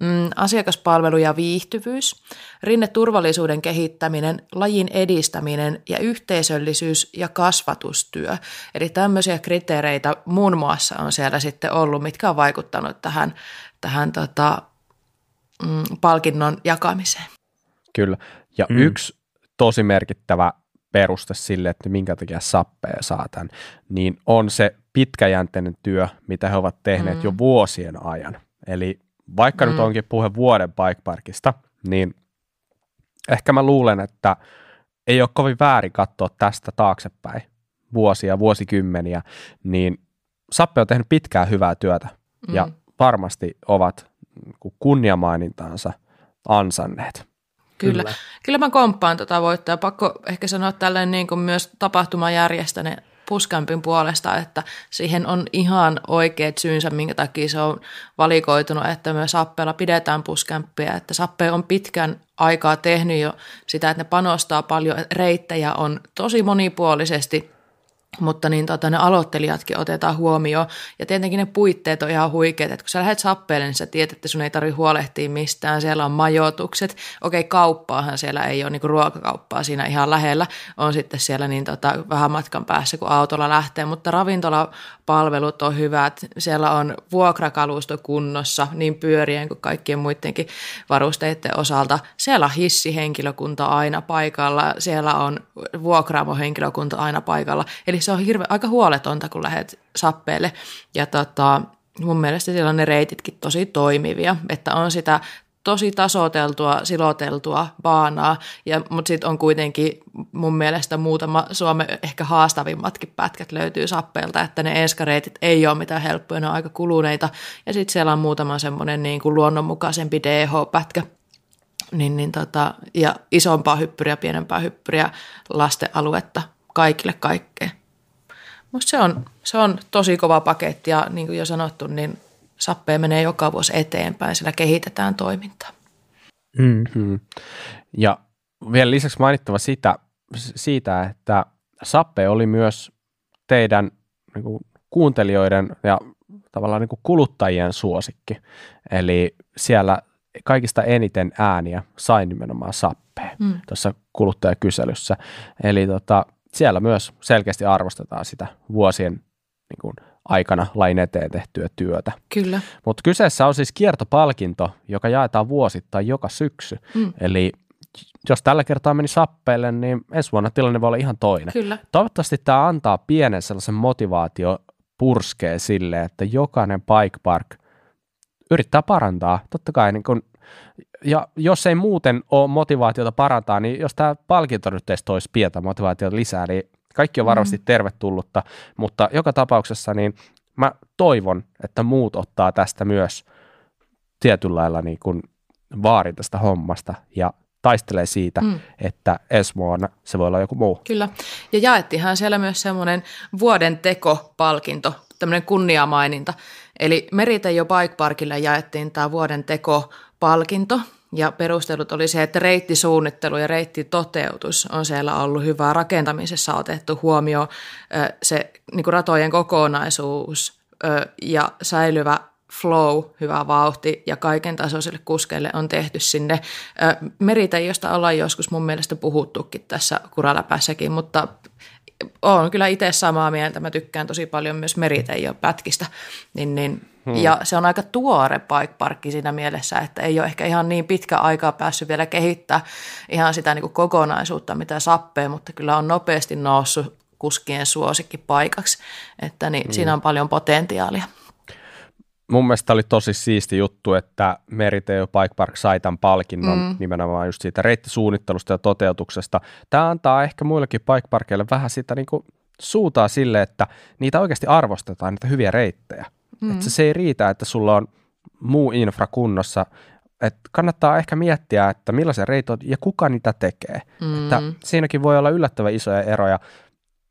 Mm, asiakaspalvelu ja viihtyvyys, rinneturvallisuuden kehittäminen, lajin edistäminen ja yhteisöllisyys ja kasvatustyö. Eli tämmöisiä kriteereitä muun muassa on siellä sitten ollut, mitkä on vaikuttanut tähän, tähän tota, mm, palkinnon jakamiseen. Kyllä. Ja mm. yksi tosi merkittävä peruste sille, että minkä takia sappea saa tämän, niin on se pitkäjänteinen työ, mitä he ovat tehneet mm. jo vuosien ajan. Eli vaikka mm. nyt onkin puhe vuoden bike parkista, niin ehkä mä luulen, että ei ole kovin väärin katsoa tästä taaksepäin vuosia, vuosikymmeniä, niin Sappe on tehnyt pitkää hyvää työtä mm. ja varmasti ovat kunniamainintaansa ansanneet. Kyllä. Kyllä, Kyllä mä komppaan tuota voittaa. Pakko ehkä sanoa tällainen niin kuin myös tapahtumajärjestäjä Puskampin puolesta, että siihen on ihan oikeat syynsä, minkä takia se on valikoitunut, että myös Sappeella pidetään Puskämppiä, että Sappe on pitkän aikaa tehnyt jo sitä, että ne panostaa paljon, reittejä on tosi monipuolisesti mutta niin tota, ne aloittelijatkin otetaan huomioon. Ja tietenkin ne puitteet on ihan huikeat, että kun sä lähdet sappeelle, niin sä tiedät, että sun ei tarvitse huolehtia mistään. Siellä on majoitukset. Okei, kauppaahan siellä ei ole, niin kuin ruokakauppaa siinä ihan lähellä. On sitten siellä niin tota, vähän matkan päässä, kun autolla lähtee. Mutta ravintolapalvelut on hyvät. Siellä on vuokrakalusto kunnossa, niin pyörien kuin kaikkien muidenkin varusteiden osalta. Siellä on hissihenkilökunta aina paikalla. Siellä on vuokraamohenkilökunta aina paikalla. Eli se on hirve, aika huoletonta, kun lähdet sappeelle. Ja tota, mun mielestä siellä on ne reititkin tosi toimivia, että on sitä tosi tasoteltua, siloteltua baanaa, ja, mutta sitten on kuitenkin mun mielestä muutama Suomen ehkä haastavimmatkin pätkät löytyy sappeelta, että ne enskareitit ei ole mitään helppoja, ne on aika kuluneita, ja sitten siellä on muutama semmoinen niin kuin luonnonmukaisempi DH-pätkä, niin, niin tota, ja isompaa hyppyriä, pienempää hyppyriä, lastealuetta, kaikille kaikkea. Musta se on, se on tosi kova paketti ja niin kuin jo sanottu, niin Sappe menee joka vuosi eteenpäin, sillä kehitetään toimintaa. Mm-hmm. Ja vielä lisäksi mainittava sitä, siitä, että Sappe oli myös teidän niin kuin, kuuntelijoiden ja tavallaan niin kuin kuluttajien suosikki. Eli siellä kaikista eniten ääniä sai nimenomaan Sappeen mm. tuossa kuluttajakyselyssä. Eli tota, siellä myös selkeästi arvostetaan sitä vuosien niin kuin, aikana lain eteen tehtyä työtä. Kyllä. Mutta kyseessä on siis kiertopalkinto, joka jaetaan vuosittain joka syksy. Mm. Eli jos tällä kertaa meni sappeille, niin ensi vuonna tilanne voi olla ihan toinen. Kyllä. Toivottavasti tämä antaa pienen sellaisen motivaatio purskee sille, että jokainen bike park yrittää parantaa. Totta kai niin kun ja jos ei muuten ole motivaatiota parantaa, niin jos tämä palkinto nyt teistä olisi pientä motivaatiota lisää, niin kaikki on varmasti mm. tervetullutta, mutta joka tapauksessa niin mä toivon, että muut ottaa tästä myös tietyllä lailla niin kuin vaarin tästä hommasta ja taistelee siitä, mm. että ensi vuonna se voi olla joku muu. Kyllä, ja jaettiinhan siellä myös semmoinen vuoden teko-palkinto, tämmöinen kunniamaininta. Eli Meritejo Bike Parkille jaettiin tämä vuoden teko palkinto ja perustelut oli se, että reittisuunnittelu ja reittitoteutus on siellä ollut hyvää rakentamisessa otettu huomioon se niin kuin ratojen kokonaisuus ja säilyvä flow, hyvä vauhti ja kaiken tasoisille kuskeille on tehty sinne. Meritä, josta ollaan joskus mun mielestä puhuttukin tässä kuraläpässäkin, mutta olen kyllä itse samaa mieltä. Mä tykkään tosi paljon myös meriteijon pätkistä. Niin, niin, hmm. Ja se on aika tuore bike parkki siinä mielessä, että ei ole ehkä ihan niin pitkä aikaa päässyt vielä kehittää ihan sitä niin kuin kokonaisuutta, mitä sappee, mutta kyllä on nopeasti noussut kuskien suosikki paikaksi. Että niin, hmm. siinä on paljon potentiaalia. Mun mielestä oli tosi siisti juttu, että Meriteo Bike Park sai tämän palkinnon mm. nimenomaan just siitä reittisuunnittelusta ja toteutuksesta. Tämä antaa ehkä muillekin bike parkeille vähän sitä niin kuin suutaa sille, että niitä oikeasti arvostetaan, niitä hyviä reittejä. Mm. Että se ei riitä, että sulla on muu infra kunnossa, että kannattaa ehkä miettiä, että millaisia reitit on ja kuka niitä tekee. Mm. Että siinäkin voi olla yllättävän isoja eroja.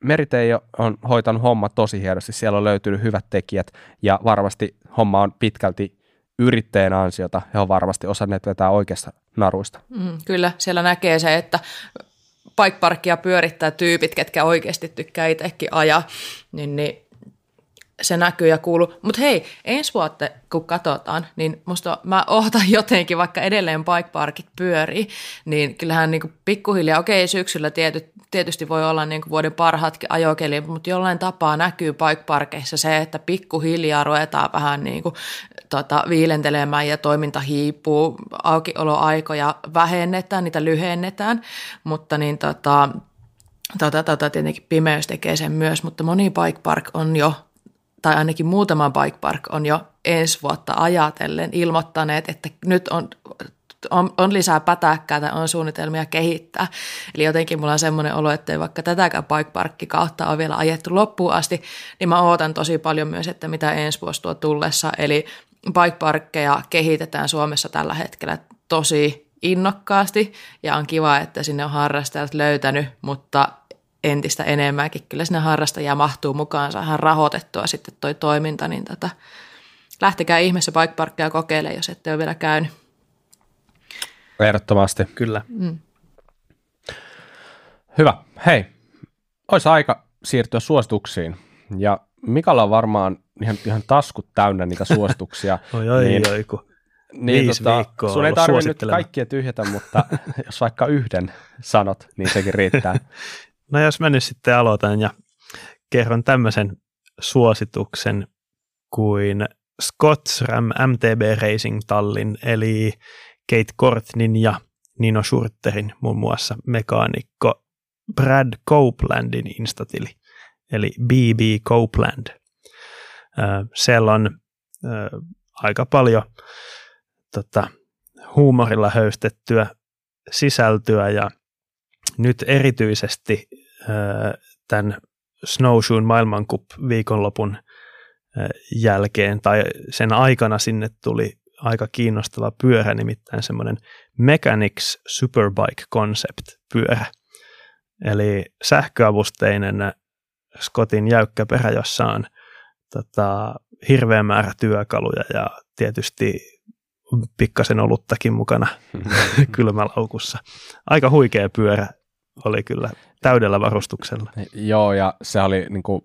Meritei on hoitanut homma tosi hienosti, siellä on löytynyt hyvät tekijät ja varmasti homma on pitkälti yrittäjän ansiota. He on varmasti osanneet vetää oikeasta naruista. Mm, kyllä, siellä näkee se, että paikparkkia pyörittää tyypit, ketkä oikeasti tykkää itsekin ajaa, niin, niin se näkyy ja kuuluu. Mutta hei, ensi vuotta kun katsotaan, niin musta mä ohtan jotenkin, vaikka edelleen bike parkit pyörii, niin kyllähän niin pikkuhiljaa, okei syksyllä tiety, tietysti voi olla niin vuoden parhaatkin ajokelit, mutta jollain tapaa näkyy bike parkeissa se, että pikkuhiljaa ruvetaan vähän niin kuin, tota, viilentelemään ja toiminta hiipuu, aukioloaikoja vähennetään, niitä lyhennetään, mutta niin tota, tota, tota, tietenkin pimeys tekee sen myös, mutta moni bike park on jo tai ainakin muutama bike park on jo ensi vuotta ajatellen ilmoittaneet, että nyt on, on, on lisää pätäkkää tai on suunnitelmia kehittää. Eli jotenkin mulla on semmoinen olo, että vaikka tätäkään bike parkki kautta on vielä ajettu loppuun asti, niin mä ootan tosi paljon myös, että mitä ensi vuosi tuo tullessa. Eli bike parkkeja kehitetään Suomessa tällä hetkellä tosi innokkaasti ja on kiva, että sinne on harrastajat löytänyt, mutta entistä enemmänkin. Kyllä sinne harrastajia mahtuu mukaan, saadaan rahoitettua sitten toi toiminta, niin tota, lähtekää ihmeessä bike parkkia kokeilemaan, jos ette ole vielä käynyt. Ehdottomasti. Kyllä. Mm. Hyvä. Hei, olisi aika siirtyä suosituksiin. Ja Mikalla on varmaan ihan, ihan taskut täynnä niitä suosituksia. oi, oi, niin, oi, kun niin, Viisi tota, viikkoa sun ei tarvitse nyt kaikkia tyhjätä, mutta jos vaikka yhden sanot, niin sekin riittää. No jos mä nyt sitten aloitan ja kerron tämmöisen suosituksen kuin Scotsram MTB Racing Tallin, eli Kate Kortnin ja Nino Schurterin muun muassa mekaanikko Brad Copelandin instatili, eli BB Copeland. Siellä on aika paljon tota, huumorilla höystettyä sisältöä ja nyt erityisesti tämän Snowshoen maailmankup viikonlopun jälkeen tai sen aikana sinne tuli aika kiinnostava pyörä, nimittäin semmoinen Mechanics Superbike Concept pyörä. Eli sähköavusteinen Scottin jäykkä perä, jossa on tota, hirveä määrä työkaluja ja tietysti pikkasen oluttakin mukana kylmälaukussa. Aika huikea pyörä oli kyllä täydellä varustuksella. Joo, ja se oli niin kuin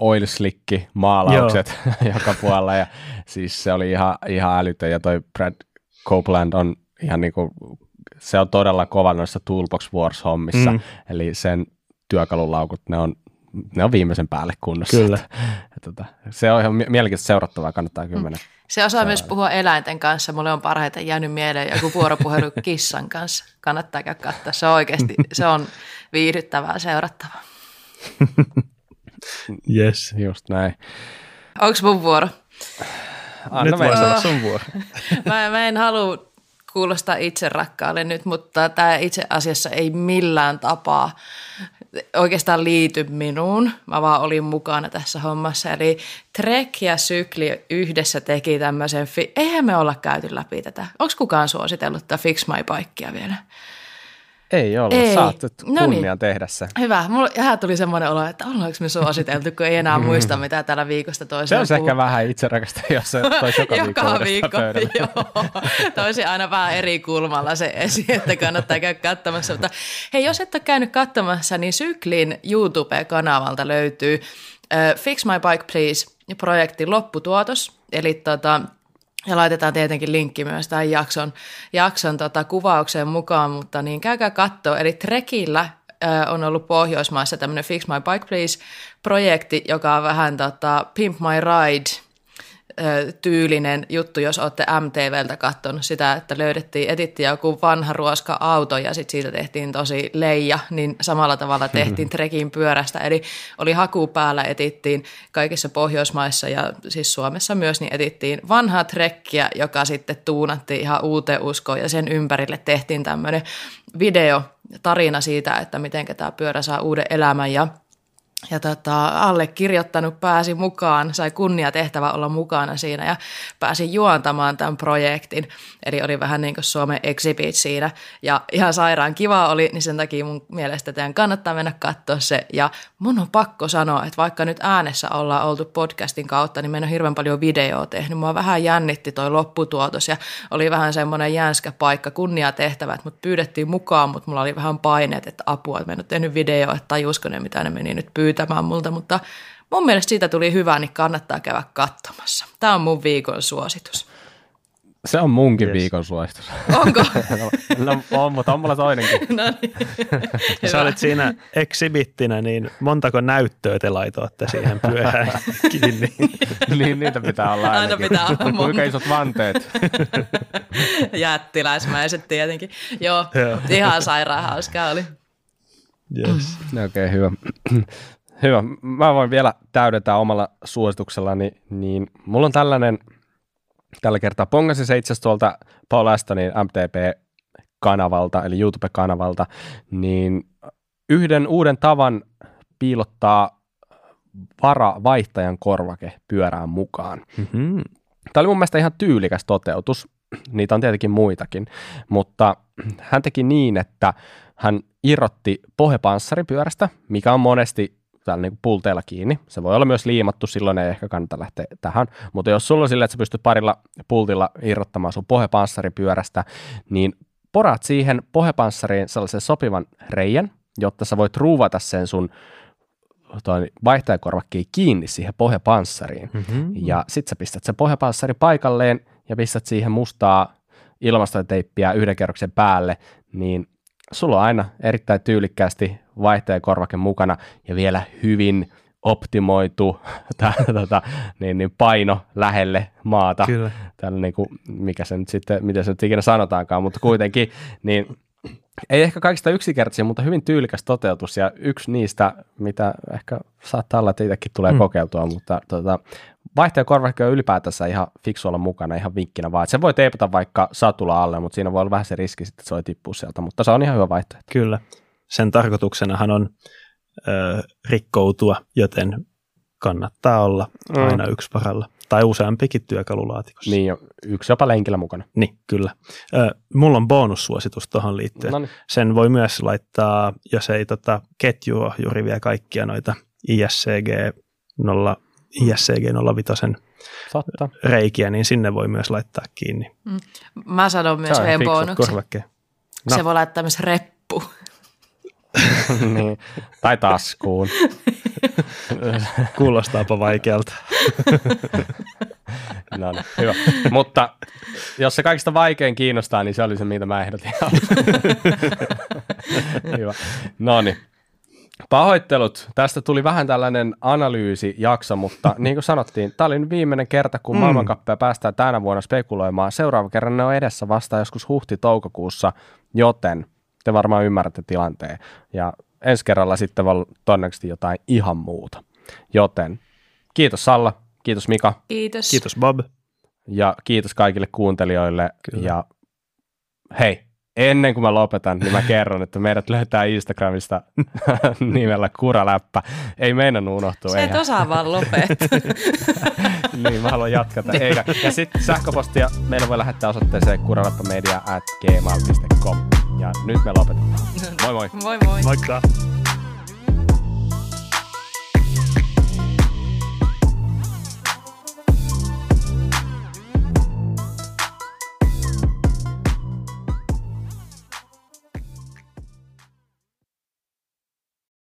oil slick maalaukset joka puolella, ja siis se oli ihan, ihan älytön, ja toi Brad Copeland on ihan niin kuin, se on todella kova noissa Toolbox Wars-hommissa, mm. eli sen työkalulaukut, ne on ne on viimeisen päälle kunnossa. Kyllä. Että, että, että, se on ihan mielenkiintoista seurattavaa, kannattaa kyllä mennä. Se osaa myös puhua eläinten kanssa. Mulle on parhaiten jäänyt mieleen joku vuoropuhelu kissan kanssa. Kannattaa käydä katsoa. Se on oikeasti, se on viihdyttävää seurattavaa. yes. Just näin. Onko mun vuoro? Anna nyt olla sun vuoro. mä, mä en halua kuulostaa itse rakkaalle nyt, mutta tämä itse asiassa ei millään tapaa oikeastaan liity minuun. Mä vaan olin mukana tässä hommassa. Eli Trek ja Sykli yhdessä teki tämmöisen, fi- eihän me olla käyty läpi tätä. Onko kukaan suositellut tätä Fix My Bikea vielä? Ei ole, ei. saat nyt no niin. tehdä se. Hyvä, mulla tuli semmoinen olo, että ollaanko me suositeltu, kun ei enää muista, mitä täällä viikosta toiseen Se on ehkä vähän itse rakasta, jos se toisi joka, joka viikko, viikko joo. Toisi aina vähän eri kulmalla se esiin, että kannattaa käydä katsomassa. Mutta hei, jos et ole käynyt katsomassa, niin Syklin YouTube-kanavalta löytyy uh, Fix My Bike Please projektin lopputuotos. Eli tota, ja laitetaan tietenkin linkki myös tähän jakson, jakson tota, kuvaukseen mukaan, mutta niin käykää katsoa. Eli Trekillä on ollut Pohjoismaissa tämmöinen Fix My Bike Please-projekti, joka on vähän tota, Pimp My Ride tyylinen juttu, jos olette MTVltä katsonut sitä, että löydettiin, etittiin joku vanha ruoska auto ja sitten siitä tehtiin tosi leija, niin samalla tavalla tehtiin trekin pyörästä. Eli oli haku päällä, etittiin kaikissa Pohjoismaissa ja siis Suomessa myös, niin etittiin vanhaa trekkiä, joka sitten tuunattiin ihan uuteen uskoon ja sen ympärille tehtiin tämmöinen video, tarina siitä, että miten tämä pyörä saa uuden elämän ja ja tota, allekirjoittanut pääsi mukaan, sai kunnia tehtävä olla mukana siinä ja pääsi juontamaan tämän projektin. Eli oli vähän niin kuin Suomen exhibit siinä ja ihan sairaan kiva oli, niin sen takia mun mielestä teidän kannattaa mennä katsoa se. Ja mun on pakko sanoa, että vaikka nyt äänessä ollaan oltu podcastin kautta, niin meillä on hirveän paljon videoa tehnyt. Mua vähän jännitti toi lopputuotos ja oli vähän semmoinen jänskä paikka, kunnia tehtävät, mutta pyydettiin mukaan, mutta mulla oli vähän paineet, että apua, että mä en ole tehnyt videoa, että tajusko ne, mitä ne meni nyt pyytämään pyytämään multa, mutta mun mielestä siitä tuli hyvä, niin kannattaa käydä katsomassa. Tämä on mun viikon suositus. Se on munkin yes. viikon suositus. Onko? no, on, mutta on mulla toinenkin. no niin. Sä olet siinä exhibittinä, niin montako näyttöä te laitoitte siihen pyörään kiinni? niin, niitä pitää olla ainakin. Aina pitää olla monta. Kuinka isot vanteet? Jättiläismäiset tietenkin. Joo, ihan sairaan hauskaa oli. Yes. Okei, okay, hyvä. Hyvä. Mä voin vielä täydentää omalla suosituksellani, niin mulla on tällainen, tällä kertaa pongasin se itse tuolta Paul Astonin MTP-kanavalta, eli YouTube-kanavalta, niin yhden uuden tavan piilottaa varavaihtajan korvake pyörään mukaan. Mm-hmm. Tämä oli mun mielestä ihan tyylikäs toteutus. Niitä on tietenkin muitakin, mutta hän teki niin, että hän irrotti pohjapanssarin pyörästä, mikä on monesti täällä niin pulteilla kiinni. Se voi olla myös liimattu, silloin ei ehkä kannata lähteä tähän. Mutta jos sulla on sillä, että sä pystyt parilla pultilla irrottamaan sun pohjapanssaripyörästä, niin poraat siihen pohjapanssariin sellaisen sopivan reijän, jotta sä voit ruuvata sen sun vaihtajakorvakkeen kiinni siihen pohjapanssariin. Mm-hmm. Ja sit sä pistät sen pohjapanssari paikalleen ja pistät siihen mustaa ilmastoteippiä yhden kerroksen päälle, niin sulla on aina erittäin tyylikkäästi vaihtajakorvake mukana ja vielä hyvin optimoitu tää, tota, niin, niin paino lähelle maata. Kyllä. Tällä niin kuin, mikä se nyt sitten, miten se nyt ikinä sanotaankaan, mutta kuitenkin, niin ei ehkä kaikista yksinkertaisia, mutta hyvin tyylikäs toteutus ja yksi niistä, mitä ehkä saattaa olla, että itsekin tulee mm. kokeiltua, mutta tota, vaihtajakorvake on ylipäätänsä ihan fiksu olla mukana ihan vinkkinä vaan. Se voi teipata vaikka satula alle, mutta siinä voi olla vähän se riski sitten, että se voi tippua sieltä, mutta se on ihan hyvä vaihtoehto. Kyllä. Sen tarkoituksenahan on ö, rikkoutua, joten kannattaa olla mm. aina yksi paralla. Tai useampikin työkalulaatikossa. Niin, yksi jopa lenkillä mukana. Niin, kyllä. Ö, mulla on bonussuositus tuohon liittyen. Noniin. Sen voi myös laittaa, jos ei tota, ketjua juuri vielä kaikkia noita ISCG 0 ISCG 05 Totta. reikiä, niin sinne voi myös laittaa kiinni. Mm. Mä sanon myös yhden bonuksen. No. Se voi laittaa myös reppu. niin. Tai taskuun. Kuulostaapa vaikealta. no niin, hyvä. Mutta jos se kaikista vaikein kiinnostaa, niin se oli se, mitä mä ehdotin. hyvä. No niin. Pahoittelut. Tästä tuli vähän tällainen analyysijakso, mutta niin kuin sanottiin, tämä oli viimeinen kerta, kun mm. maailmankappia päästään tänä vuonna spekuloimaan. Seuraava kerran ne on edessä vasta joskus huhti-toukokuussa, joten te varmaan ymmärrätte tilanteen. Ja ensi kerralla sitten voi todennäköisesti jotain ihan muuta. Joten kiitos Salla, kiitos Mika. Kiitos. Kiitos Bob. Ja kiitos kaikille kuuntelijoille. Kyllä. Ja hei, ennen kuin mä lopetan, niin mä kerron, että meidät löytää Instagramista nimellä Kuraläppä. Ei meidän unohtua. Se et osaa vaan lopettaa. niin, mä haluan jatkata. Eikä. Ja sitten sähköpostia meillä voi lähettää osoitteeseen kuraläppämedia at gmail.com. Ja nyt me lopetetaan. Moi moi. Moi moi. Moikka.